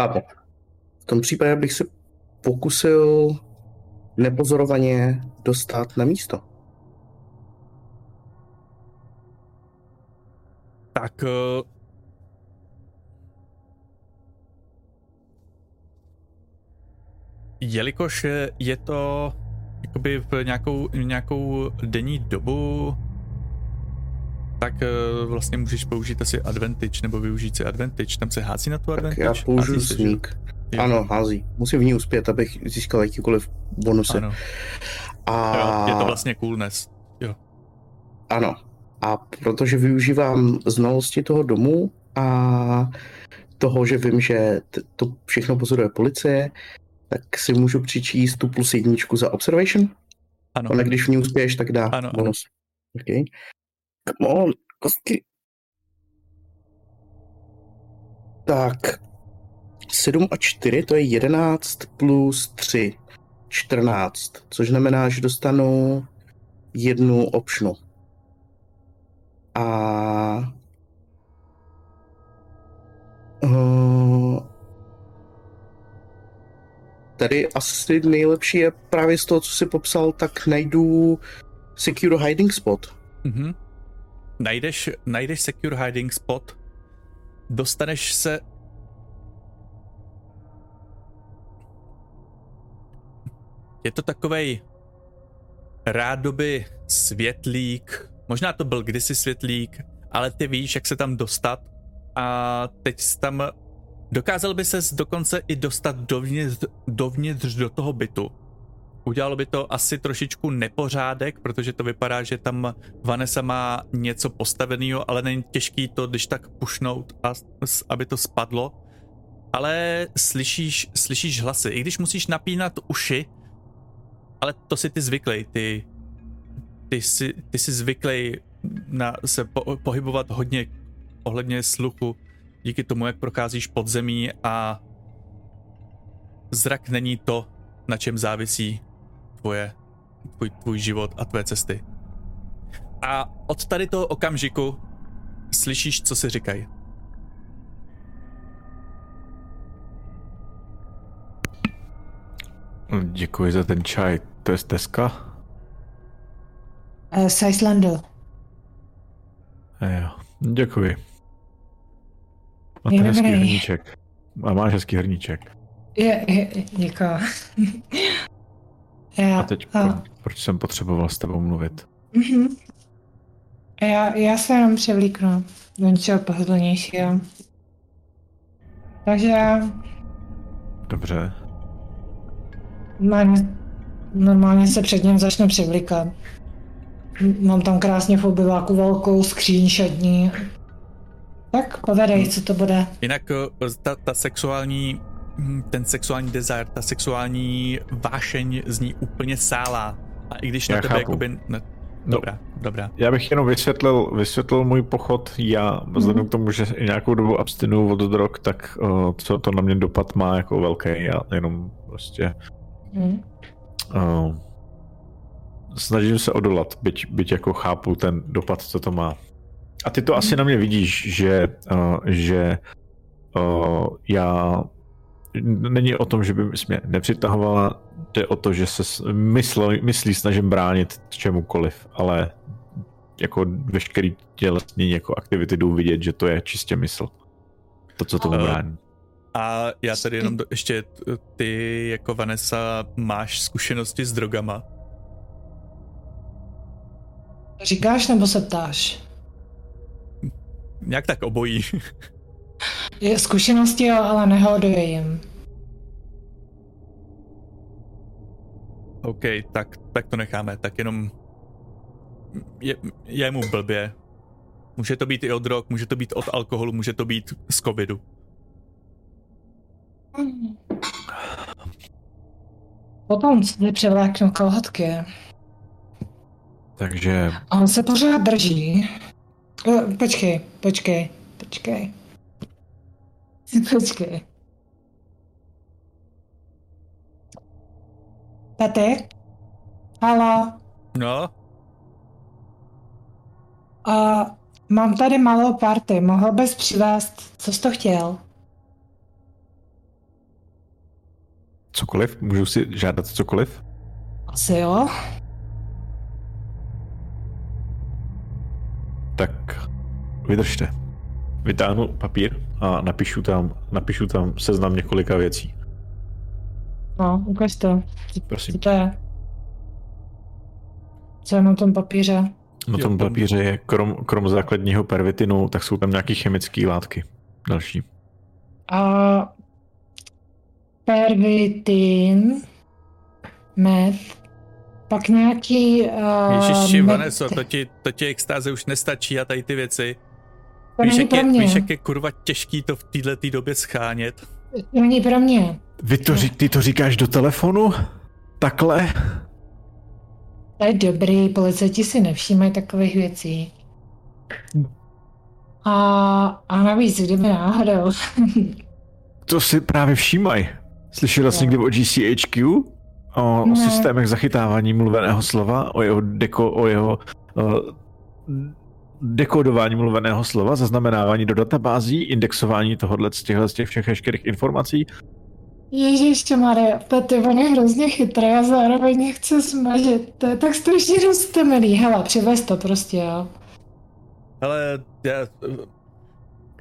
Chápu. V tom případě bych se pokusil nepozorovaně dostat na místo. Tak eh, jelikož je- to jakoby v nějakou, nějakou denní dobu, tak eh, vlastně můžeš použít asi advantage, nebo využít si advantage. Tam se hází na tu Tak advantage? já použiju sneak. Ano, hází. Musím v ní uspět, abych získal jakýkoliv bonusy. Ano. A... Jo, je to vlastně coolness. Jo. Ano. A protože využívám znalosti toho domu a toho, že vím, že t- to všechno pozoruje policie, tak si můžu přičíst tu plus jedničku za observation. Ano. Ona když v ní uspěješ, tak dá Ano, ano. bonus. Okay. Come on, kostky. Tak. 7 a 4, to je 11 plus 3. 14, což znamená, že dostanu jednu opšnu. A... Uh, tady asi nejlepší je právě z toho, co jsi popsal, tak najdu Secure Hiding Spot. Mhm. Najdeš, najdeš secure hiding spot, dostaneš se je to takovej rádoby světlík, možná to byl kdysi světlík, ale ty víš, jak se tam dostat a teď tam dokázal by ses dokonce i dostat dovnitř, dovnitř do toho bytu. Udělalo by to asi trošičku nepořádek, protože to vypadá, že tam Vanessa má něco postaveného, ale není těžký to, když tak pušnout, a, aby to spadlo. Ale slyšíš, slyšíš hlasy, i když musíš napínat uši, ale to si ty zvyklej, ty, ty, jsi, ty jsi zvyklej na se po, pohybovat hodně ohledně sluchu, díky tomu, jak procházíš podzemí a zrak není to, na čem závisí tvoje, tvůj, tvůj život a tvé cesty. A od tady toho okamžiku slyšíš, co si říkají. Děkuji za ten čaj. To je z Teska? Uh, z Icelandu. Jo, děkuji. Ten hezký hrníček. A máš hezký hrníček. Je, je, děkuji. Já, A teď, a, proč jsem potřeboval s tebou mluvit? mhm. já, já se jenom převlíknu do něčeho pohodlnějšího. Takže Dobře. normálně, normálně se před ním začnu převlíkat. M- Mám tam krásně v obyváku velkou skříň šední. Tak povedej, co to bude. Jinak eh, ta, ta sexuální, hm, ten sexuální desire, ta sexuální vášeň zní úplně sálá. A i když na Já tebe chápu. jakoby... Ne, No. dobrá, dobrá. Já bych jenom vysvětlil, vysvětlil můj pochod. Já, vzhledem k tomu, že nějakou dobu abstinuju od drog, tak uh, co to na mě dopad má jako velký. Já jenom prostě Hm. Uh, snažím se odolat, byť, byť jako chápu ten dopad, co to má. A ty to asi na mě vidíš, že, uh, že uh, já není o tom, že by mě nepřitahovala, jde o to, že se myslí, myslí snažím bránit čemukoliv, ale jako veškerý tělesný jako aktivity jdou vidět, že to je čistě mysl. To, co tomu Eh, brání. A já tady jenom do, ještě, ty jako Vanessa máš zkušenosti s drogama? Říkáš nebo se ptáš? Nějak tak obojí. Je zkušenosti, jo, ale nehoduje jim. OK, tak, tak to necháme, tak jenom je, je mu blbě. Může to být i od drog, může to být od alkoholu, může to být z covidu. Potom si převléknu kalhotky. Takže A on se pořád drží. Počkej, počkej, počkej. Počkej. Pety? Halo? No, A mám tady malou party, mohl bys přivést, co jsi to chtěl? Cokoliv, můžu si žádat cokoliv? Asi jo? Tak vydržte. Vytáhnu papír a napíšu tam, napíšu tam seznam několika věcí. No, ukaž to. Prosím. Co to je? Co je na tom papíře? Na tom papíře je krom, krom základního pervitinu, tak jsou tam nějaké chemické látky. Další. A pervitin, med, pak nějaký... Uh, Ježiši, med- Vaneso, to ti, to ti extáze už nestačí a tady ty věci. To Víš není jak, je, pro mě. víš, jak je kurva těžký to v této době schánět? To není pro mě. Vy to, ty to říkáš do telefonu? Takhle? To je dobrý, policajti si nevšímají takových věcí. A, a navíc, kdyby náhodou. To si právě všímaj. Slyšela jsi někdy o GCHQ? O Ne. systémech zachytávání mluveného slova, o jeho, deko, o jeho uh, dekodování mluveného slova, zaznamenávání do databází, indexování tohohle z těchto z těch všech veškerých informací. Ježiště Maria, Pety, on je hrozně chytrý a zároveň mě chce smažit. To je tak strašně roztemelý. Hele, přivez to prostě, jo. Hele, já,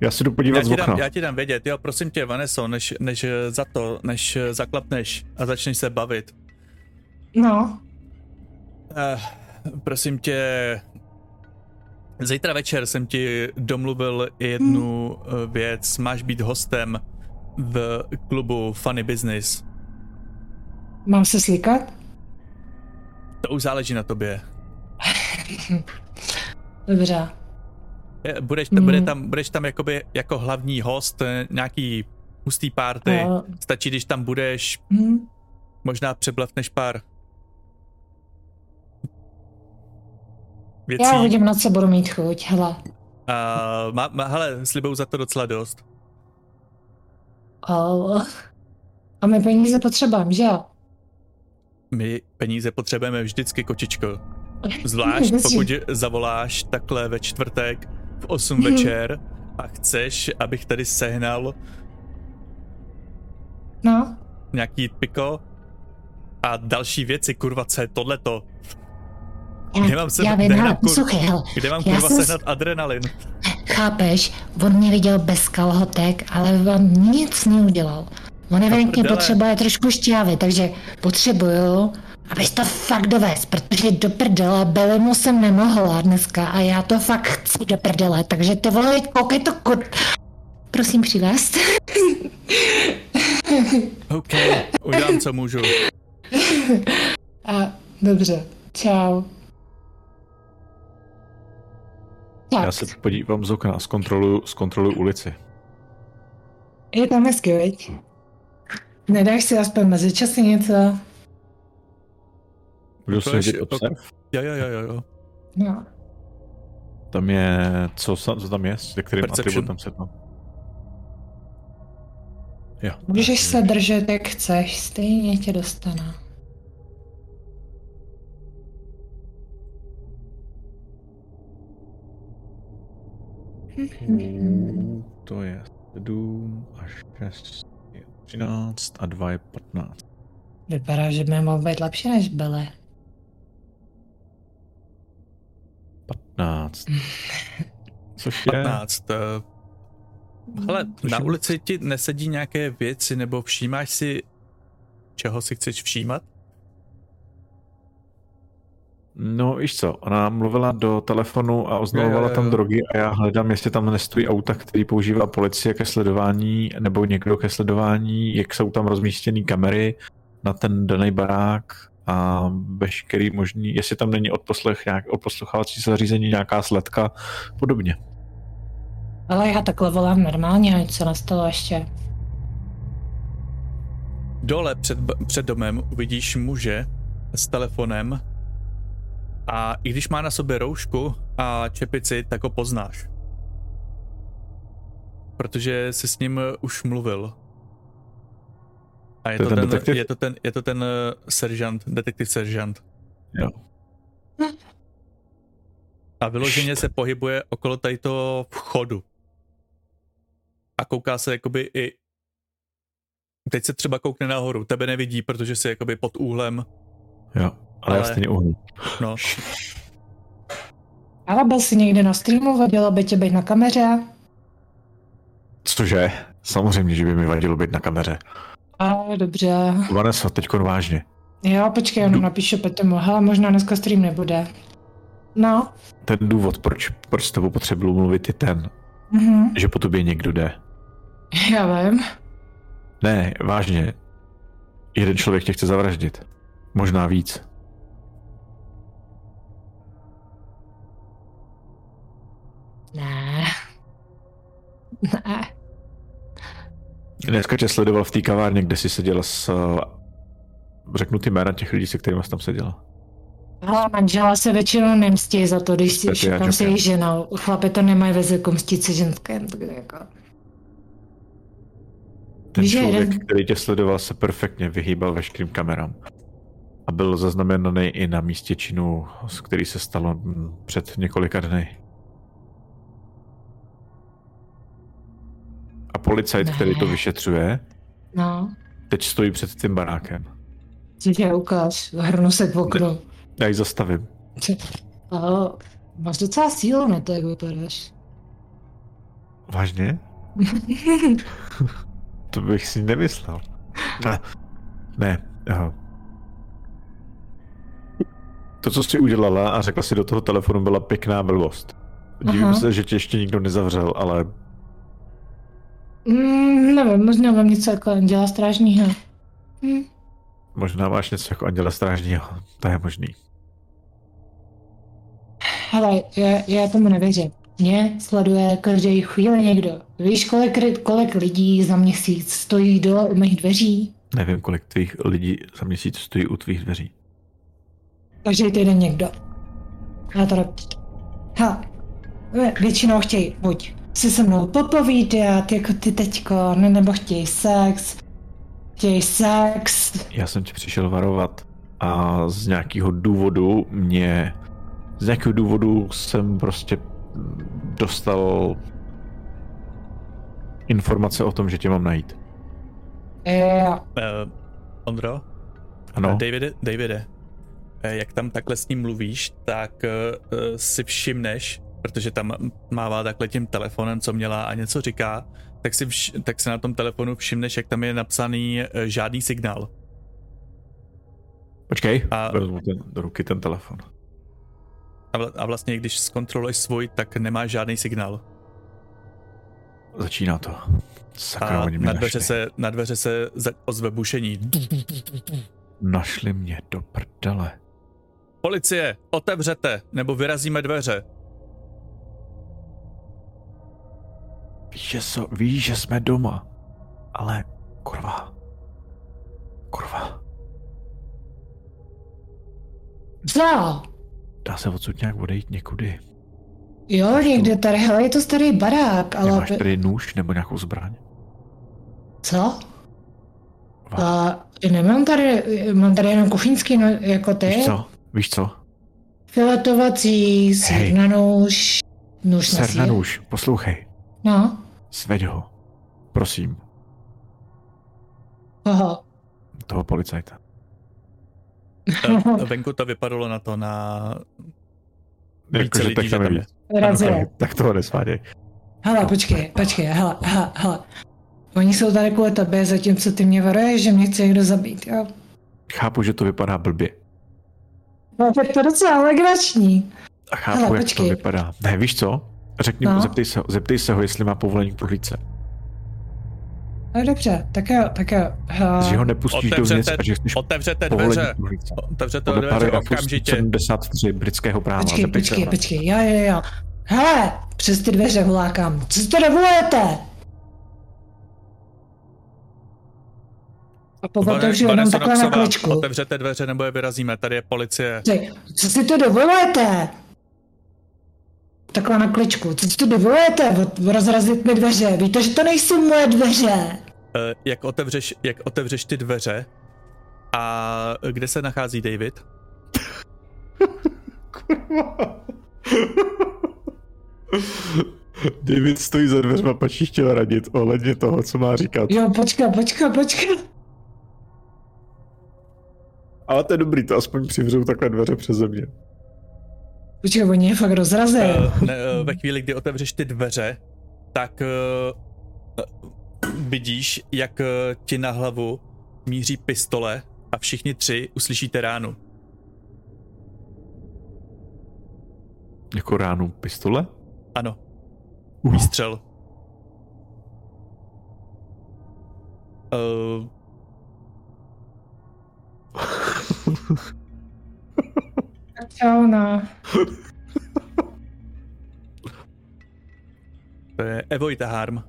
Já si jdu já, podívat z ti okna. dám, já ti dám vědět, jo, prosím tě, Vaneso, než, než eh, za to, než eh, zaklapneš a začneš se bavit. No, Uh, prosím tě, zítra večer jsem ti domluvil jednu hmm. věc. Máš být hostem v klubu Funny Business. mám se slíkat? To už záleží na tobě. Dobře. Je- Budeš, tam, bude tam, budeš tam jakoby jako hlavní host eh, nějaký hustý party. No. Stačí, když tam budeš, Hm. možná přeblefneš pár věcí. Já hodím, na co budu mít chuť, hele. A má, má, hele, slibuju za to docela dost. Oh. A my peníze potřebujeme, že jo? My peníze potřebujeme vždycky, kočičko. Zvlášť pokud zavoláš takhle ve čtvrtek v 8 Mhm. večer a chceš, abych tady sehnal No, nějaký piko a další věci, kurva, co je tohleto? já, Kde mám se- já kde vím, mám hele, kur- Kde mám kurva jsem sehnat adrenalin? chápeš, on mě viděl bez kalhotek, ale on nic neudělal. On evidentně prdele. potřebuje trošku šťávy, takže potřebuju, abys to fakt dovez, protože do prdele Belimu jsem nemohla dneska a já to fakt chci do prdele, takže ty vole, koukej to kur... Prosím přivést. OK, udělám, co můžu. A dobře, čau. Tak, Já se podívám z okna, zkontroluju, zkontroluju ulici. je tam hezky, viď? Nedáš si aspoň mezi časy něco? Budu To se je vidět ši- obsav? Jo, jo, jo, jo, jo. Tam je, co, sa- co tam je, se kterým Perception. atributem se tam? Jo. Můžeš se držet, jak chceš, stejně tě dostane. Mm, To je 7 a 6 je 13 a 2 je 15. Vypadá, že by mohl být lepší než byly. 15. Což je... 15. eh, Hele, Což na ulici ti nesedí nějaké věci, nebo všímáš si, čeho si chceš všímat? No víš co, ona mluvila do telefonu a oznamovala tam drogy a já hledám, jestli tam nestojí auta, který používá policie ke sledování, nebo někdo ke sledování, jak jsou tam rozmístěné kamery na ten daný barák, a veškerý možný, jestli tam není odposlech, nějak, odposlouchávací zařízení, nějaká sledka, podobně. Ale já takhle volám normálně, ať se nestalo ještě. Dole před, před domem uvidíš muže s telefonem a i když má na sobě roušku a čepici, tak ho poznáš. Protože jsi s ním už mluvil. A je to, to, ten, ten je to ten, je to ten uh, seržant, detektiv seržant. Jo. A vyloženě se pohybuje okolo tady toho vchodu. A kouká se jakoby i teď se třeba koukne nahoru, tebe nevidí, protože jsi jakoby pod úhlem. Jo, ale, ale... já stejně uhnu. No. Ale byl jsi někde na streamu, vadilo by tě být na kameře? Cože? Samozřejmě, že by mi vadilo být na kameře. A dobře. Vanessa, teď vážně. Jo, počkej, jenom napíšu Petemu, hele, možná dneska stream nebude. No. Ten důvod, proč, proč s tebou potřebuji mluvit, je ten, mm-hmm. že po tobě někdo jde. Já vím. Ne, vážně. Jeden člověk tě chce zavraždit. Možná víc. Ne. Ne. Dneska tě sledoval v té kavárně, kde jsi seděla s... Řeknu ty jména těch lidí, se kterými jsi tam seděla. Ale manžela se většinou nemstí za to, když si tam se její ženou. Chlapy to nemají ve zvyku mstit se ženském, tak jako... Ten člověk, jeden... který tě sledoval, se perfektně vyhýbal veškerým kamerám. A byl zaznamenaný i na místě činu, z který se stalo před několika dny. Policajt, ne. který to vyšetřuje, no. teď stojí před tím barákem. Cože ukáž, hrnu se k oknu. Já ji zastavím. Uh, máš docela sílu na to, jak vypadáš. Vážně? to bych si nemyslel. Ne, ne. Aha. To, co jsi udělala a řekla si do toho telefonu, byla pěkná blbost. Dívím se, že tě ještě nikdo nezavřel, ale... Mm, nevím, možná mám něco jako Anděla Strážního. Hm. Možná máš něco jako Anděla Strážního, to je možný. Hele, já, já tomu nevěřím. Mě sleduje každý chvíli někdo. Víš, kolik, kolik lidí za měsíc stojí u mých dveří? Nevím, kolik tvých lidí za měsíc stojí u tvých dveří. Každý týden někdo. Já to Ha, většinou chtějí buď si se mnou popovídat, jako ty teďko, ne, nebo chtějí sex, chtějí sex. Já jsem ti přišel varovat a z nějakého důvodu mě, z nějakého důvodu jsem prostě dostal informace o tom, že tě mám najít. Yeah. Uh, Ondro? Ano? Uh, Davide, Davide, uh, jak tam takhle s ním mluvíš, tak uh, si všimneš, protože tam mává takhle tím telefonem, co měla a něco říká, tak si, vš- tak si na tom telefonu všimneš, jak tam je napsaný uh, žádný signál. Počkej, a... vezmu ten, do ruky ten telefon. A, vl- a vlastně, když zkontroluješ svůj, tak nemá žádný signál. Začíná to. Sakra, a na dveře, se, na dveře se ozve bušení. Našli mě do prdele. Policie, otevřete, nebo vyrazíme dveře. Víš, že, so, víš, že jsme doma, ale kurva. Kurva. Co? Dá se odsud nějak odejít někudy. Jo, někde tady, hele, je to starý barák, ale... Nemáš tady nůž nebo nějakou zbraň? Co? A nemám tady, mám tady jenom kuchyňský, no, jako ty. Víš co? Víš co? Filetovací, na nůž, nůž na sír. na nůž, poslouchej. No? Sveď ho. Prosím. Koho? Toho policajta. Venku to vypadalo na to, na více jako, lidí, že tam je. Tak toho nesváděj. Hele, počkej, počkej, hele, hele, hele. Oni jsou tady kvůli tobě, zatímco ty mě varuješ, že mě chce někdo zabít, jo? Chápu, že to vypadá blbě. No, tak to docela legrační. A chápu, hele, jak počkej. to vypadá. Ne, víš co? Řekni no. mu, zeptej se, zeptej se ho, jestli má povolení k prohlídce. No dobře, tak jo, tak jo. Uh, Že ho nepustíš dovnitř a že chceš otevřete dveře. Otevřete Podle dveře okamžitě. 73 britského práva. počkej, počkej, počkej, jo, jo, jo. Hele, přes ty dveře volákám. Co si to dovolujete? A pootevřu pane jenom takhle na kličku. otevřete dveře nebo je vyrazíme, tady je policie. Co si to dovolujete? Takhle na kličku. Co si to dovolujete? Od- Rozrazit mi dveře. Víte, že to nejsou moje dveře. Eh, Jak otevřeš, jak otevřeš ty dveře a kde se nachází David? David stojí za dveřma, pačí chtěl radit ohledně toho, co má říkat. Jo, počkej, počkej, počkej. Ale to je dobrý, to aspoň přivřou takhle dveře přes země. Počkej, oni je fakt rozrazili. Eh, ne, eh, ve chvíli, kdy otevřeš ty dveře, tak eh, eh, vidíš, jak eh, ti na hlavu míří pistole a všichni tři uslyšíte ránu. Jako ránu pistole? Ano. Výstřel. Uh, Čau, no. to je Evoita Harm.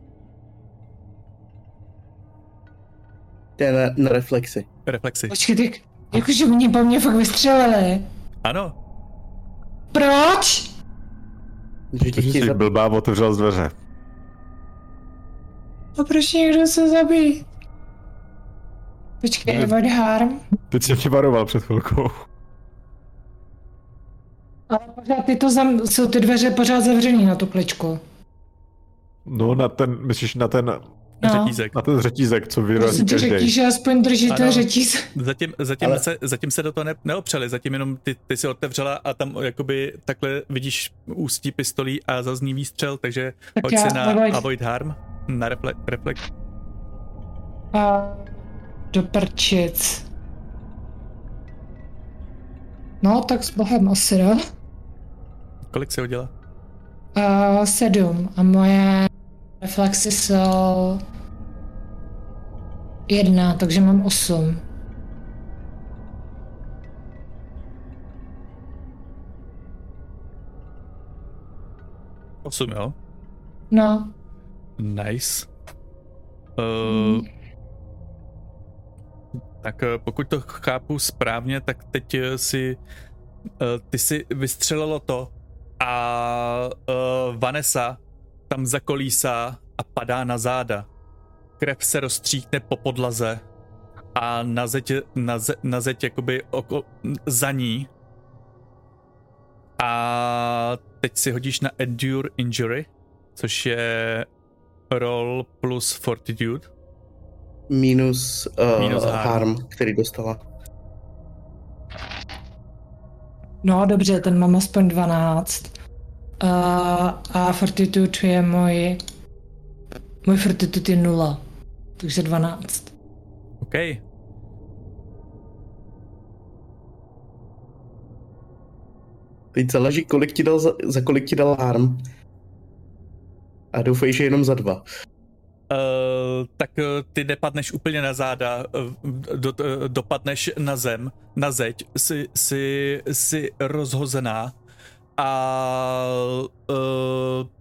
To je na, na reflexy. Reflexy. Počkej, ty, jakože oni po mně fakt vystřelili. Ano. Proč? Že chtějí jsi blbá otevřel z dveře. A proč někdo se zabít? Počkej. Evod Harm. Teď jsem tě varoval před chvilkou. Ale pořád ty to zam, jsou ty dveře pořád zavřený na tu kličku. No na ten, myslíš na ten, No. Řetízek. na ten řetízek, co vyrazí řekni, každý. že aspoň držíte Ano. řetíz. Zatím, zatím, Ale- se, zatím se do toho ne, neopřeli, zatím jenom ty, ty si otevřela a tam jakoby takhle vidíš ústí pistolí a zazní výstřel, takže Tak hoď já si na avoid- Avoid Harm, na reflect. reflect. A do prčic. No, tak s bohem asi, no. Kolik si hodila? A sedm. A moje reflexy jsou jedna, takže mám osm. Osm, jo? No, Nice. Uh, tak eh, pokud to chápu správně, tak teď eh, si eh, ty si vystřelilo to a Vanessa tam zakolísá a padá na záda. Krev se rozstříkne po podlaze a na zeď, na ze, na zeď jakoby oko, za ní. A teď si hodíš na Endure Injury, což je roll plus Fortitude. Minus, uh, Minus harm. harm. který dostala. no dobře, ten mám aspoň 12. A, a fortitude je můj... Můj fortitude je nula. Takže 12. OK. Teď záleží, kolik ti dal za, za kolik ti dal harm. A doufej, že jenom za dva. Uh, tak uh, ty nepadneš úplně na záda, uh, do, dopadneš na zem, na zeď, jsi, jsi, jsi rozhozená a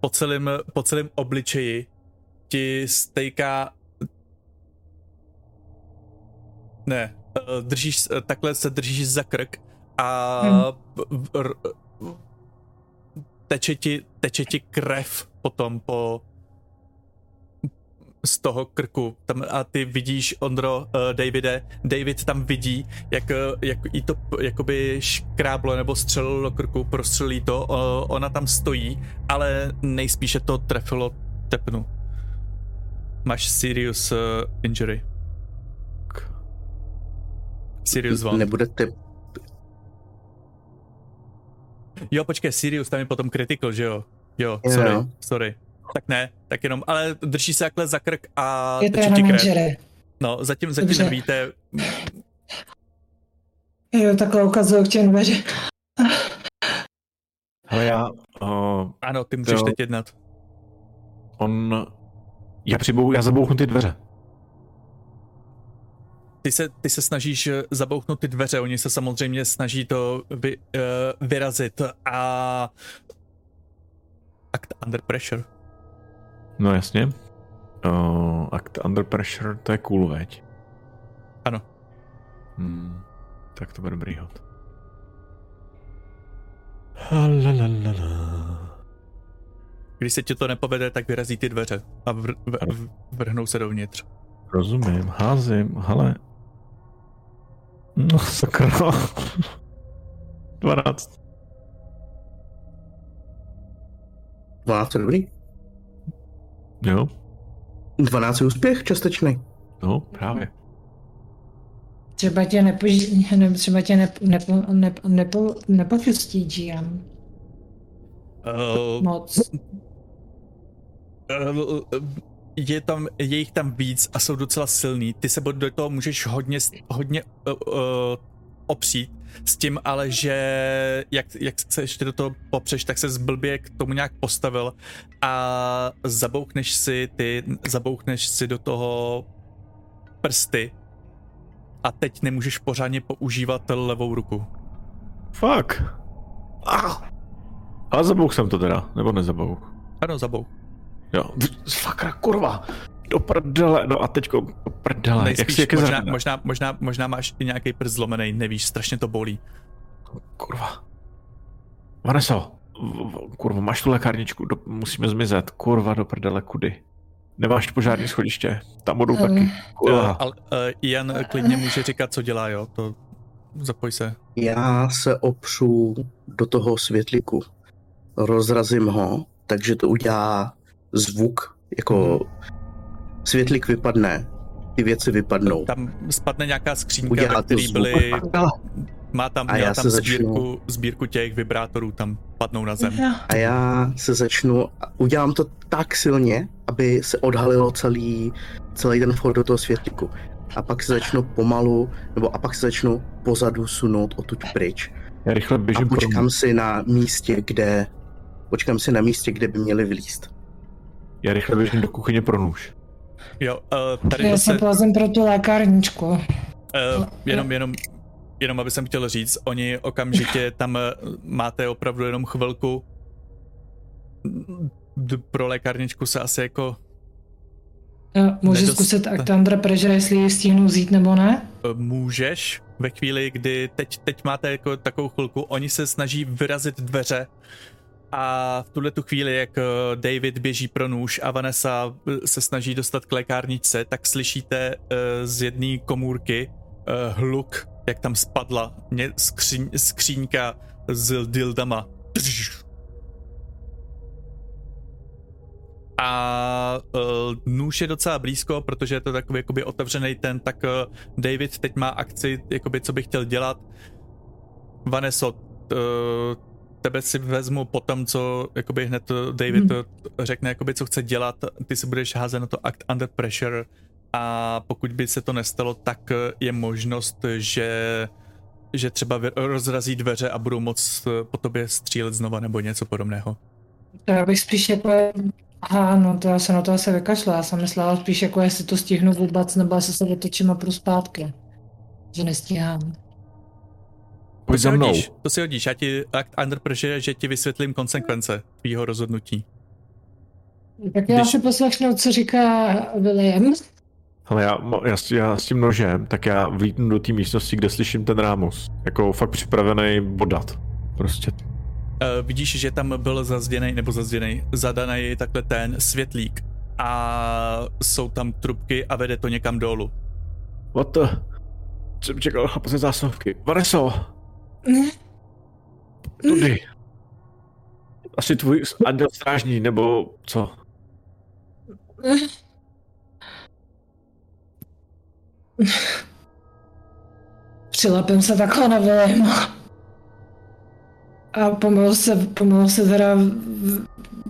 po, celém, po celém obličeji ti stejká ne, držíš, takhle se držíš za krk a Hmm. r- teče ti, teče ti krev potom po z toho krku. Tam, a ty vidíš, Ondro, uh, Davide, David tam vidí, jak, eh, jak jí to jakoby škráblo nebo střelilo do krku, prostřelí to, uh, ona tam stojí, ale nejspíše to trefilo tepnu. Máš serious uh, injury. Serious one. Nebudete... Jo, počkej, Sirius, tam je potom critical, že jo? Jo, Jo. sorry, sorry. Tak ne, tak jenom, ale drží se takhle za krk a Je to teče ti jenom krev. injury. No, zatím, zatím Dobře. nevíte, Jo, takhle ukazuju k těm dveře. Ale já, uh, ano, ty můžeš Jo. teď jednat. on, já přibou, já zabouchnu ty dveře. ty se, ty se snažíš eh, zabouchnout ty dveře, oni se samozřejmě snaží to vy, uh, vyrazit a... Act under pressure. No jasně. Uh, act under pressure, to je cool, veď? Ano. Hmm, tak to bude dobrý hod. Když se ti to nepovede, tak vyrazí ty dveře a vr, vr, vrhnou se dovnitř. Rozumím, házím, hele. No sakra. 12. 12 je dobrý. Jo, 12 je úspěch částečný. no právě. Třeba tě nepoží, ne, třeba tě nep, nepo, nep, nepo, nepočustí GM Uh, moc. uh, je, tam, je jich tam víc a jsou docela silný. Ty se do toho můžeš hodně, hodně uh, uh, opřít s tím ale, že jak, jak se ještě do toho popřeš, tak se zblbě k tomu nějak postavil a zabouchneš si ty, zabouchneš si do toho prsty a teď nemůžeš pořádně používat levou ruku. Fuck. Ah. Ale zabouch jsem to teda, nebo nezabouch? Ano, zabouch. Jo, sakra, kurva. Do prdele, no a teďko, do prdele. Jak Nejspíš si, jak je možná, možná, možná, možná máš i nějaký prst zlomený, nevíš, strašně to bolí. Kurva. Vaneso, kurva, máš tu lékárničku, do, musíme zmizet. Kurva, do prdele, kudy? Nemáš požární schodiště, tam budou taky. Uh, Kurva. ale uh, Jan klidně může říkat, co dělá, jo, to zapoj se. Já se opřu do toho světlíku. Rozrazím ho, takže to udělá zvuk, jako světlík vypadne, ty věci vypadnou. Tam spadne nějaká skřínka, Udělá ve který byly, má tam, A já tam se začnu- sbírku, sbírku těch vibrátorů, tam padnou na zem. A já se začnu, udělám to tak silně, aby se odhalilo celý, celý ten vchod do toho světlíku. A pak se začnu pomalu, nebo a pak se začnu pozadu sunout odtud pryč. Já rychle A běžím pro počkám si na místě, kde, počkám si na místě, kde by měli vylíst. Já rychle běžím do kuchyně pro nůž. Jo, uh, tady Já se plazím pro tu lékárničku. uh, jenom, jenom, jenom aby jsem chtěl říct, oni okamžitě tam eh, máte opravdu jenom chvilku. Pro lékárničku se asi jako Já Můžu Nedost- zkusit Act Under Pressure, jestli ji stihnu vzít nebo ne? můžeš ve chvíli, kdy teď, teď máte jako takovou chvilku, oni se snaží vyrazit dveře a v tuhle tu chvíli, jak eh, David běží pro nůž a Vanessa eh, se snaží dostat k lékárničce, tak slyšíte eh, z jedné komůrky hluk, jak tam spadla skříň, skříňka s dildama. A uh, nůž je docela blízko, protože je to takový jakoby otevřený ten, tak uh, David teď má akci, jakoby co by chtěl dělat. Vaneso, uh, tebe si vezmu po tom, co jakoby hned David Hmm. hmm. řekne, jakoby co chce dělat, ty si budeš házet na to act under pressure a pokud by se to nestalo, tak je možnost, že že třeba rozrazí dveře a budou moc eh, po tobě střílet znova nebo něco podobného. To já bych spíš jako... Aha, no to já se na to asi vykašla. Já jsem myslela spíš jako, jestli to stihnu vůbec, nebo jestli se otočím a půjdu zpátky. Že nestíhám. Pojď to za si mnou. hodíš, to si hodíš, já ti act under pressure, že ti vysvětlím konsekvence tvýho rozhodnutí. Tak já Když- si poslechnu, co říká William. Ale já, já, s- já s tím nožem, tak já vlítnu do té místnosti, kde slyším ten rámus. Jako fakt připravený bodat. Prostě. Uh, vidíš, že tam byl zazděný, nebo zazděný, zadaný takhle ten světlík a jsou tam trubky a vede to někam dolů. What the? Jsem čekal chlapat ze zásuvky. Ne, tudy. Asi tvůj anděl strážní, nebo co? Přilepím se takhle na Williama. A pomalu se, pomalu se teda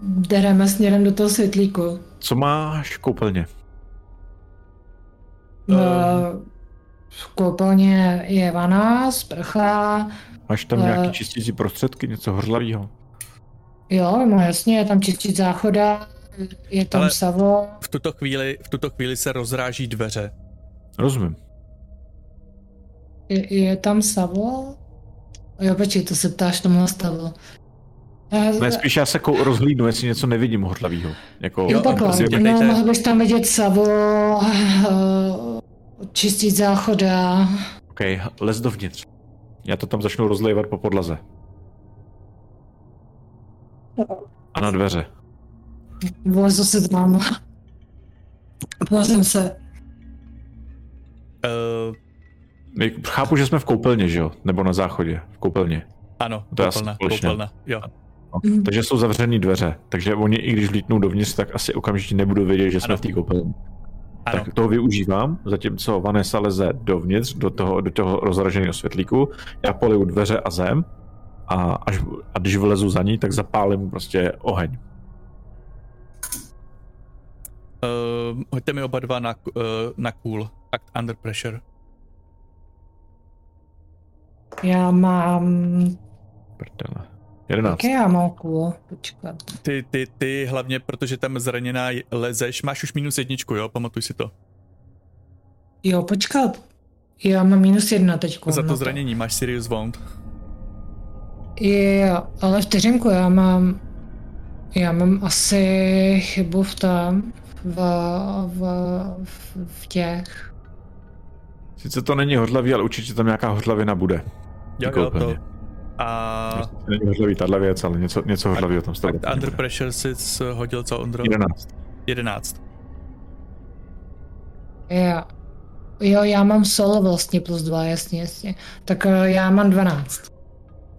dereme směrem do toho světlíku. Co máš koupelně? No, Ehm. V koupelně je vana, sprcha, Máš tam Eh. nějaký čistící prostředky, něco hořlavého? jo, no jasně, je tam čistit záchoda, je tam Ale- savo. V tuto chvíli, v tuto chvíli se rozráží dveře Rozumím. Je, je tam Savo? Jo, počkej, to se ptáš tomu stavu. Ne, spíš já se kou- rozhlídnu, jestli něco nevidím hortlavýho. Jako, Jo, takhle. No, mohl bys tam vidět Savo, eh, čistit záchoda. OK, les dovnitř. Já to tam začnu rozlévat po podlaze. A na dveře. Vlezu se tam. Vlezem se. Uh, Chápu, že jsme v koupelně, že jo? Nebo na záchodě, v koupelně. ano, To koupelna, koupelna, jo. No. Mhm. Takže jsou zavřené dveře, takže oni i když lítnou dovnitř, tak asi okamžitě nebudou vědět, že jsme Ano. v té koupelně. Ano, Tak toho využívám, zatímco Vanessa leze dovnitř, do toho, do toho rozraženého světlíku, já poliju dveře a zem a, až, a když vlezu za ní, tak zapálím prostě oheň. uh, hoďte mi oba dva na, uh, na cool. Act under pressure. Já mám... Prdele. 11. Jaké já mám cool? Počkat. Ty, ty, ty hlavně, protože tam zraněná lezeš, máš už minus jedničku, jo, pamatuj si to. Jo, počkat. Já mám minus jedna teďko. Za to zranění máš serious wound. Jo, ale vteřinku, já mám... Já mám asi chybu v tom, v, v, v, v těch... Sice to není hodlavý, ale určitě tam nějaká hodlavina bude. Jo, Jako jo, to. A Není hodlavý tahle věc, ale něco, něco hodlavého tam stalo. Under pressure si hodil co, Ondro? 11. 11. Jo. Jo, já mám solo vlastně plus dva, jasně, jasně. Tak eh, já mám 12.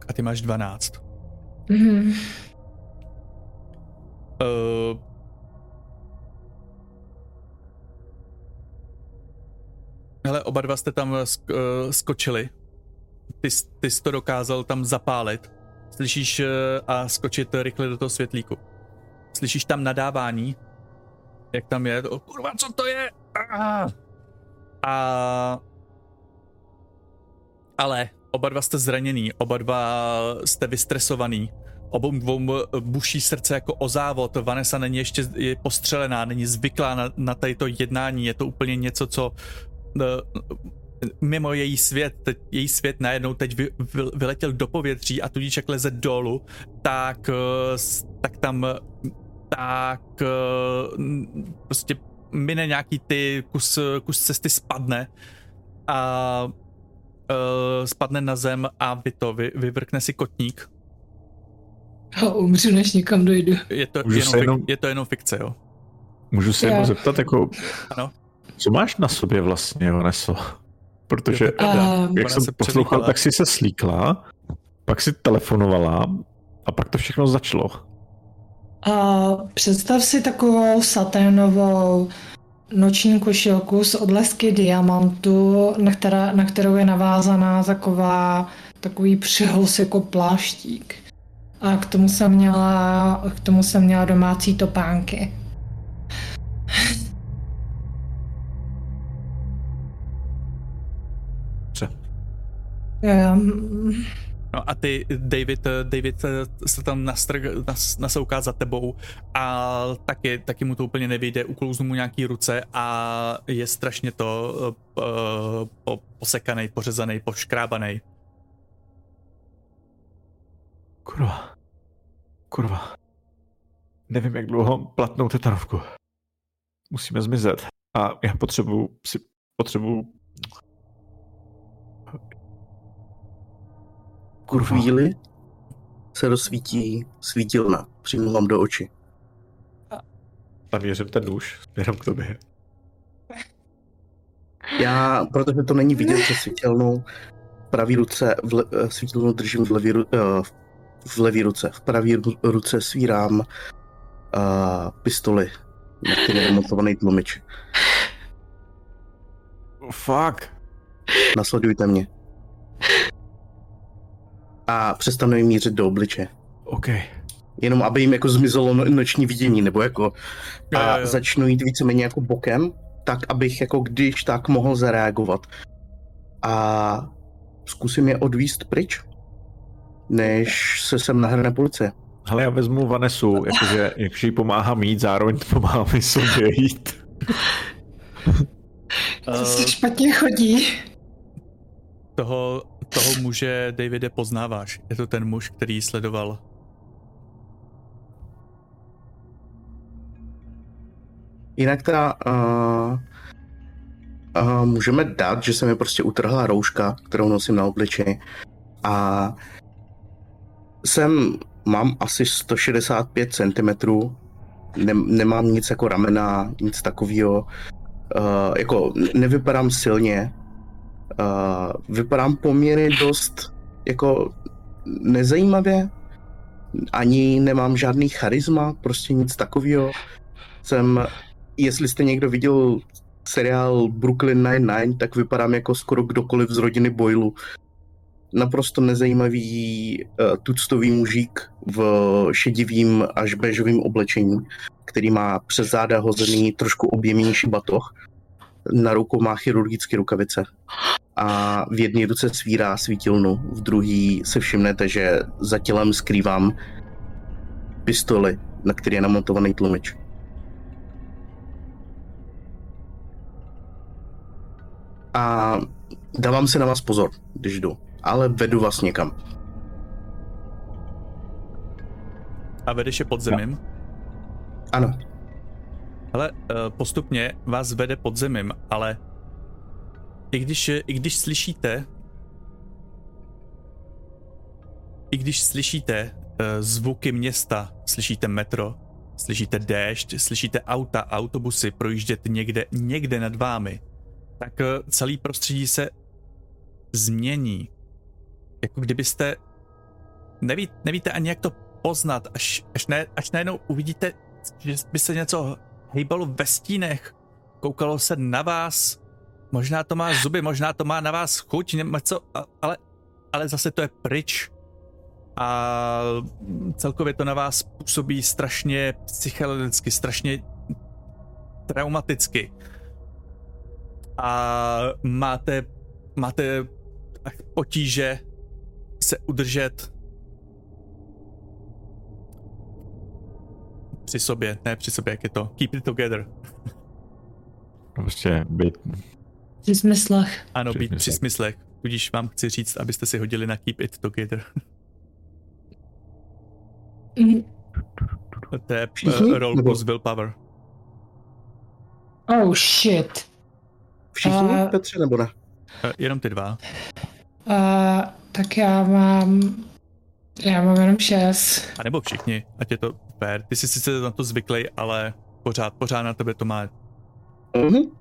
A ty máš 12. Mhm. Uh, hele, oba dva jste tam sk- uh, skočili. Ty, ty jsi to dokázal tam zapálit. Slyšíš uh, a skočit rychle do toho světlíku. Slyšíš tam nadávání, jak tam je. O, kurva, co to je? Ah! A... Ale oba dva jste zraněný, oba dva jste vystresovaný. Obou dvou buší srdce jako o závod. Vanessa není ještě je postřelená, není zvyklá na, na tato jednání. Je to úplně něco, co eh, mimo její svět, teď, její svět najednou teď vy, vy, vyletěl do povětří a tudíž jak leze dolů, tak, eh, tak tam tak eh, prostě mine nějaký ty kus, kus cesty spadne a uh, spadne na zem a vy to, vy, vyvrkne si kotník. A umřu, než někam dojdu. Je to, Můžu jenom, se fik, jenom- je to jenom fikce, jo. Můžu se jenom zeptat, jako, Ano. co máš na sobě vlastně, Vanesso? Protože. A- jak Ona jsem se poslouchal, tak si se slíkla, pak si telefonovala a pak to všechno začalo. A představ si takovou saténovou noční košilku z odlesky diamantu, na, která, na kterou je navázaná taková, takový přehoz jako pláštík. A k tomu jsem měla, k tomu jsem měla domácí topánky. Um, No a ty, David, eh, David eh, se tam nastrg, nas, nasouká za tebou a taky, taky mu to úplně nevyjde, uklouznu mu nějaký ruce a je strašně to uh, po, posekaný, pořezaný, poškrábaný. Kurva. Kurva. Nevím, jak dlouho platnou tetanovku. Musíme zmizet. A já potřebuju si... Potřebuju... Tu chvíli se rozsvítí svítilna přímo vám do očí. A věřím ten nůž směrem k tobě. Já, protože to není vidět přes svítilnou, v pravý ruce, v le, eh, svítilnu držím v levý, eh, v levý ruce. V pravý ru- ruce svírám uh, pistoli, na který je montovaný tlumič. Oh, fuck. Nasledujte mě. A přestanu jim mířit do obliče. OK. Jenom aby jim jako zmizelo no- noční vidění, nebo jako a jo, jo. začnu jít víceméně jako bokem, tak abych jako když tak mohl zareagovat. A zkusím je odvíst pryč, než se sem nahrne policie. Hele, já vezmu Vanesu, jakože, jakože jí pomáhá mít, zároveň pomáhá mi sobě jít. to se špatně chodí. toho, toho muže, Davide, poznáváš. Je to ten muž, který sledoval? Jinak teda uh, uh, můžeme dát, že se mi prostě utrhla rouška, kterou nosím na obličeji a jsem, mám asi 165 cm, ne, nemám nic jako ramena, nic takového, uh, jako nevypadám silně, uh, vypadám poměrně dost jako nezajímavě, ani nemám žádný charisma, prostě nic takového. Jsem jestli jste někdo viděl seriál Brooklyn Nine-Nine, tak vypadám jako skoro kdokoliv z rodiny Boylu. Naprosto nezajímavý uh, tuctový mužík v šedivým až bežovým oblečení, který má přes záda hozený trošku objemnější batoh. Na rukou má chirurgické rukavice. A v jedné ruce svírá svítilnu, v druhý se všimnete, že za tělem skrývám pistoli, na který je namontovaný tlumič. a dávám si na vás pozor, když jdu, ale vedu vás někam. A vedeš je pod zemím? Ano. Ale eh, postupně vás vede pod zemím, ale i když, i když slyšíte i když slyšíte uh, zvuky města, slyšíte metro, slyšíte déšť, slyšíte auta, autobusy projíždět někde, někde nad vámi, tak eh, celý prostředí se změní. Jako kdybyste neví, nevíte ani jak to poznat, až, až, ne, až najednou uvidíte, že by se něco hejbalo ve stínech, koukalo se na vás, možná to má zuby, možná to má na vás chuť, něco, ale, ale zase to je pryč. A celkově to na vás působí strašně psychologicky, strašně traumaticky. A máte, máte potíže se udržet při sobě, ne při sobě, jak je to. Keep it together. Prostě být... Při smyslech. Ano, při být smyslech. při smyslech. Tudíž vám chci říct, abyste si hodili na keep it together. Mm. to je uh, roll plus willpower. Oh shit. Všichni, uh, Petře, nebo ne? Uh, jenom ty dva. Uh, tak já mám... Já mám jenom šest. A nebo všichni, ať je to fair. Ty jsi sice na to zvyklý, ale pořád, pořád na tebe to má. Uh-huh.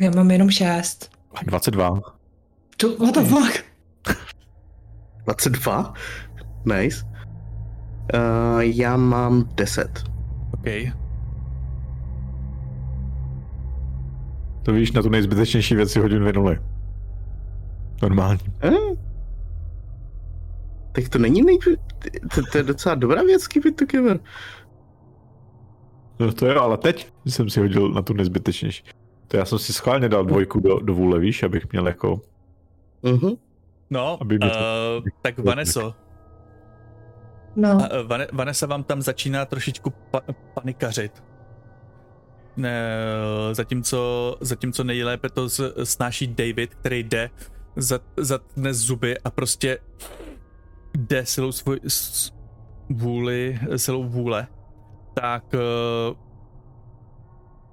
Já mám jenom šest. 22. To, what the fuck? 22? Nice. Uh, já mám 10. OK. To víš, na tu nejzbytečnější věc si hodinu vynuli. Normální. Eh? Tak to není nej... To, to, je docela dobrá věc, keep it together. No to jo, ale teď jsem si hodil na tu nezbytečnější. To já jsem si schválně dal dvojku do, do vůle, víš, abych měl jako... Uh-huh. No, aby to... uh, tak Vaneso. No. Uh, Vanessa vám tam začíná trošičku pa- panikařit ne, zatímco, zatímco nejlépe to snáší David, který jde, zatne zuby a prostě jde silou svůj vůli, silou vůle, tak uh,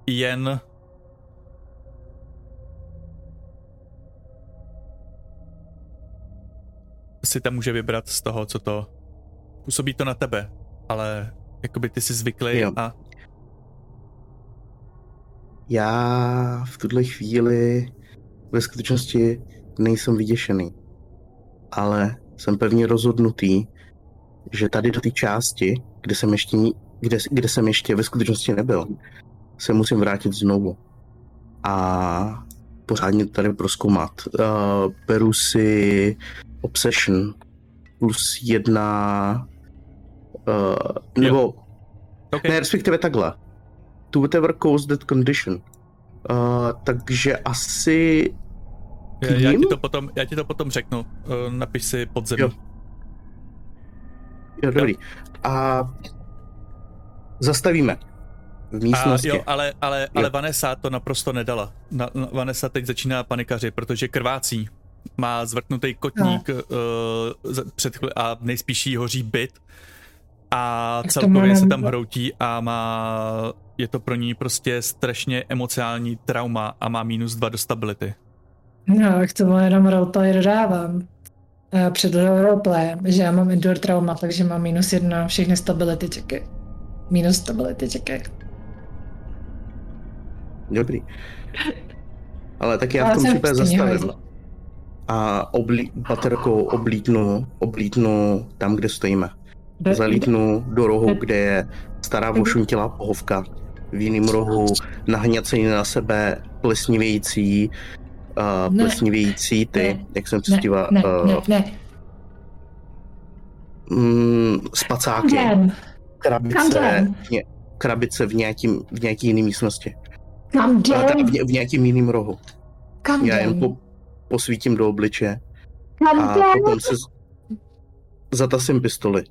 jen si tam může vybrat z toho, co to působí to na tebe, ale jakoby ty jsi zvyklý jo. a já v tuhle chvíli ve skutečnosti nejsem vyděšený, ale jsem pevně rozhodnutý, že tady do té části, kde jsem ještě, kde, kde jsem ještě ve skutečnosti nebyl, se musím vrátit znovu. A pořádně tady proskoumat. Uh, beru si Obsession plus jedna uh, nebo okay. ne, respektive takhle to whatever caused that condition. Uh, takže asi já, já, ti to potom, já ti to potom řeknu. Uh, napiš si podzemí. Jo. jo, dobrý. A zastavíme. v místnosti. A jo, ale, ale, ale Vanessa to naprosto nedala. Na, Vanessa teď začíná panikaři, protože krvácí. Má zvrtnutý kotník no. uh, před chvíli a nejspíš jí hoří byt. A celkově se tam hroutí a má, je to pro ní prostě strašně emocionální trauma a má minus dva do stability. No, k tomu jenom roleplay dodávám. Eh, před roleplay, že já mám indoor trauma, takže mám minus jedna všechny stability čeky. Minus stability čeky. Dobrý. Ale tak já v tom případě zastavím. A oblí, baterkou oblítnu, oblítnu tam, kde stojíme. Zalítnu do rohu, kde je stará vošuntělá pohovka. V jiném rohu nahňacený na sebe plesnivějící, uh, plesnivějící ty, ne, jak jsem se díval. Ne, uh, ne, ne. Mm, spacáky. Krabice, krabice v, nějakým, v nějaký jiný místnosti. Kam jdem? V, v nějakým jiným rohu. Kam Já jen po, posvítím do obliče. Kam a jdem? potom se zatasím pistoli.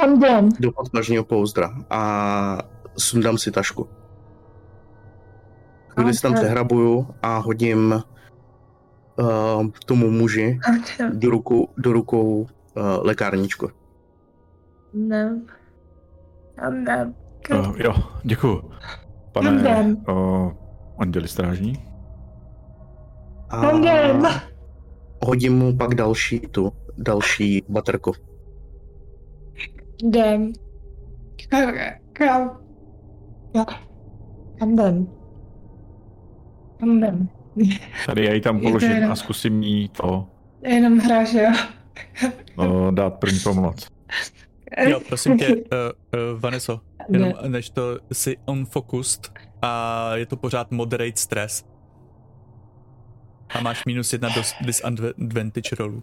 Kam jdem? Do podpažního pouzdra a sundám si tašku. Chvíli si tam přehrabuju a hodím uh, tomu muži do, ruku, do rukou uh, lékárničku. Ne. Ne. Uh, jo, děkuju. Pane uh, anděli strážní? A hodím mu pak další tu, další baterku. Jdem. Kam? Kam jdem? Kam jdem? Tady já ji tam položím jenom... a zkusím jí to... Jenom hráš, jo? no, dát první pomoc. Jo, prosím tě, uh, uh, Vaneso, jenom ne. než to si unfocused a je to pořád moderate stress. A máš minus jedna do disadvantage rollu.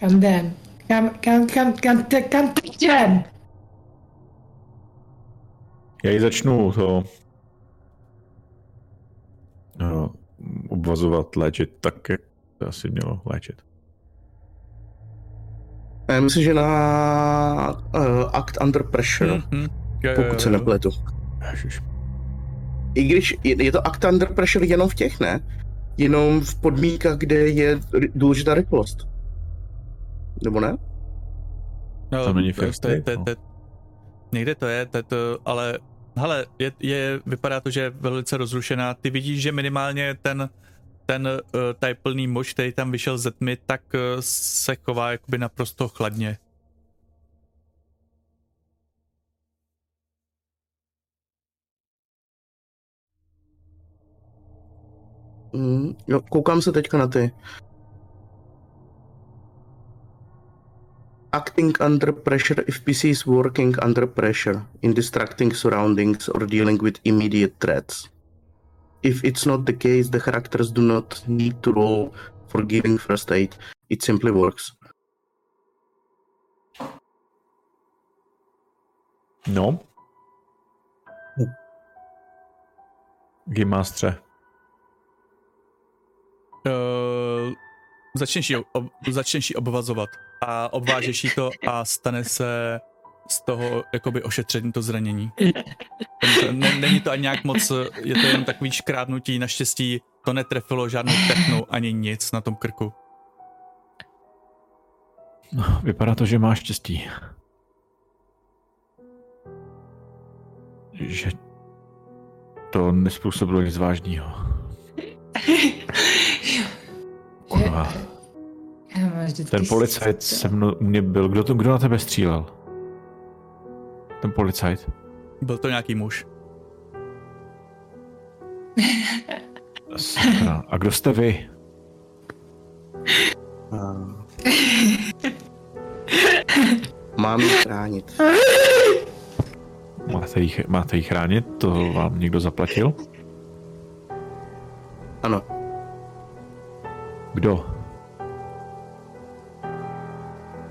Kam jdem? Kam, kam, kam, kam, kam teď jdem? Já ji začnu to no, obvazovat, léčit tak, jak to asi mělo léčit. Já myslím, že na uh, Act Under Pressure, mm-hmm. jo, pokud jo, jo. se nepletu. Ježiš. I když je, je to Act Under Pressure jenom v těch, ne? Jenom v podmínkách, kde je důležitá rychlost. Nebo ne? No, to není first to, to, to, Někde to je, to, to, ale hele, je, je, vypadá to, že je velice rozrušená. Ty vidíš, že minimálně ten ten uh, taj plný mož, který tam vyšel ze tmy, tak uh, se chová jakoby naprosto chladně. Mm, jo, koukám se teďka na ty. Acting under pressure if PC is working under pressure in distracting surroundings or dealing with immediate threats. If it's not the case, the characters do not need to roll for giving first aid. It simply works. No. Gimastře. Uh, začneš, ji, ob, začneš ji obvazovat a obvážeš jí to a stane se z toho jakoby ošetření to zranění. Není to ani nějak moc, je to jen takový škrádnutí, naštěstí to netrefilo žádnou technu ani nic na tom krku. No, vypadá to, že máš štěstí. Že to nespůsobilo nic vážného. Kurva. Ten policajt se mnou, mě byl, kdo, to, kdo na tebe střílel? Ten policajt. Byl to nějaký muž. Sakra. A kdo jste vy? Mám ji chránit. Máte jí, máte jí chránit? To vám někdo zaplatil? Ano. Kdo?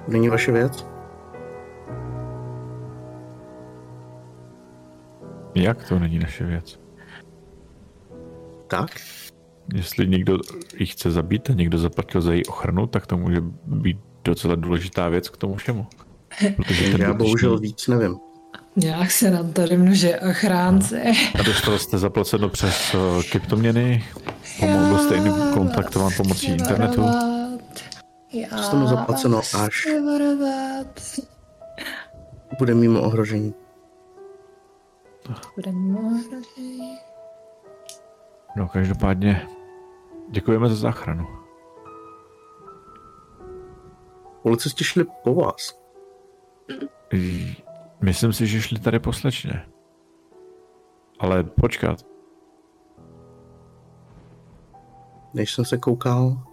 Není vaše věc? Jak to není naše věc? Tak? Jestli někdo ji chce zabít a někdo zaplatil za její ochranu, tak to může být docela důležitá věc k tomu všemu. Protože ten Já dotyčný- bohužel víc nevím. Nějak se nám tady množí ochránci. A dostal jste zaplaceno přes uh, kryptoměny? Pomo- byl jste in- kontaktován pomocí internetu? Já Dostanu zaplaceno, až- varovat. Bude mimo ohrožení. Budeme ohrožení. No, každopádně děkujeme za záchranu. Policisti šli po vás. Myslím si, že šli tady poslečně. Ale počkat, Než jsem se koukal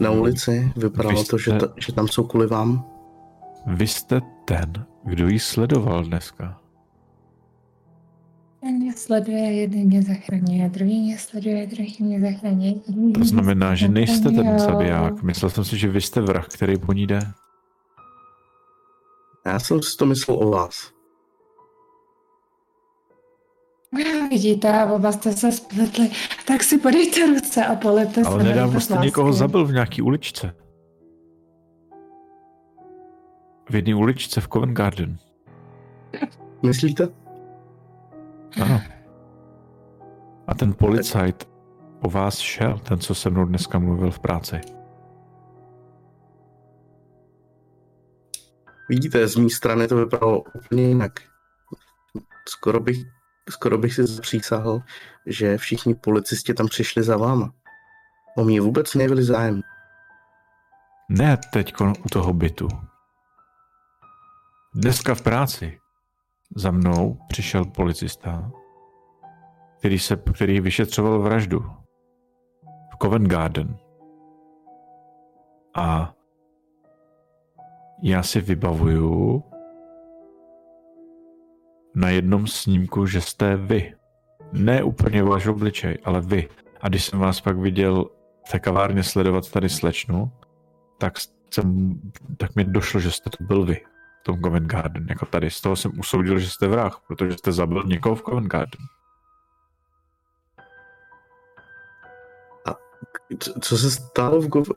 na ulici, vypadalo Vy to, že, jste- ta, že tam jsou kvůli vám. vy jste ten, kdo ji sledoval dneska. Jeden mě sleduje, jeden mě zachraňuje, druhý mě sleduje, druhý mě zachraňuje. To znamená, že nejste ten zabiják. Myslel jsem si, že vy jste vrah, který po ní jde. Já jsem si to myslel o vás. Vidíte, oba jste se spletli, tak si podejte ruce a polete Ale se nedávno bez jste lásky. někoho zabil v nějaký uličce. V jedné uličce v Covent Garden. Myslíte? Ano. A ten policajt po vás šel, ten, co se mnou dneska mluvil v práci. Vidíte, z mé strany to vypadalo úplně jinak. Skoro bych, skoro bych si zapřísahl, že všichni policisti tam přišli za váma. O mě vůbec nebyli zájem. Ne teď u toho bytu. Dneska v práci za mnou přišel policista, který, se, který vyšetřoval vraždu v Covent Garden. A já si vybavuju na jednom snímku, že jste vy. Ne úplně váš obličej, ale vy. A když jsem vás pak viděl v té kavárně sledovat tady slečnu, tak, jsem, tak mi došlo, že jste to byl vy v tom Covent Garden. Jako tady z toho jsem usoudil, že jste vrah, protože jste zabil někoho v Covent Garden. Co, co se stalo v Gov... Uh,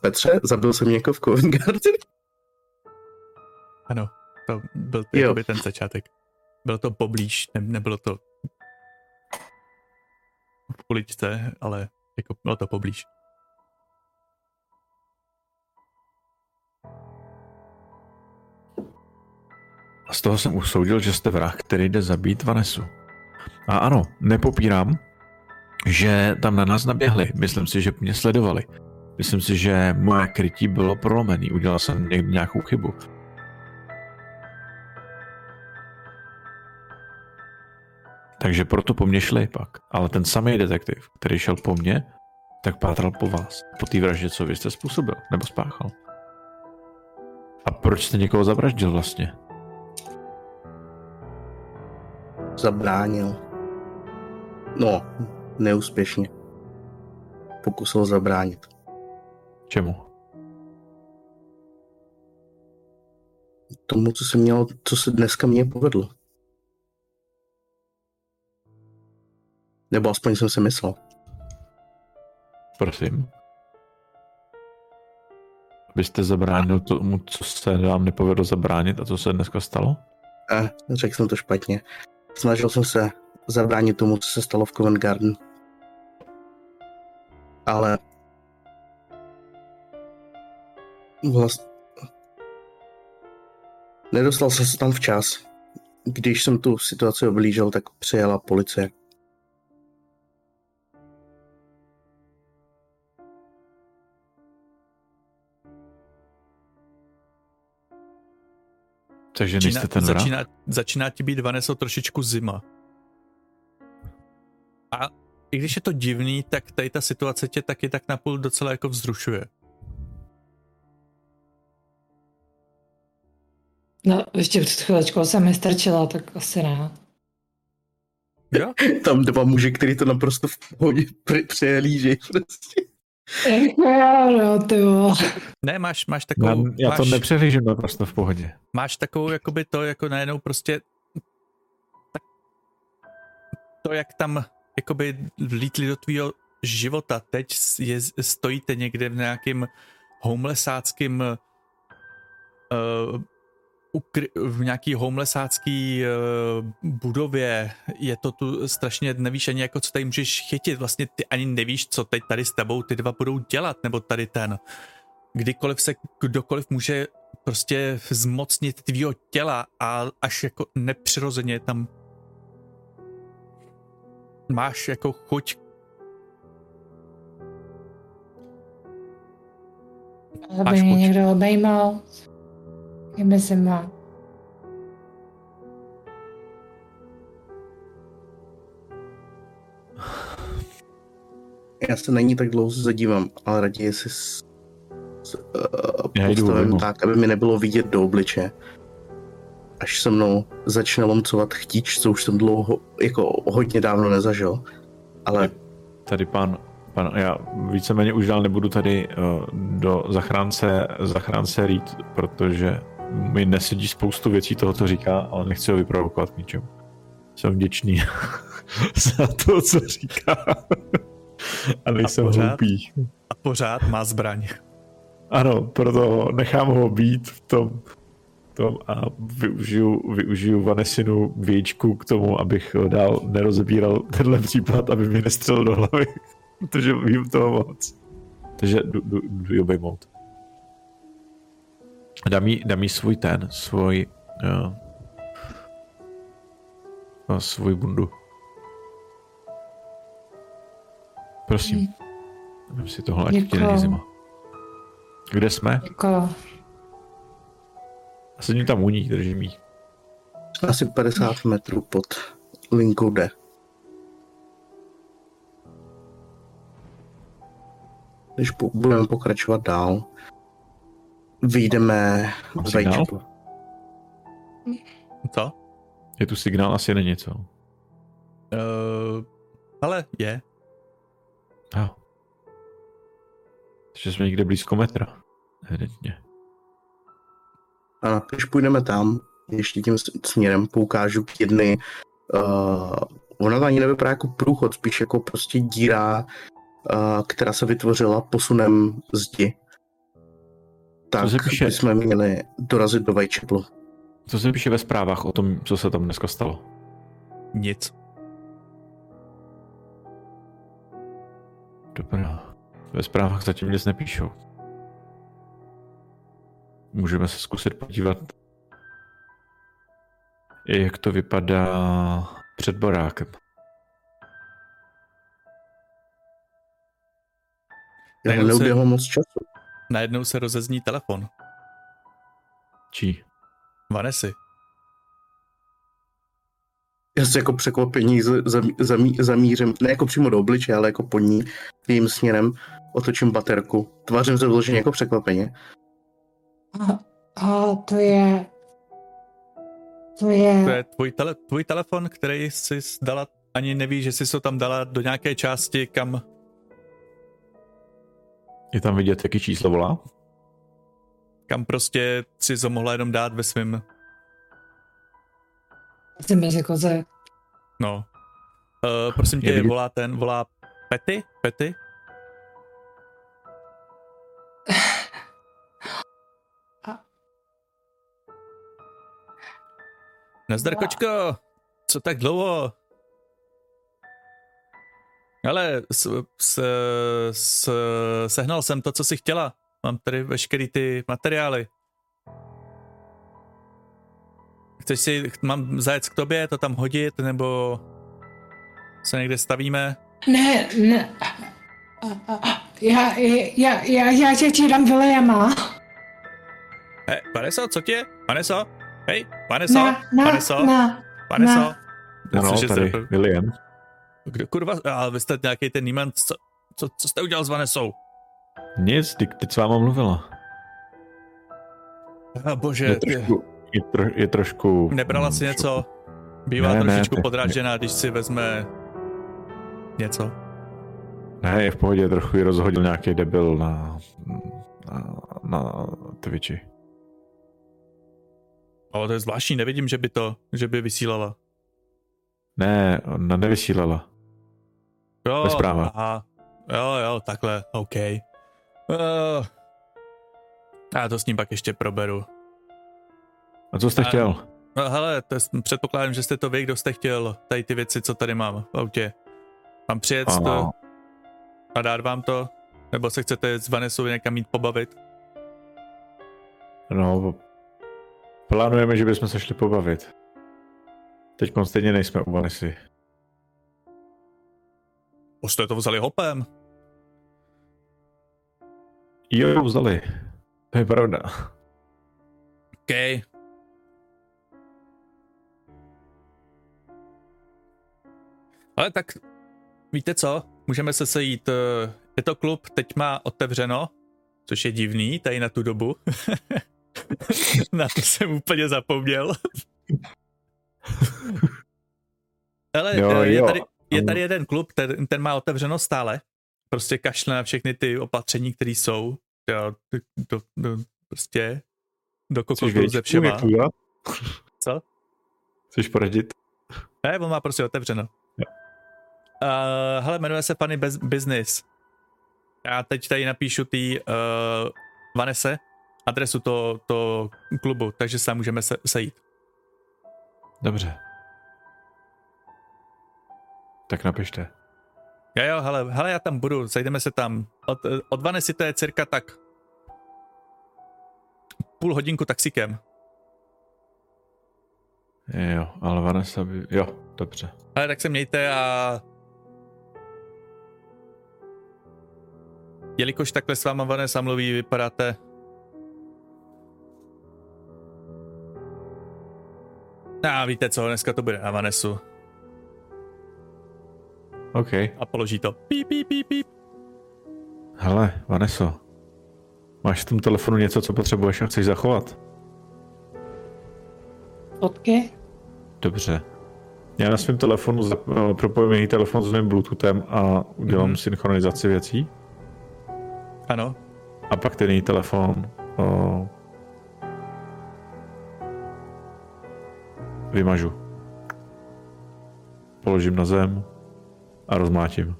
Petře, zabil jsem někoho v Covent Garden? Ano, to byl Jo. ten začátek. Bylo to poblíž, ne, nebylo to v uličce, ale jako bylo to poblíž. A z toho jsem usoudil, že jste vrah, který jde zabít Vanesu. A ano, nepopírám, že tam na nás naběhli. Myslím si, že mě sledovali. Myslím si, že moje krytí bylo prolomený. Udělal jsem nějakou chybu. Takže proto po mně šli pak. Ale ten samý detektiv, který šel po mně, tak pátral po vás. Po té vraždě, co vy jste způsobil nebo spáchal. A proč jste někoho zavraždil vlastně? Zabránil. No, neúspěšně. Pokusil zabránit. Čemu? Tomu, co se mělo, co se dneska mě povedlo. Nebo aspoň jsem si myslel. Prosím. Abyste zabránil tomu, co se vám nepovedlo zabránit a co se dneska stalo? Eh, řekl jsem to špatně. Snažil jsem se zabránit tomu, co se stalo v Covent Garden. Ale vlast... Nedostal jsem se tam včas. Když jsem tu situaci oblížel, tak přijela policie. Takže Začíná, nejste ten vrah? začíná, začíná ti být Vaneso trošičku zima. A i když je to divný, tak tady ta situace tě taky tak napůl docela jako vzrušuje. No, ještě před chvíličkou jsem mi strčila, tak asi ne. Jo? Tam dva muži, který to naprosto v pohodě přehlížejí prostě. Jako jo, no, ty. Ne, máš, máš Já, takovou, já máš, to nepřehlížím naprosto v pohodě. máš takovou jakoby to, jako najednou prostě tak, to, jak tam jakoby vlítli do tvýho života, teď je, stojíte někde v nějakém homelessáckým uh, ukry, v nějaký homelessácký uh, budově, je to tu strašně, nevíš ani jako co tady můžeš chytit, vlastně ty ani nevíš, co teď tady s tebou ty dva budou dělat, nebo tady ten. Kdykoliv se kdokoliv může prostě zmocnit tvýho těla a až jako nepřirozeně tam máš jako chuť Aby mě někdo obejmal. Kdyby se má. Já se na ní tak dlouho zadívám, ale raději si s, s, uh, postavím tak, aby mi nebylo vidět do obliče. Až se mnou začne lomcovat chtíč, co už jsem dlouho, jako hodně dávno nezažil. Ale Tady pan, pan já víceméně už dál nebudu tady uh, do zachránce, zachránce rýt, protože mi nesedí spoustu věcí toho, co říká, ale nechci ho vyprovokovat k ničemu. Jsem vděčný za to, co říká. A nejsem pořád? hloupý. a pořád má zbraň. Ano, proto nechám ho být v tom, tom a využiju, využiju Vanesinu věčku k tomu, abych dál nerozebíral tenhle případ, aby mi nestřelil do hlavy, protože vím toho moc. Takže jdu, jdu, jdu obejmout. Dám jí, dám jí svůj ten, svůj jo, no, svůj bundu. Prosím. Vem si tohle, ať ti není zima. Kde jsme? Jako, Sedím tam u ní, držím jí. asi 50 metrů pod linkou D. Když budeme pokračovat dál, vyjdeme z vejčku. Co? Je tu signál, asi není co. Uh, ale je. Ah. Takže jsme někde blízko metra. Evidentně. A když půjdeme tam, ještě tím směrem poukážu k jedny, uh, ona to ani nevypadá jako průchod, spíš jako prostě díra, uh, která se vytvořila posunem zdi. Tak se píše? bychom měli dorazit do Whitechapelu. Co se píše ve zprávách o tom, co se tam dneska stalo? Nic. Dobrá. Ve zprávách zatím nic nepíšou. Můžeme se zkusit podívat, jak to vypadá před barákem. Já neuběhlo moc času. Najednou se rozezní telefon. Čí? Vanesy. Já se jako překvapení zamí, zamí, zamířím, ne jako přímo do obliče, ale jako po ní, tím směrem, otočím baterku. Tvářím se vloženě jako překvapeně. a, a to je... To je... To je tvůj, tele, tvůj telefon, který jsi dala, ani neví, že jsi to tam dala do nějaké části, kam Je tam vidět, jaký číslo volá? kam prostě si to mohla jenom dát ve svém, Jsem mezi koze. no. Uh, prosím tě, vidět- volá ten, volá Pety? Pety? Nazdar, kočko! Co tak dlouho? Ale s, s, s, sehnal jsem to, co jsi chtěla. Mám tady veškerý ty materiály. Chceš si, mám zajet k tobě, to tam hodit, nebo se někde stavíme? Ne, ne. A, já, já, já, já tě ti dám Williama. Hej, Vaneso, co tě? Vaneso? Hej, Vaneso? Na, na, Vaneso? na. Vaneso? na. Ano, Cože tady jste- William. Kdo, kurva, ale vy jste nějaký ten Niemann, co, co, co jste udělal s Vanesou? Nic, teď, teď s váma mluvila. A bože, Je ty, trošku, je, tro, je trošku... nebrala si něco? Bývá Ne, ne, trošičku tak- podrážděná, když si vezme něco. Ne, je v pohodě, trochu ji rozhodil nějaký debil na, na, na Twitchi. Ale to je zvláštní, nevidím, že by to, že by vysílala. Ne, ona nevysílala. Jo, Ve zprávách. aha. Jo, jo, takhle, OK. Uh, Já to s ním pak ještě proberu. A co jste A- chtěl? No hele, to je, předpokládám, že jste to vy, kdo jste chtěl tady ty věci, co tady mám v autě. Mám přijet Ano. to a dát vám to? Nebo se chcete s Vanessou někam jít pobavit? No, plánujeme, že bychom se šli pobavit. Teď stejně nejsme u Vanessy. Už jste to vzali hopem. Jo, jo, vzali. To je pravda. OK. Ale tak, víte co? Můžeme se sejít. eh, Je to klub, teď má otevřeno, což je divný, tady na tu dobu. na to jsem úplně zapomněl. Ale Jo, eh, je, jo. tady, je tady jeden klub, ten, ten má otevřeno stále. Prostě kašle na všechny ty opatření, které jsou. Jo, do, do, do, prostě do kokotu ze všema. Co? Chceš poradit? Ne, on má prostě otevřeno. Uh, hele, jmenuje se Funny Bez- Business. Já teď tady napíšu tý uh, Vanese adresu to, to klubu, takže se můžeme se, sejít. Dobře. Tak napište. Jo, jo, hele, hele, já tam budu, sejdeme se tam. Od, od Vanesy to je cirka tak půl hodinku taxikem. Jo, ale Vanessa by... Jo, dobře. Ale tak se mějte a jelikož takhle s váma Vanessa mluví, vypadáte A víte co, dneska to bude na Vanesu. OK. A položí to. Píp, píp, píp, píp. Hele, Vaneso. Máš v tom telefonu něco, co potřebuješ a chceš zachovat? Fotky? Dobře. Já na svém telefonu zap- eh, propojím její telefon s mým Bluetoothem a udělám mm-hmm. synchronizaci věcí. Ano. A pak ten její telefon o, vymažu. Položím na zem a rozmátím.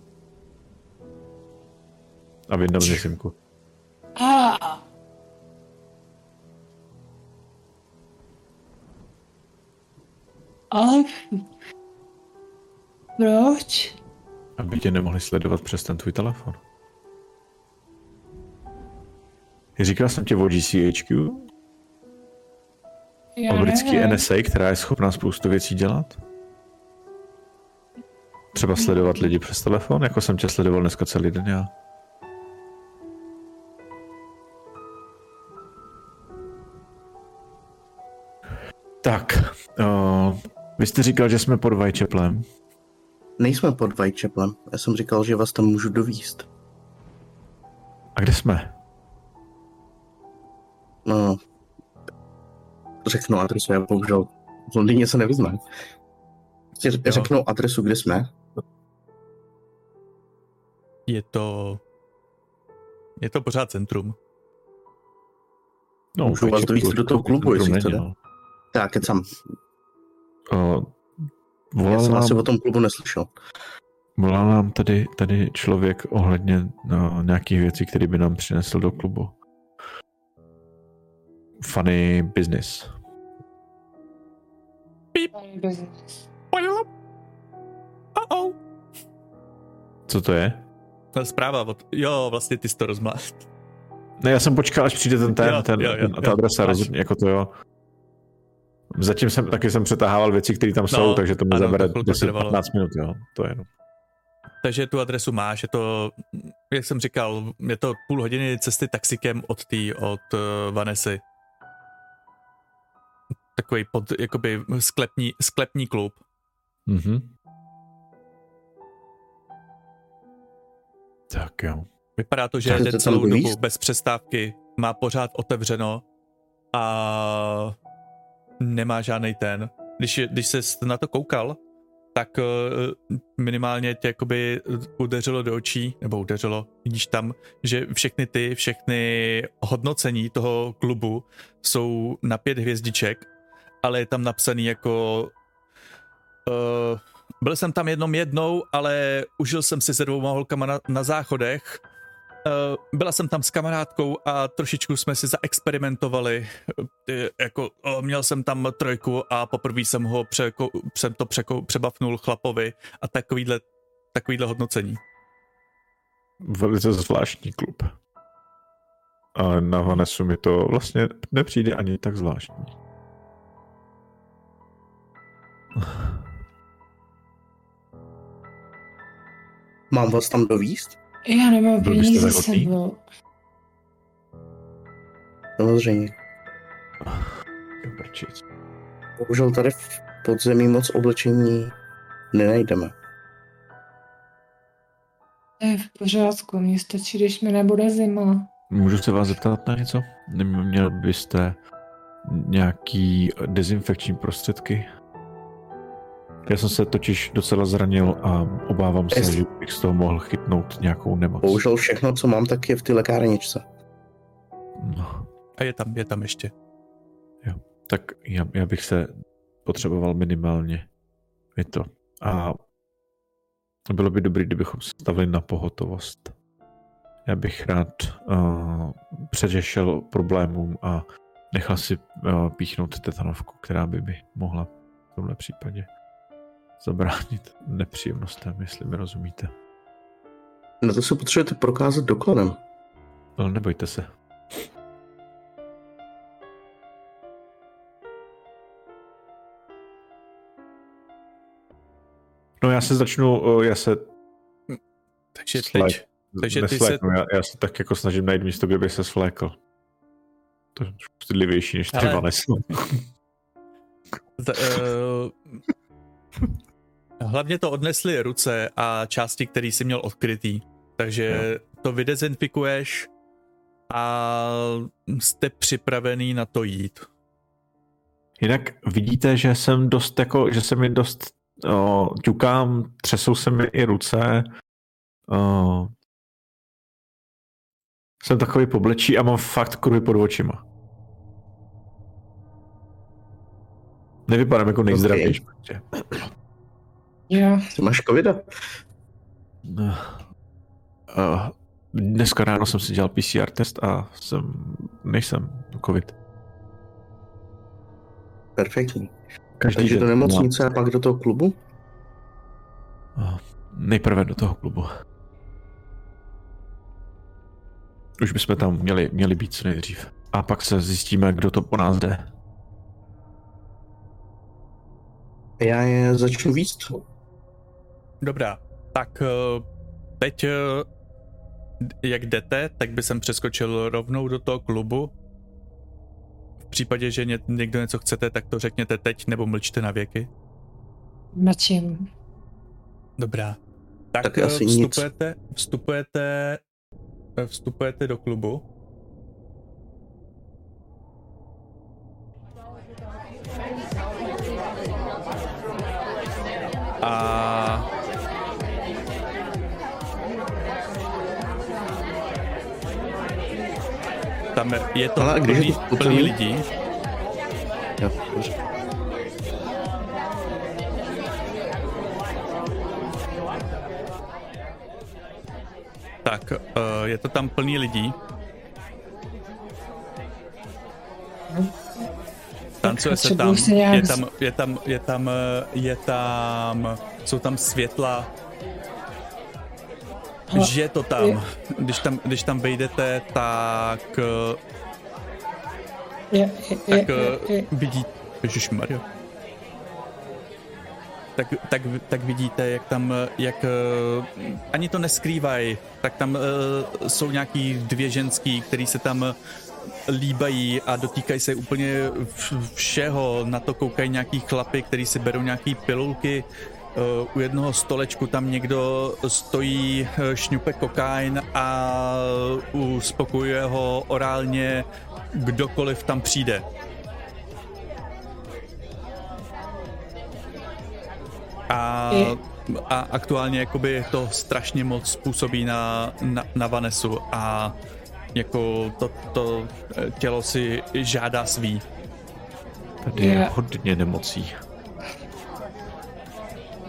A vyndám něj simku. A. A. Proč? Aby tě nemohli sledovat přes ten tvůj telefon. Říkal jsem ti o GCHQ, Já o britský. NSA, která je schopná spoustu věcí dělat? Třeba sledovat lidi přes telefon, jako jsem tě sledoval dneska celý den já. Tak, uh, vy jste říkal, že jsme pod Whitechapelem. Nejsme pod Whitechapelem. Já jsem říkal, že vás tam můžu dovíst. A kde jsme? No, řeknu adresu, já bohužel v Londýně se nevyznám. Prostě řeknu adresu, kde jsme. Je to... Je to pořád centrum. No, Můžu vás dovízt do toho klubu, jestli chcete. No. Tak, kecam. Uh, Já volal, jsem nám, asi o tom klubu neslyšel. volal nám tady, tady člověk ohledně no, nějakých věcí, které by nám přinesl do klubu. Funny business. Oh-oh. Co to je? Zpráva od... Jo, vlastně ty jsi to rozmá. Ne, já jsem počkal, až přijde ten, ten, Jo, ten, jo, jo, ta jo. adresa, rozhodně, jako to jo. Zatím jsem taky jsem přetahával věci, které tam jsou, No, takže to mi zabere to chvilku trvalo. 10-15 minut, jo. To je jenom. Takže tu adresu máš, je to, jak jsem říkal, je to půl hodiny cesty taxikem od tý, od uh, Vanessy. Takový pod, jakoby sklepní, sklepní klub. Mhm. Tak jo. Vypadá to, že Tak jde to tam celou dobu bez přestávky, má pořád otevřeno a nemá žádný ten. Když, když se na to koukal, tak eh, minimálně tě jakoby udeřilo do očí, nebo udeřilo, vidíš tam, že všechny ty, všechny hodnocení toho klubu jsou na pět hvězdiček, ale je tam napsaný jako uh, byl jsem tam jednom jednou, ale užil jsem si se dvouma holkama na, na záchodech byla jsem tam s kamarádkou a trošičku jsme si zaexperimentovali. Eh, jako, měl jsem tam trojku a poprvé jsem ho překo, jsem to překo, přebavnul chlapovi a takovýhle, takovýhle hodnocení. Velice zvláštní klub. A na Vanesu mi to vlastně nepřijde ani tak zvláštní. Mám vás tam dovíst? Já nemám peníze s sebou. Samozřejmě. Bohužel tady v podzemí moc oblečení nenajdeme. To je v pořádku, mně stačí, když mi nebude zima. Můžu se vás zeptat na něco? Neměl byste nějaký dezinfekční prostředky? Já jsem se totiž docela zranil a obávám se, že bych z toho mohl chytnout nějakou nemoc. Bohužel všechno, co mám, tak je v té lékárničce. No. A je tam, je tam ještě. Jo, tak já, já bych se potřeboval minimálně je to. A bylo by dobré, kdybychom se stavili na pohotovost. Já bych rád uh, předešel problémům a nechal si uh, píchnout tetanovku, která by mi mohla v tomhle případě zabránit nepříjemnostem, jestli mi rozumíte. No to se potřebujete prokázat dokladem. No, nebojte se. No já se začnu, já se... Takže teď... Takže ty se... já, já se tak jako snažím najít místo, kde bych se svlékl. To je stydlivější než ty Ale... uh, Hlavně to odnesly ruce a části, které si měl odkrytý. Takže jo. to vydezinfikuješ a jste připravený na to jít. Jinak vidíte, že jsem dost jako, že se mi dost o, ťukám, třesou se mi i ruce. O, jsem takový poblečí a mám fakt kruhy pod očima. Nevypadám jako nejzdravější. Okay. Jo. Ty máš covida? Uh, dneska ráno jsem si dělal PCR test a jsem, nejsem covid. Perfektní. Každý Takže do nemocnice no. a pak do toho klubu? Uh, nejprve do toho klubu. Už bychom tam měli, měli být co nejdřív. A pak se zjistíme, kdo to po nás jde. Já je začnu víc. Dobrá, tak eh, teď, eh, jak jdete, tak by jsem přeskočil rovnou do toho klubu. V případě, že ně, někdo něco chcete, tak to řekněte teď, nebo mlčte na věky. Mlčím. Dobrá. Tak, tak asi vstupujete, nic. vstupujete, vstupujete do klubu. A Tam je to Ale když plný, je to plný lidí. Jo, Tak, uh, je to tam plný lidí. Tancuje se tam, je tam, je tam, je tam, eh, je tam, jsou tam světla, že to tam, když tam, když tam vejdete, tak je, tak je, je. vidí, Mario. Tak, tak, tak vidíte, jak tam, jak ani to neskrývají, tak tam uh, jsou nějaký dvě ženský, který se tam líbají a dotýkají se úplně všeho, na to koukají nějaký chlapy, který si berou nějaký pilulky, u jednoho stolečku tam někdo stojí, eh, šňupe kokain a uspokojuje ho orálně kdokoliv tam přijde. A, a aktuálně jakoby to strašně moc působí na, na, na Vanesu a jako to, to eh, tělo si žádá svý. Tady je hodně nemocí.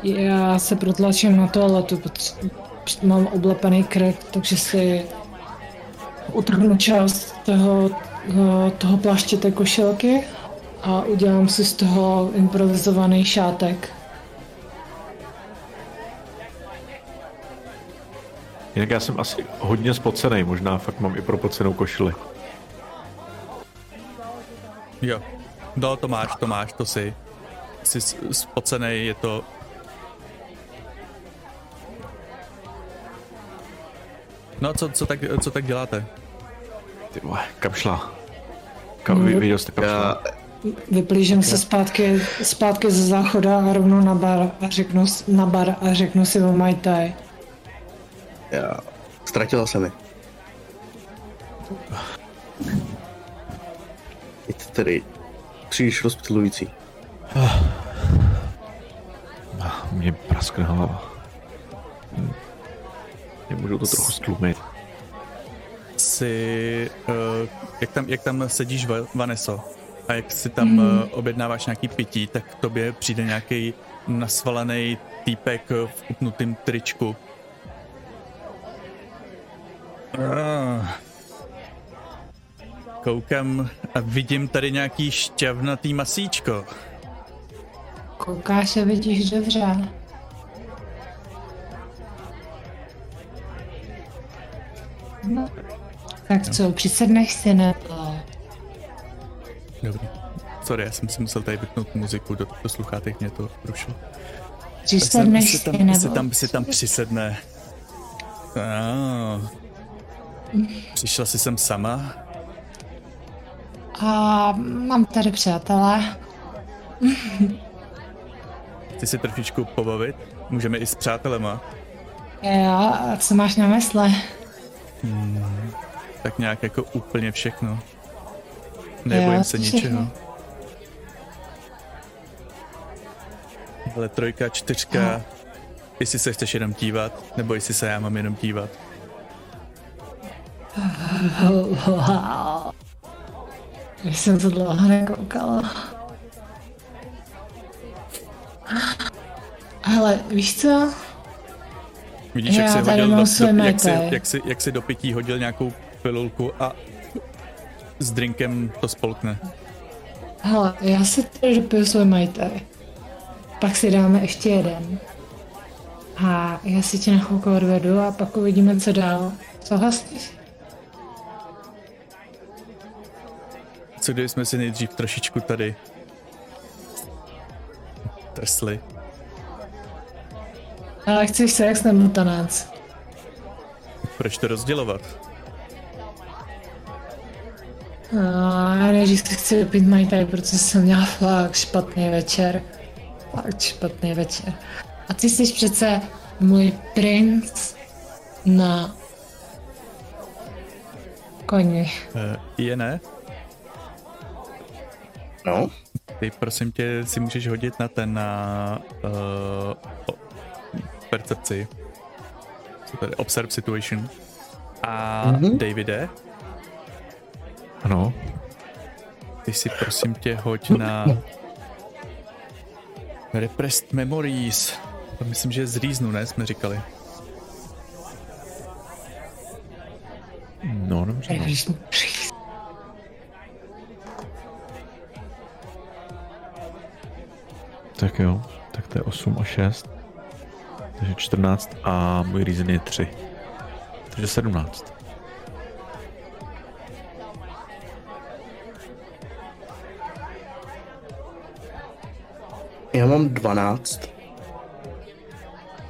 Já se protlačím na toaletu, protože mám oblepený krk, takže si utrhnu část toho, toho pláště té košelky a udělám si z toho improvizovaný šátek. Jinak já jsem asi hodně spocený, možná fakt mám i propocenou košili. Jo. No, to máš, to máš, to si. Jsi spocený, je to... No, co, co, tak, co tak děláte? Ty vole, kam šla? Kam, no, viděl jste kam šla? Vyplížím se zpátky, zpátky ze záchoda a rovnou na bar a řeknu, na bar a řeknu si o Mai Tai. Já... Ztratila se mi. Je to tedy příliš rozptilující. Mě praskne hlava. Nemůžu to trochu stlumit. Si, uh, jak, tam, jak tam sedíš, Vaneso, a jak si tam mm. uh, objednáváš nějaký pití, tak k tobě přijde nějaký nasvalený týpek v upnutém tričku. Uh. Koukám a vidím tady nějaký šťavnatý masíčko. Koukáš a vidíš dobře. No, tak co, přisedneš si na to? Dobrý. Sorry, já jsem si musel tady vypnout muziku do, do sluchátek, mě to rušilo. Přisedneš si, tam, nebo... Si tam, si tam přisedne. Ah. Přišla jsi sem sama? A mám tady přátelé. Chci si trošičku pobavit? Můžeme i s přátelema. Jo, co máš na mysli? Hmm, tak nějak jako úplně všechno. Nebojím jo, se všechno. ničeho. Ale trojka, čtyřka, no. jestli se chceš jenom dívat, nebo jestli se já mám jenom dívat. Já jsem to dlouho nekoukala. Ale víš co? Vidíš, jak jsi, hodil do, do, jak, jsi, jak, jsi, jak jsi do pití hodil nějakou pilulku a s drinkem to spolkne. Hele, já si tady dopiju svůj majtaj. Pak si dáme ještě jeden. A já si tě na chvilku odvedu a pak uvidíme, co dál. Souhlasíš? Co jsme si nejdřív trošičku tady trsli? Ale chceš sex nebo tanec? Proč to rozdělovat? No, já než si chci vypít Mai Tai, protože jsem měla fakt špatný večer. Fakt špatný večer. A ty jsi přece můj princ na koni. Uh, je ne? No. Ty prosím tě si můžeš hodit na ten na uh, percepci. Co tady? Observe situation. A mm-hmm. Davide? Ano. Ty si prosím tě hoď na Repressed Memories. To myslím, že je z ne? Jsme říkali. No, dobře. No. Tak jo, tak to je 8 a 6. Takže 14 a můj reason je 3. Takže 17. Já mám 12.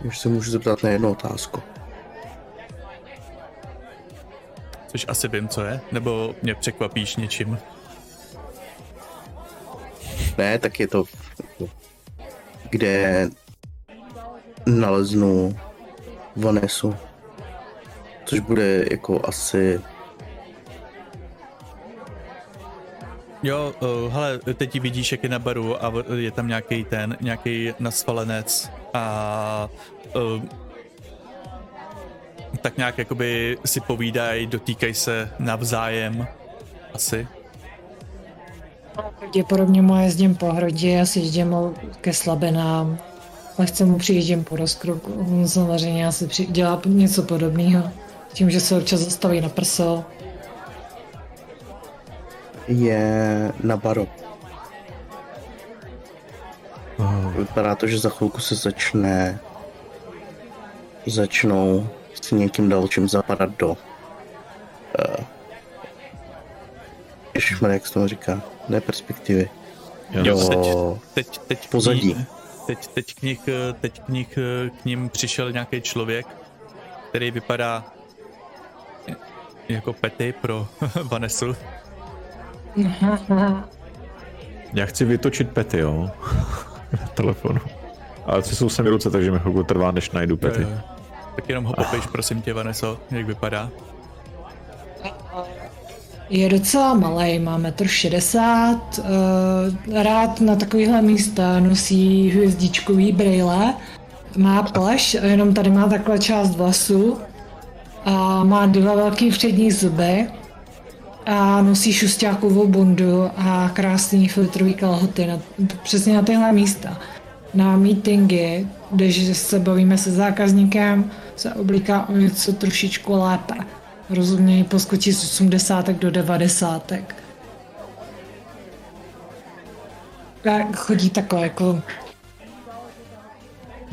Už se můžu zeptat na jednu otázku. Což asi vím, co je? Nebo mě překvapíš něčím? Ne, tak je to kde naleznu Vanesu. Což bude jako asi... Jo, uh, hele, teď vidíš, jak je na baru a je tam nějaký ten, nějaký nasvalenec a uh, tak nějak jakoby si povídají, dotýkají se navzájem asi. Pravděpodobně mu jezdím po hrodě a sjíždím ke slabinám. Lehce mu přijíždím po rozkroku. Samozřejmě asi dělá něco podobného. Tím, že se občas zastaví na prso je na baro. Oh, Vypadá to, že za chvilku se začne začnou s někým dalším zapadat do uh, Ježišmarja, jak se tomu říká? Ne perspektivy. jo, Do Teď, teď, Pozadí. K ní, teď, teď, k nich, eh, teď k nich, eh, k ním přišel nějaký člověk, který vypadá jako pety pro Vanesu. Já chci vytočit pety, jo. Na telefonu. Ale co jsou se mi ruce, takže mi chvilku trvá, než najdu pety. Eh, Tak jenom ho popiš, prosím tě, Vaneso, jak vypadá. Je docela malý, má 1,60 m, rád na takovýhle místa nosí hvězdičkový brýle, má pleš, jenom tady má takhle část vlasu a má dva velký přední zuby a nosí šustákovou bundu a krásný filtrový kalhoty na, přesně na tyhle místa. Na meetingy, když se bavíme se zákazníkem, se oblíká o něco trošičku lépe. Rozumějí poskočí z 80 do 90. A chodí takhle jako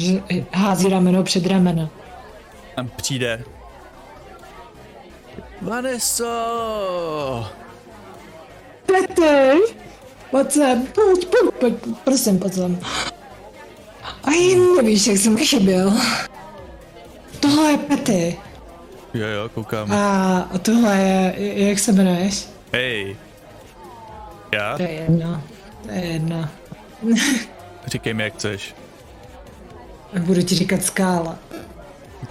že hází rameno před rameno. Tam přijde. Vaneso! Petr! Pojď sem, pojď, pojď, pojď, prosím, pojď sem. A nevíš, jak jsem chyběl. Tohle je Pety. Jo, jo, koukám. A tohle je, jak se jmenuješ? Hej. Já? To je jedno. To je jedno. Říkej mi, jak chceš. Budu ti říkat skála.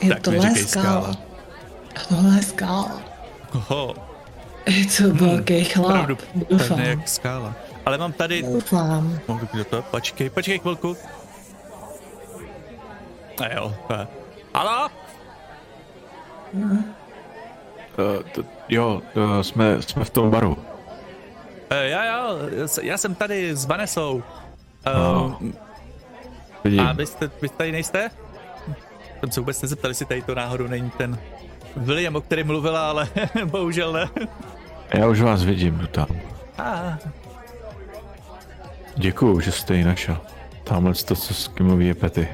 Je Tak tohle skála. skála. A tohle je skála. Oho, Je to velký chlap. opravdu Doufám. jak skála. Ale mám tady... Doufám. Mohu kdo to? Počkej, počkej chvilku. A jo. a- Halo? Uh, to, jo, uh, jsme, jsme v tom baru. E, já, já, já jsem tady s Vanesou. No. Um, Vidím. a vy, jste, vy tady nejste? Jsem se vůbec nezeptal, jestli tady to náhodou není ten William, o kterém mluvila, ale bohužel ne. Já už vás vidím, jdu tam. Ah, Děkuju, že jste ji našel. Tamhle to, co s kým mluví, je pety.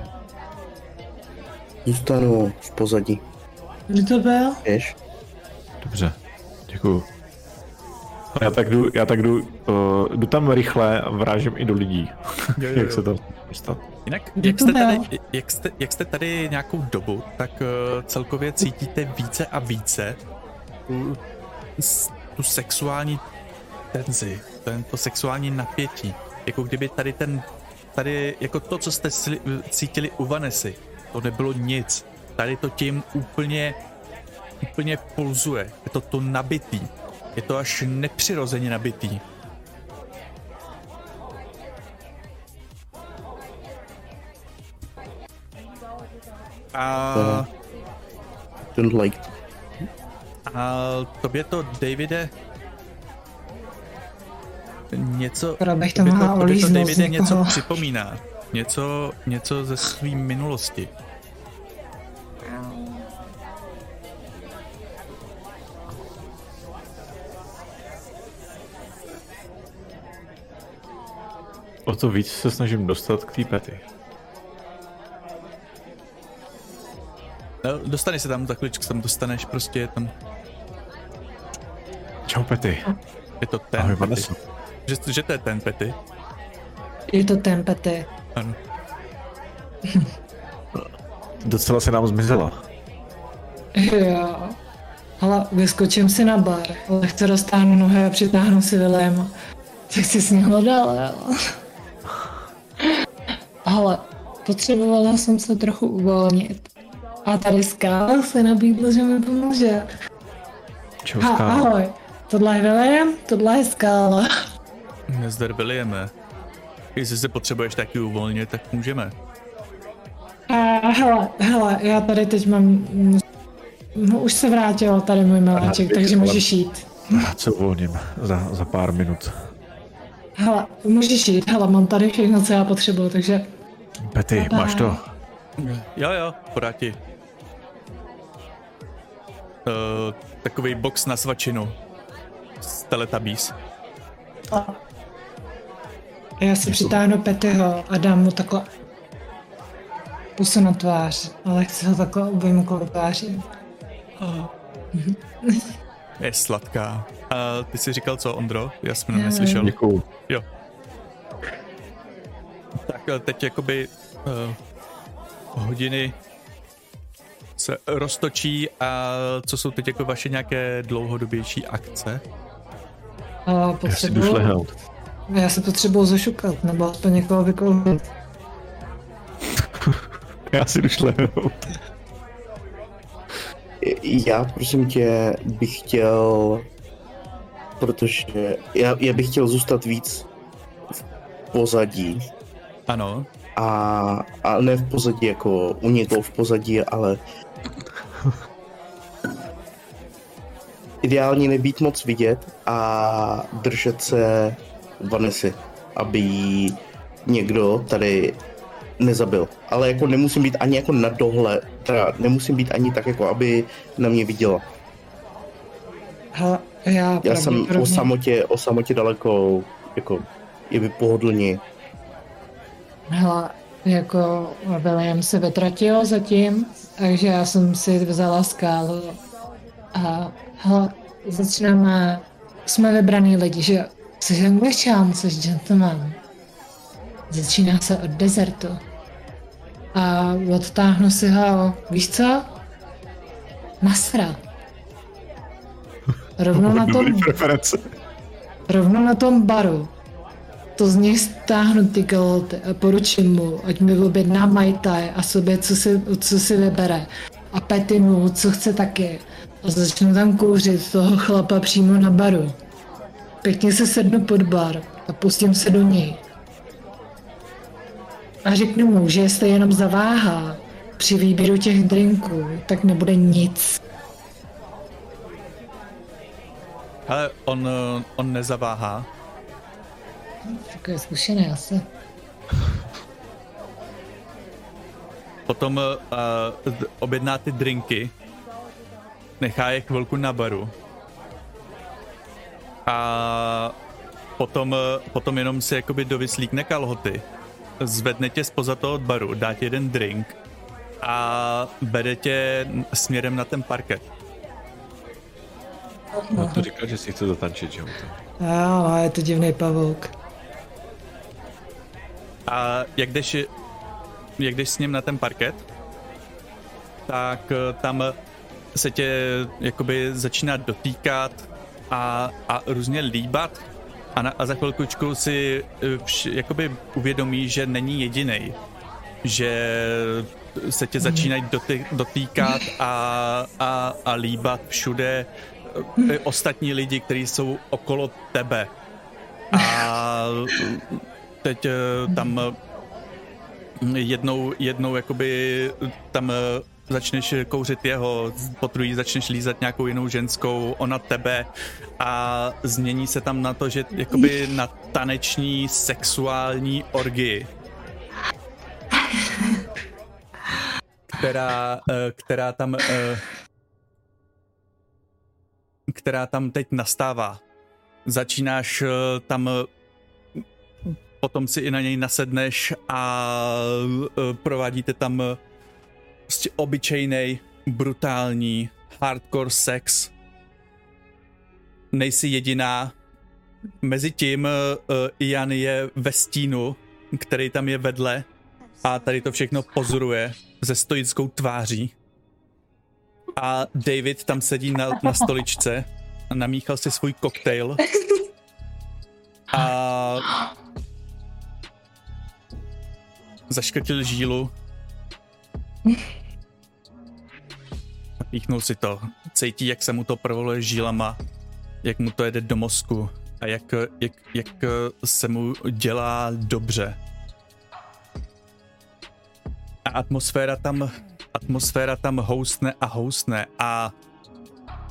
Zůstanu v pozadí. Kdo to byl? Víš? Dobře, děkuju. Já tak jdu, já tak jdu, uh, jdu tam rychle a vrážím i do lidí. Jo, jo, Jak jo. se to dostat? Jinak, jak to jste, tady, jak, jste, jak jste tady nějakou dobu, tak uh, celkově cítíte více a více tu, tu sexuální tenzi, ten, to sexuální napětí. Jako kdyby tady ten, tady, jako to, co jste sli, cítili u Vanesy, to nebylo nic. Tady to tím úplně, úplně pulzuje. Je to to nabitý. Je to až nepřirozeně nabitý. A, Don't like. a tobě to, Davide, něco, bych to tobě mohla tobě to Davide něco připomíná. Něco, něco ze své minulosti. O to víc se snažím dostat k té pety. No, dostaneš se tam za chvíličku, tam dostaneš, prostě je tam, Čau pety. je to ten Ahoj, Pety. Že, že to je ten Pety. Je to ten Pety. Ano. Docela se nám zmizela. Jo. Ale vyskočím si na bar. Lehce roztáhnu nohy a přitáhnu si Williama. Tak si s ním hledal, jo. Ale potřebovala jsem se trochu uvolnit. A tady Skál se nabídl, že mi pomůže. Čau, Ha, Skála. ahoj. Tohle je William, tohle je Skála. Nezdar Williame. Jestli se potřebuješ taky uvolnit, tak můžeme. A hele, hele, já tady teď mám... No, už se vrátil tady můj miláček, takže můžeš jít. Rád se uvolním za, za pár minut. Hele, můžeš jít, hele, mám tady všechno, co já potřebuju, takže Pety, máš to? Jo, jo, podá ti. Uh, takový box na svačinu. Z Teletubbies. Já si přitáhnu Petyho a dám mu takhle pusu na tvář, ale chci ho takhle obejmu kolem tváří. Je sladká. A ty jsi říkal co, Ondro? Já jsem neslyšel. Děkuju. Jo. Tak teď jakoby uh, hodiny se roztočí a co jsou teď jako vaše nějaké dlouhodobější akce? A Já si jdu potřebuju, šlehnout. já se potřebuju zašukat, nebo aspoň někoho vykoupit. Já si jdu šlehnout. Já prosím tě bych chtěl, protože já, já bych chtěl zůstat víc v pozadí Ano, a, a ne v pozadí jako u někoho v pozadí, ale ideálně nebýt moc vidět a držet se Vanessy, aby jí někdo tady nezabil. Ale jako nemusím být ani jako na dohle, teda nemusím být ani tak jako, aby na mě viděla. Hele, já, Já jsem o samotě, o samotě daleko, jako je by pohodlně. Hele, jako William se vytratil zatím, takže já jsem si vzala skálu a hele, začínáme, jsme vybraný lidi, že? Jsi angličan, jsi gentleman. Začíná se od desertu. A odtáhnu si ho, víš co? Nasra. Rovno na tom, Dobrý preference. rovno na tom baru. To z něj stáhnu ty kalhoty a poručím mu, ať mi objedná majtaj a sobě, co si, co si vybere. A Petty mu, co chce taky. A začnu tam kouřit toho chlapa přímo na baru. Pěkně se sednu pod bar a pustím se do něj. A řeknu mu, že jestli jenom zaváhá při výběru těch drinků, tak nebude nic. ale on, eh, on nezaváhá. Takový zkušený asi. Potom uh, objedná ty drinky, nechá je chvilku na baru a potom, eh, potom jenom si jakoby dovyslíkne kalhoty, zvedne tě spoza toho baru, dá ti jeden drink a bere tě směrem na ten parket. No to říkal, že si chce zatančit, že jo? Jo, je to divný pavouk. A jak jdeš, jak jdeš s ním na ten parket, tak eh, tam se tě jakoby začíná dotýkat a, a různě líbat. A, na, a za chvilkučku si eh, vš, jakoby uvědomí, že není jediný, že se tě začínají doty, dotýkat a, a, a líbat všude eh, ostatní lidi, kteří jsou okolo tebe. A teď eh, tam eh, jednou, jednou jakoby tam eh, začneš kouřit jeho, potrují začneš lízat nějakou jinou ženskou, ona tebe a změní se tam na to, že jakoby na taneční sexuální orgii. Která, která tam která tam teď nastává. Začínáš tam potom si i na něj nasedneš a eh, provádíte tam prostě obyčejný, brutální, hardcore sex. Nejsi jediná. Mezitím uh, Ian je ve stínu, který tam je vedle a tady to všechno pozoruje se stoickou tváří. A David tam sedí na, na stoličce a namíchal si svůj koktejl. A zaškrtil žílu. Píchnul si to. Cítí, jak se mu to provoluje žílama, jak mu to jede do mozku a jak, jak, jak se mu dělá dobře. A atmosféra tam, atmosféra tam houstne a houstne a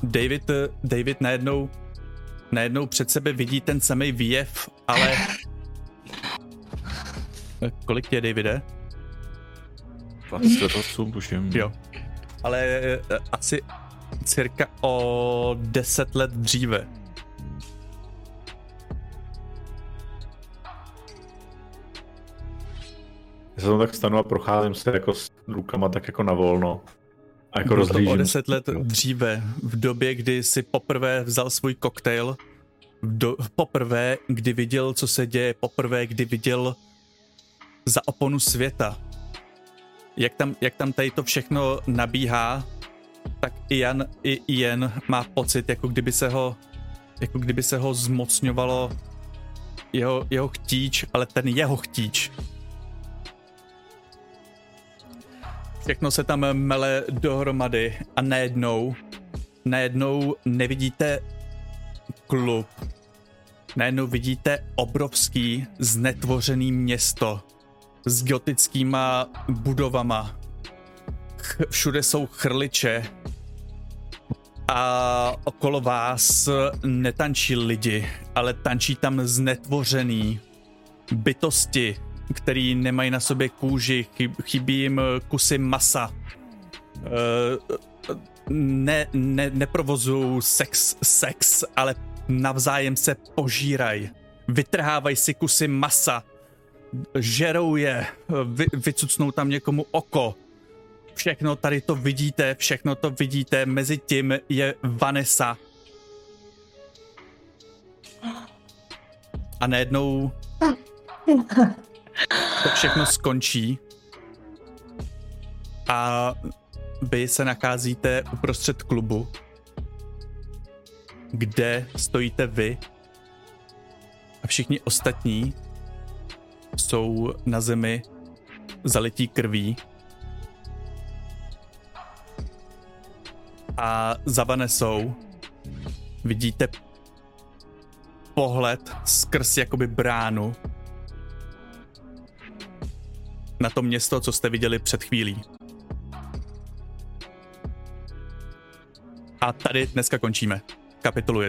David, David najednou, najednou před sebe vidí ten samý výjev, ale... Kolik tě, Davide? 28, tuším. Jo. Ale eh, asi cirka o 10 let dříve. Já se tam tak stanu a procházím se jako s rukama tak jako na volno. A jako Bylo o deset let dříve, v době, kdy si poprvé vzal svůj koktejl, do, poprvé, kdy viděl, co se děje, poprvé, kdy viděl za oponu světa. Jak tam, jak tam tady to všechno nabíhá, tak Ian, i Ian má pocit, jako kdyby se ho, jako kdyby se ho zmocňovalo jeho, jeho chtíč, ale ten jeho chtíč. Všechno se tam mele dohromady a najednou, najednou nevidíte klub. Najednou vidíte obrovský znetvořený město s gotickýma budovama. Všude jsou chrliče a okolo vás netančí lidi, ale tančí tam znetvořený bytosti, který nemají na sobě kůži, chyb- chybí jim kusy masa. Eh, Ne, ne, neprovozují sex, sex, ale navzájem se požírají. Vytrhávají si kusy masa, žerou je, vy, vycucnou tam někomu oko. Všechno tady to vidíte, všechno to vidíte, mezi tím je Vanessa. A najednou to všechno skončí a vy se nacházíte uprostřed klubu, kde stojíte vy a všichni ostatní jsou na zemi zalití krví a za Vanessou vidíte pohled skrz jakoby bránu na to město, co jste viděli před chvílí. A tady dneska končíme. Kapitolu